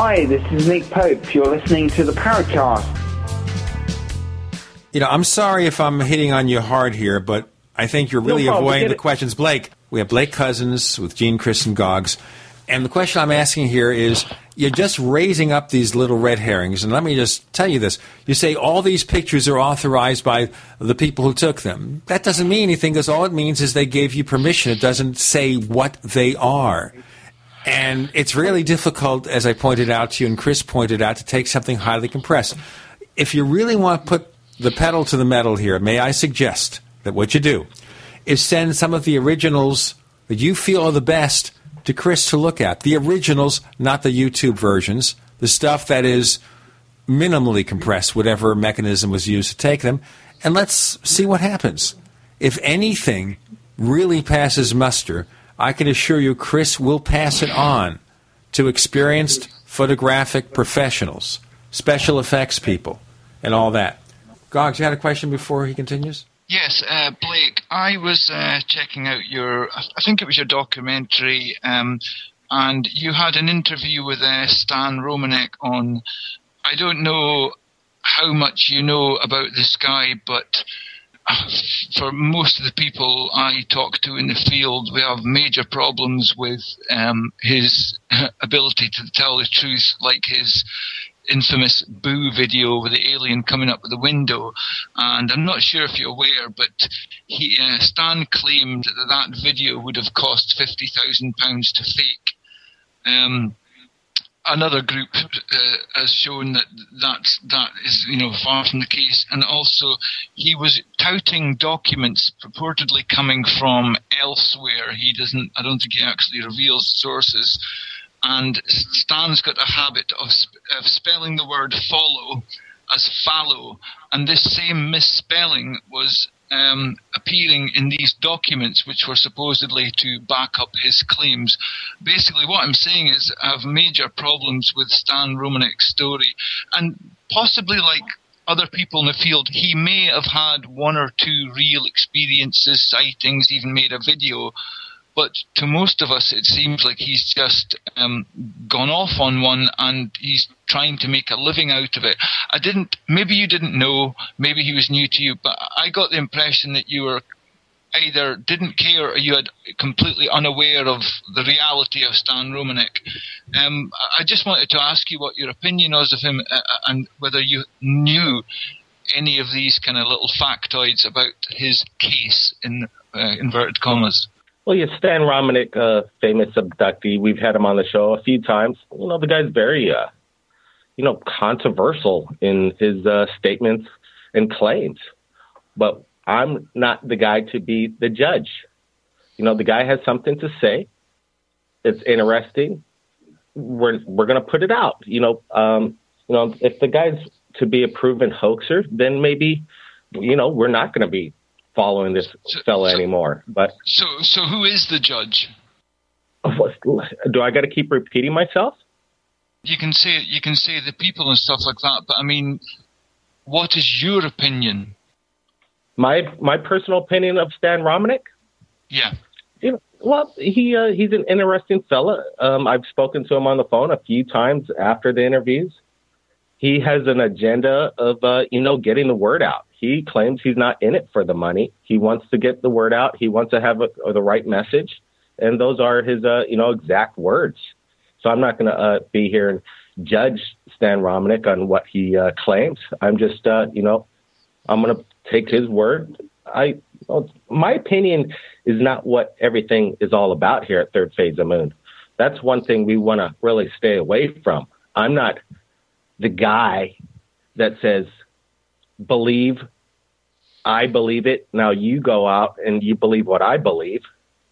Hi, this is Nick Pope. You're listening to the Paracast. You know, I'm sorry if I'm hitting on you hard here, but I think you're really No avoiding the questions. Blake, we have Blake Cousins with Gene, Chris, and Goggs. And the question I'm asking here is you're just raising up these little red herrings. And let me just tell you this. You say all these pictures are authorized by the people who took them. That doesn't mean anything because all it means is they gave you permission. It doesn't say what they are. And it's really difficult, as I pointed out to you and Chris pointed out, to take something highly compressed. If you really want to put the pedal to the metal here, may I suggest that what you do is send some of the originals that you feel are the best to Chris to look at. The originals, not the YouTube versions, the stuff that is minimally compressed, whatever mechanism was used to take them, and let's see what happens. If anything really passes muster, I can assure you Chris will pass it on to experienced photographic professionals, special effects people, and all that. Goggs, you had a question before he continues? Yes, uh, Blake, I was uh, checking out your, I think it was your documentary, um, and you had an interview with uh, Stan Romanek on, I don't know how much you know about this guy, but for most of the people I talk to in the field, we have major problems with um, his ability to tell the truth, like his infamous Boo video with the alien coming up with the window. And I'm not sure if you're aware, but he, uh, Stan claimed that that video would have cost £50,000 to fake. Um, another group uh, has shown that that's, that is you know far from the case, and also he was touting documents purportedly coming from elsewhere. He doesn't. I don't think he actually reveals sources. And Stan's got a habit of, sp- of spelling the word follow as fallow, and this same misspelling was um, appearing in these documents, which were supposedly to back up his claims. Basically, what I'm saying is I have major problems with Stan Romanek's story, and possibly like other people in the field, he may have had one or two real experiences, sightings, even made a video. But to most of us, it seems like he's just um, gone off on one and he's trying to make a living out of it. I didn't, maybe you didn't know, maybe he was new to you, but I got the impression that you were either didn't care or you had completely unaware of the reality of Stan Romanek. Um, I just wanted to ask you what your opinion was of him uh, and whether you knew any of these kind of little factoids about his case in uh, inverted commas. Well, yeah, Stan Romanek, uh, famous abductee. We've had him on the show a few times. You know, the guy's very, uh, you know, controversial in his uh, statements and claims. But I'm not the guy to be the judge. You know, the guy has something to say. It's interesting. We're we're gonna put it out. You know, um, you know, if the guy's to be a proven hoaxer, then maybe, you know, we're not to be following this fella anymore. But So, so who is the judge? Do I got to keep repeating myself? You can say you can say the people and stuff like that, but I mean, what is your opinion? My my personal opinion of Stan Romanek. Yeah. You know, well, he uh, he's an interesting fella. Um, I've spoken to him on the phone a few times after the interviews. He has an agenda of uh, you know getting the word out. He claims he's not in it for the money. He wants to get the word out. He wants to have a, the right message, and those are his uh, you know exact words. So I'm not going to uh, be here and judge Stan Romanek on what he uh, claims. I'm just, uh, you know, I'm going to take his word. I, my opinion is not what everything is all about here at Third Phase of Moon. That's one thing we want to really stay away from. I'm not the guy that says, believe, I believe it. Now you go out and you believe what I believe.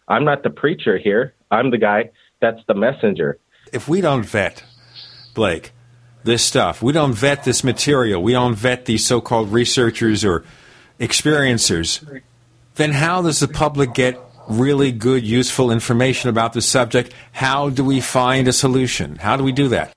I'm not the preacher here. I'm the guy that's the messenger if we don't vet, Blake, this stuff, we don't vet this material, we don't vet these so called researchers or experiencers, then how does the public get really good, useful information about the subject? How do we find a solution? How do we do that?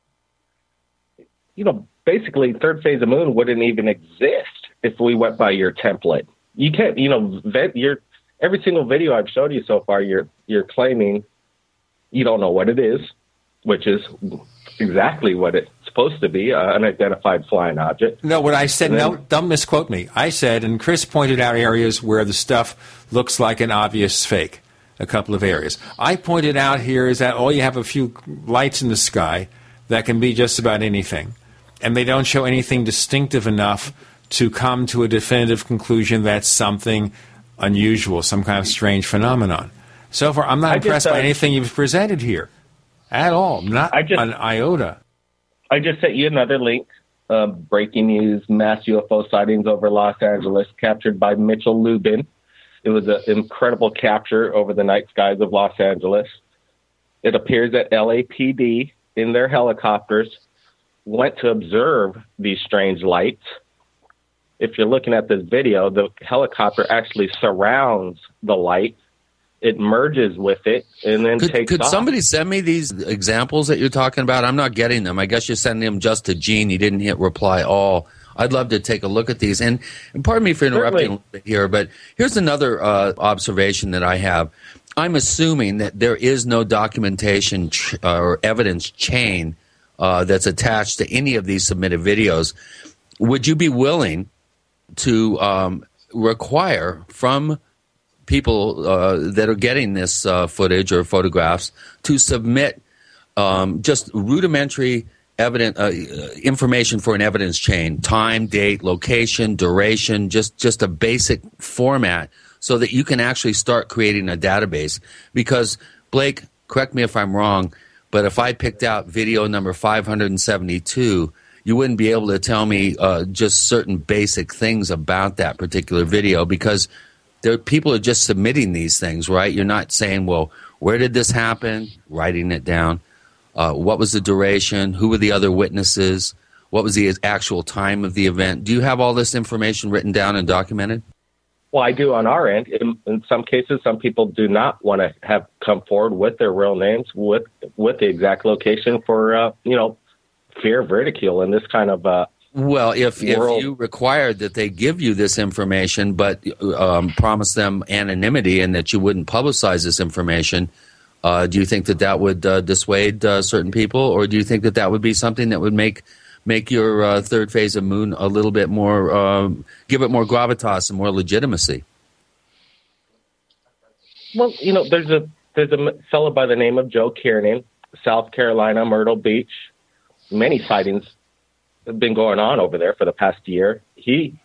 You know, basically, Third Phase of Moon wouldn't even exist if we went by your template. You can't, you know, vet your every single video I've showed you so far. You're you're claiming you don't know what it is which is exactly what it's supposed to be uh, unidentified flying object. No, what I said, then, no, don't misquote me. I said, and Chris pointed out areas where the stuff looks like an obvious fake, a couple of areas. I pointed out here is that all you have a few lights in the sky that can be just about anything, and they don't show anything distinctive enough to come to a definitive conclusion that's something unusual, some kind of strange phenomenon. So far, I'm not I impressed just, uh, by anything you've presented here at all. Not I just, an iota. I just sent you another link. Uh, breaking news: mass UFO sightings over Los Angeles, captured by Mitchell Lubin. It was an incredible capture over the night skies of Los Angeles. It appears that LAPD, in their helicopters, went to observe these strange lights. If you're looking at this video, the helicopter actually surrounds the light. It merges with it and then could, takes could off. somebody send me these examples that you're talking about? I'm not getting them. I guess you're sending them just to gene. He didn't hit reply all. I'd love to take a look at these. And, and pardon me for interrupting here but here's another uh, observation that i have. I'm assuming that there is no documentation ch- uh, or evidence chain uh, that's attached to any of these submitted videos would you be willing to um, require from people uh, that are getting this uh, footage or photographs to submit um, just rudimentary evident uh, information for an evidence chain time date location duration just just a basic format so that you can actually start creating a database? Because blake correct me if i'm wrong but if i picked out video number 572 you wouldn't be able to tell me uh, just certain basic things about that particular video because there people are just submitting these things, right? You're not saying, well, where did this happen? Writing it down. Uh, what was the duration? Who were the other witnesses? What was the actual time of the event? Do you have all this information written down and documented? Well, I do on our end. In, in some cases, some people do not want to have come forward with their real names, with with the exact location for uh, you know fear of ridicule and this kind of uh, well, if, if you required that they give you this information, but um, promise them anonymity and that you wouldn't publicize this information, uh, do you think that that would uh, dissuade uh, certain people, or do you think that that would be something that would make make your uh, third phase of Moon a little bit more, um, give it more gravitas and more legitimacy? Well, you know, there's a there's a fellow by the name of Joe Kiernan, South Carolina, Myrtle Beach. Many sightings have been going on over there for the past year. He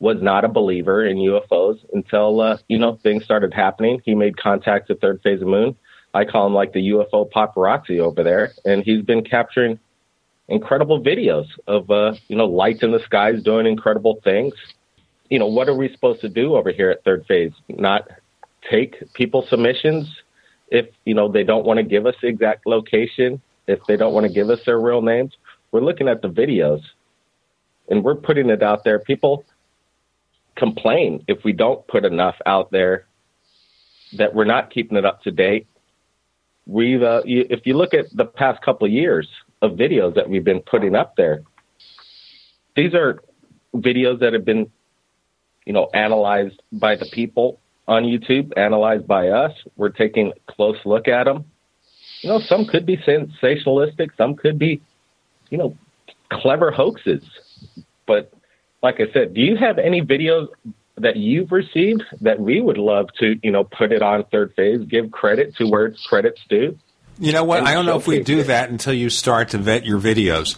was not a believer in UFOs until uh, you know things started happening. He made contact with Third Phase of Moon. I call him like the UFO paparazzi over there, and he's been capturing incredible videos of uh, you know lights in the skies doing incredible things. You know what are we supposed to do over here at Third Phase? Not take people submissions if you know they don't want to give us the exact location, if they don't want to give us their real names we're looking at the videos and we're putting it out there. People complain if we don't put enough out there that we're not keeping it up to date. we've uh, you, if you look at the past couple of years of videos that we've been putting up there, these are videos that have been, you know, analyzed by the people on YouTube, analyzed by us. We're taking a close look at them. You know, some could be sensationalistic, some could be, you know, clever hoaxes. But like I said, do you have any videos that you've received that we would love to, you know, put it on third phase, give credit to where credit's due? You know what? I don't know if we do that until you start to vet your videos.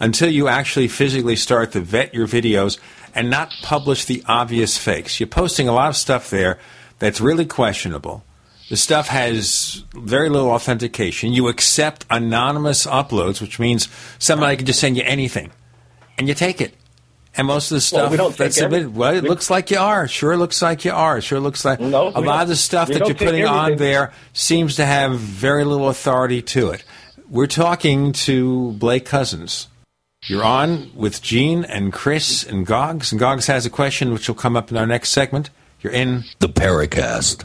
Until you actually physically start to vet your videos and not publish the obvious fakes. You're posting a lot of stuff there that's really questionable. The stuff has very little authentication. You accept anonymous uploads, which means somebody can just send you anything, and you take it. And most of the Well, stuff we that's submitted, every- well, it we- looks like you are. Sure looks like you are. Sure looks like No, a lot of the stuff that you're take putting on there seems to have very little authority to it. We're talking to Blake Cousins. You're on with Gene and Chris and Goggs, and Goggs has a question which will come up in our next segment. You're in The Paracast.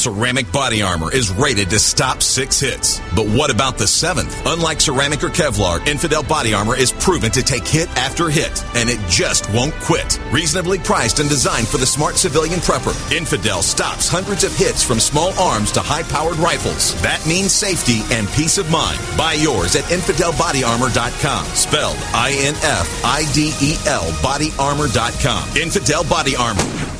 Ceramic body armor is rated to stop six hits. But what about the seventh? Unlike ceramic or Kevlar, Infidel body armor is proven to take hit after hit, and it just won't quit. Reasonably priced and designed for the smart civilian prepper, Infidel stops hundreds of hits from small arms to high powered rifles. That means safety and peace of mind. Buy yours at InfidelBodyArmor.com. Spelled I N F I D E L BodyArmor.com. Infidel Body Armor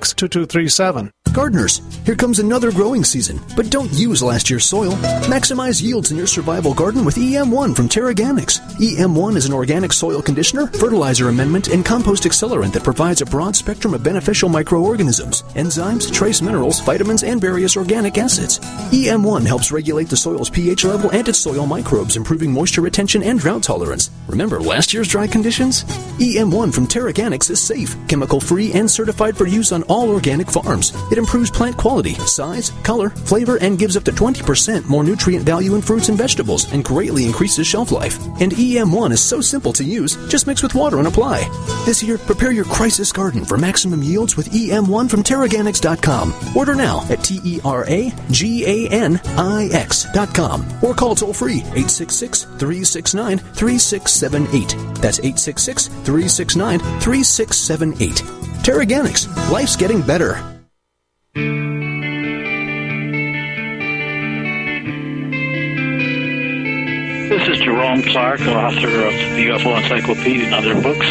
2237. Gardeners, here comes another growing season, but don't use last year's soil. Maximize yields in your survival garden with EM1 from Teraganix. EM1 is an organic soil conditioner, fertilizer amendment, and compost accelerant that provides a broad spectrum of beneficial microorganisms, enzymes, trace minerals, vitamins, and various organic acids. EM1 helps regulate the soil's pH level and its soil microbes, improving moisture retention and drought tolerance. Remember last year's dry conditions? EM1 from Teraganix is safe, chemical free, and certified for use on all organic farms. It improves plant quality, size, color, flavor, and gives up to 20% more nutrient value in fruits and vegetables and greatly increases shelf life. And EM1 is so simple to use, just mix with water and apply. This year, prepare your crisis garden for maximum yields with EM1 from Teraganix.com. Order now at T E R A G A N I X.com or call toll free 866 369 3678. That's 866 369 3678. Teraganix, life's getting better. This is Jerome Clark, author of the UFO Encyclopedia and other books.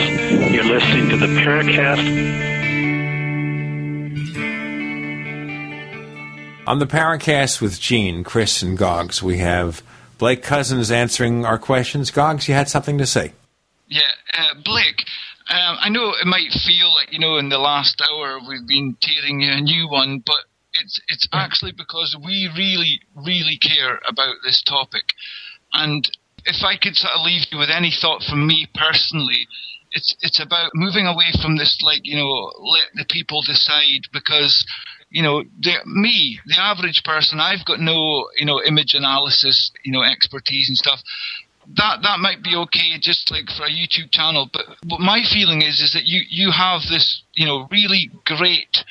You're listening to the Paracast. On the Paracast with Gene, Chris, and Goggs, we have Blake Cousins answering our questions. Goggs, you had something to say. Yeah, uh, Blake, um, I know it might feel like, you know, in the last hour we've been tearing you a new one, but it's, it's actually because we really, really care about this topic. And if I could sort of leave you with any thought from me personally, it's it's about moving away from this like you know let the people decide because you know the, me the average person I've got no you know image analysis you know expertise and stuff that that might be okay just like for a YouTube channel but what my feeling is is that you you have this you know really great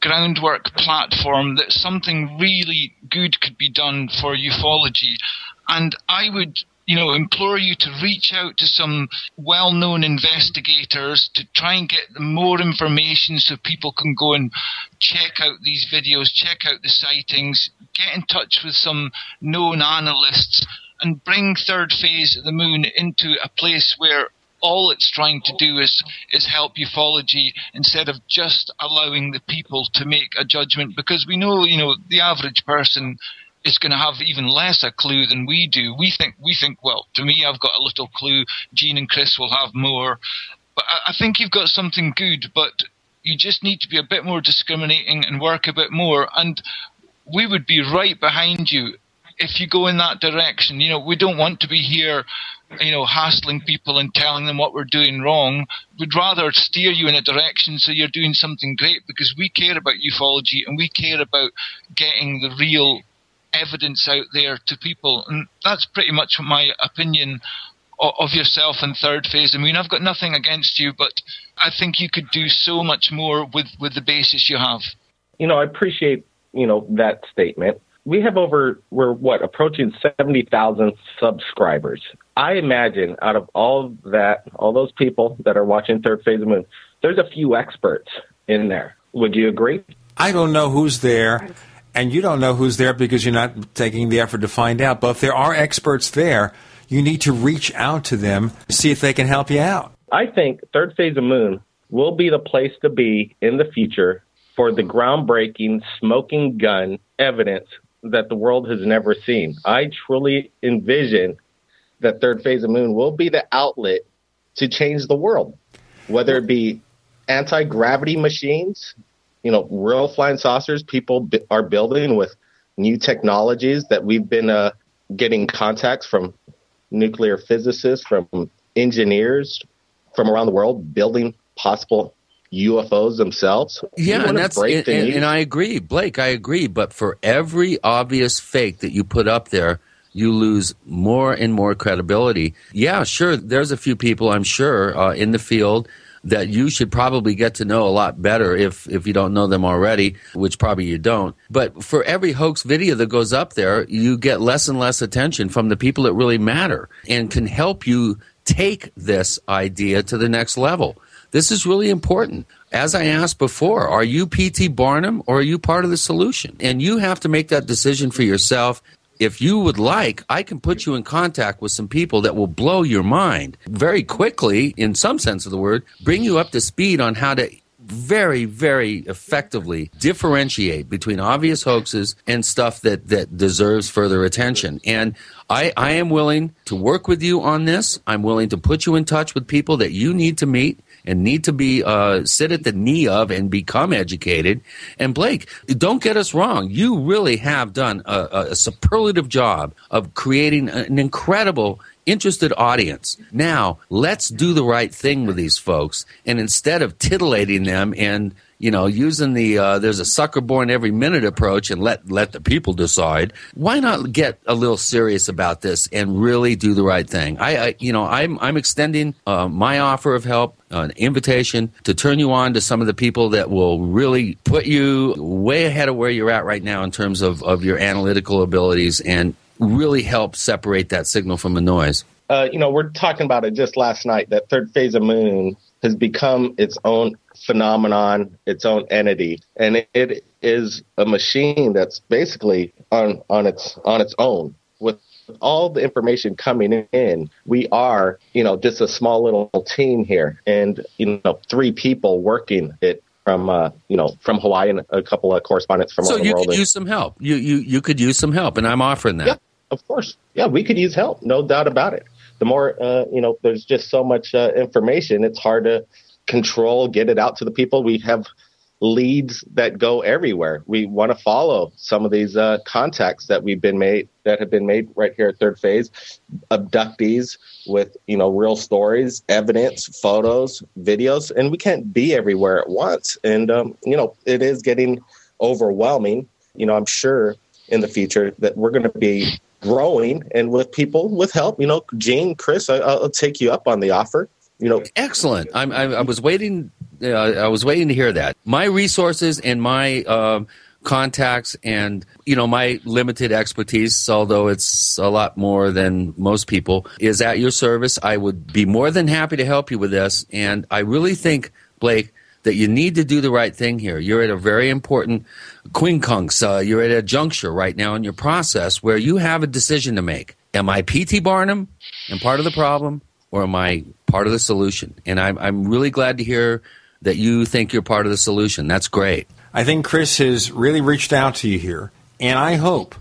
groundwork platform that something really good could be done for ufology. And I would, you know, implore you to reach out to some well known investigators to try and get more information so people can go and check out these videos, check out the sightings, get in touch with some known analysts, and bring third phase of the moon into a place where all it's trying to do is is help ufology instead of just allowing the people to make a judgment because we know you know the average person is going to have even less a clue than we do. We think we think well. To me, I've got a little clue. Gene and Chris will have more, but I, I think you've got something good. But you just need to be a bit more discriminating and work a bit more. And we would be right behind you if you go in that direction. You know, we don't want to be here, you know, hassling people and telling them what we're doing wrong. We'd rather steer you in a direction so you're doing something great because we care about ufology and we care about getting the real evidence out there to people. And that's pretty much my opinion of yourself and third phase. I mean, I've got nothing against you, but I think you could do so much more with, with the basis you have. You know, I appreciate, you know, that statement. We have over, we're what, approaching 70,000 subscribers. I imagine out of all that, all those people that are watching Third Phase of Moon, there's a few experts in there. Would you agree? I don't know who's there and you don't know who's there because you're not taking the effort to find out. But if there are experts there, you need to reach out to them, to see if they can help you out. I think Third Phase of Moon will be the place to be in the future for the groundbreaking smoking gun evidence that the world has never seen. I truly envision that Third Phase of Moon will be the outlet to change the world, whether it be anti gravity machines, you know, real flying saucers people b- are building with new technologies that we've been uh, getting contacts from nuclear physicists, from engineers from around the world building possible UFOs themselves. Yeah, and that's and, and, and I agree, Blake. I agree. But for every obvious fake that you put up there, you lose more and more credibility. Yeah, sure. There's a few people I'm sure uh, in the field that you should probably get to know a lot better if if you don't know them already, which probably you don't. But for every hoax video that goes up there, you get less and less attention from the people that really matter and can help you take this idea to the next level. This is really important. As I asked before, are you P.T. Barnum or are you part of the solution? And you have to make that decision for yourself if you would like, I can put you in contact with some people that will blow your mind very quickly, in some sense of the word, bring you up to speed on how to very, very effectively differentiate between obvious hoaxes and stuff that, that deserves further attention. And I, I am willing to work with you on this. I'm willing to put you in touch with people that you need to meet and need to be uh, sit at the knee of and become educated. And Blake, don't get us wrong. You really have done a, a superlative job of creating an incredible interested audience. Now, let's do the right thing with these folks. And instead of titillating them and you know, using the uh, there's a sucker born every minute approach and let let the people decide. Why not get a little serious about this and really do the right thing? I, I you know, I'm I'm extending uh, my offer of help, uh, an invitation to turn you on to some of the people that will really put you way ahead of where you're at right now in terms of of your analytical abilities and really help separate that signal from the noise. Uh, you know, we're talking about it just last night. That third phase of moon has become its own phenomenon, its own entity, and it is a machine that's basically on on its on its own with all the information coming in. We are, you know, just a small little team here, and you know, three people working it from uh, you know from Hawaii and a couple of correspondents from so all the you could use some help. You you you could use some help, and I'm offering that. Yeah, of course. Yeah, we could use help, no doubt about it. The more uh, you know, there's just so much uh, information. It's hard to control, get it out to the people. We have leads that go everywhere. We want to follow some of these uh, contacts that we've been made that have been made right here at Third Phase, abductees with you know real stories, evidence, photos, videos, and we can't be everywhere at once. And um, you know it is getting overwhelming. You know I'm sure in the future that we're going to be growing and with people with help. You know, Gene, Chris, I, I'll take you up on the offer you know. Excellent. I'm, I, I was waiting uh, i was waiting to hear that. My resources and my uh, contacts and you know my limited expertise although it's a lot more than most people is at your service. I would be more than happy to help you with this. And i really think blake that you need to do the right thing here. You're at a very important quincunx. Uh, you're at a juncture right now in your process where you have a decision to make. Am I P.T. Barnum and part of the problem, or am I part of the solution? And I'm, I'm really glad to hear that you think you're part of the solution. That's great. I think Chris has really reached out to you here. And I hope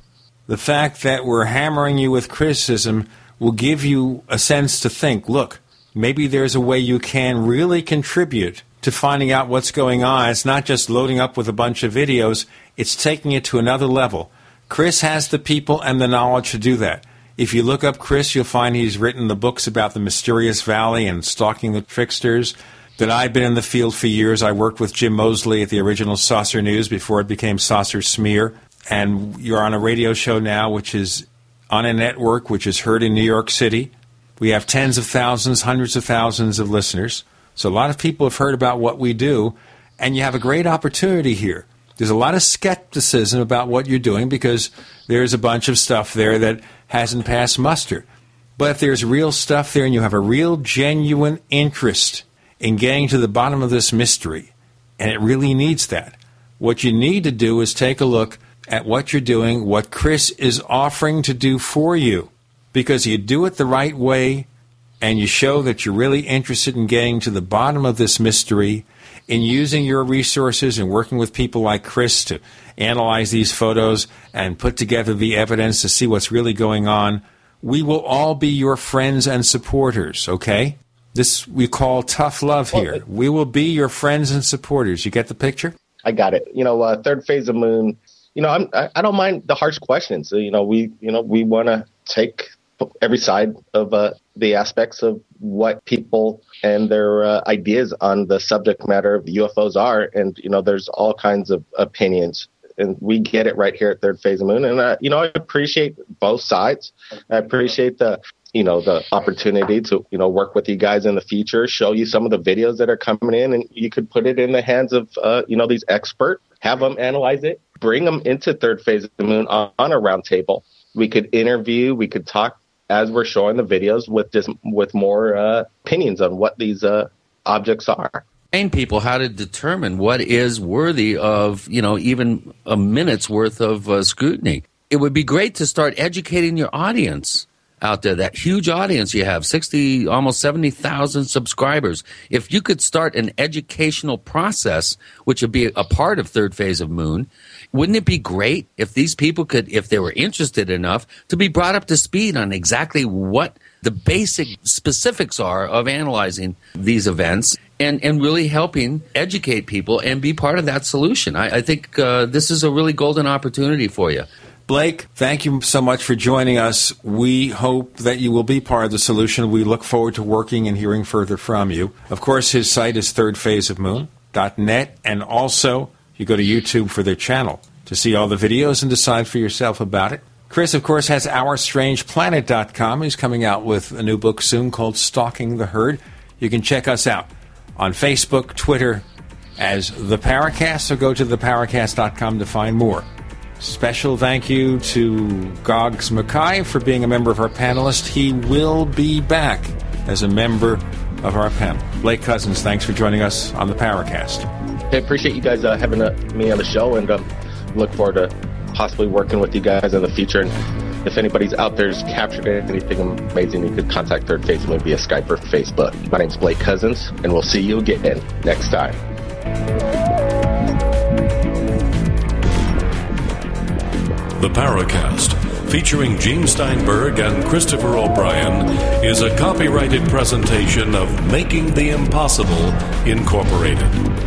the fact that we're hammering you with criticism will give you a sense to think look, maybe there's a way you can really contribute to finding out what's going on. It's not just loading up with a bunch of videos, it's taking it to another level. Chris has the people and the knowledge to do that. If you look up Chris, you'll find he's written the books about the mysterious valley and stalking the tricksters. That I've been in the field for years. I worked with Jim Moseley at the original Saucer News before it became Saucer Smear. And you're on a radio show now, which is on a network which is heard in New York City. We have tens of thousands, hundreds of thousands of listeners. So a lot of people have heard about what we do, and you have a great opportunity here. There's a lot of skepticism about what you're doing because there's a bunch of stuff there that hasn't passed muster. But if there's real stuff there and you have a real genuine interest in getting to the bottom of this mystery, and it really needs that, what you need to do is take a look at what you're doing, what Chris is offering to do for you. Because you do it the right way and you show that you're really interested in getting to the bottom of this mystery, in using your resources and working with people like Chris to analyze these photos and put together the evidence to see what's really going on, we will all be your friends and supporters, okay? This we call tough love here. We will be your friends and supporters. You get the picture? I got it. You know, uh, third phase of moon. You know, I'm, I, I don't mind the harsh questions. You know, we you know we want to take every side of uh, the aspects of what people and their uh, ideas on the subject matter of UFOs are, and you know, there's all kinds of opinions. And we get it right here at Third Phase of Moon, and uh, you know I appreciate both sides. I appreciate the you know the opportunity to you know work with you guys in the future, show you some of the videos that are coming in, and you could put it in the hands of uh, you know these experts, have them analyze it, bring them into Third Phase of the Moon on, on a roundtable. We could interview, we could talk as we're showing the videos with just with more uh, opinions on what these uh, objects are. Train people how to determine what is worthy of you know even a minute's worth of uh, scrutiny. It would be great to start educating your audience out there, that huge audience you have, 60, almost 70,000 subscribers. If you could start an educational process, which would be a part of third phase of moon, wouldn't it be great if these people could, if they were interested enough, to be brought up to speed on exactly what the basic specifics are of analyzing these events and, and really helping educate people and be part of that solution? I, I think uh, this is a really golden opportunity for you. Blake, thank you so much for joining us. We hope that you will be part of the solution. We look forward to working and hearing further from you. Of course, his site is thirdphaseofmoon.net, and also you go to YouTube for their channel to see all the videos and decide for yourself about it. Chris, of course, has OurStrangePlanet.com. He's coming out with a new book soon called Stalking the Herd. You can check us out on Facebook, Twitter, as The Paracast, or go to theparacast.com to find more. Special thank you to Goggs Mackay for being a member of our panelist. He will be back as a member of our panel. Blake Cousins, thanks for joining us on the Paracast. I appreciate you guys uh, having uh, me on the show and um, look forward to possibly working with you guys in the future. And if anybody's out there there's captured anything amazing, you could contact Third Phase maybe via Skype or Facebook. My name's Blake Cousins, and we'll see you again next time. The Paracast, featuring Gene Steinberg and Christopher O'Brien, is a copyrighted presentation of Making the Impossible Incorporated.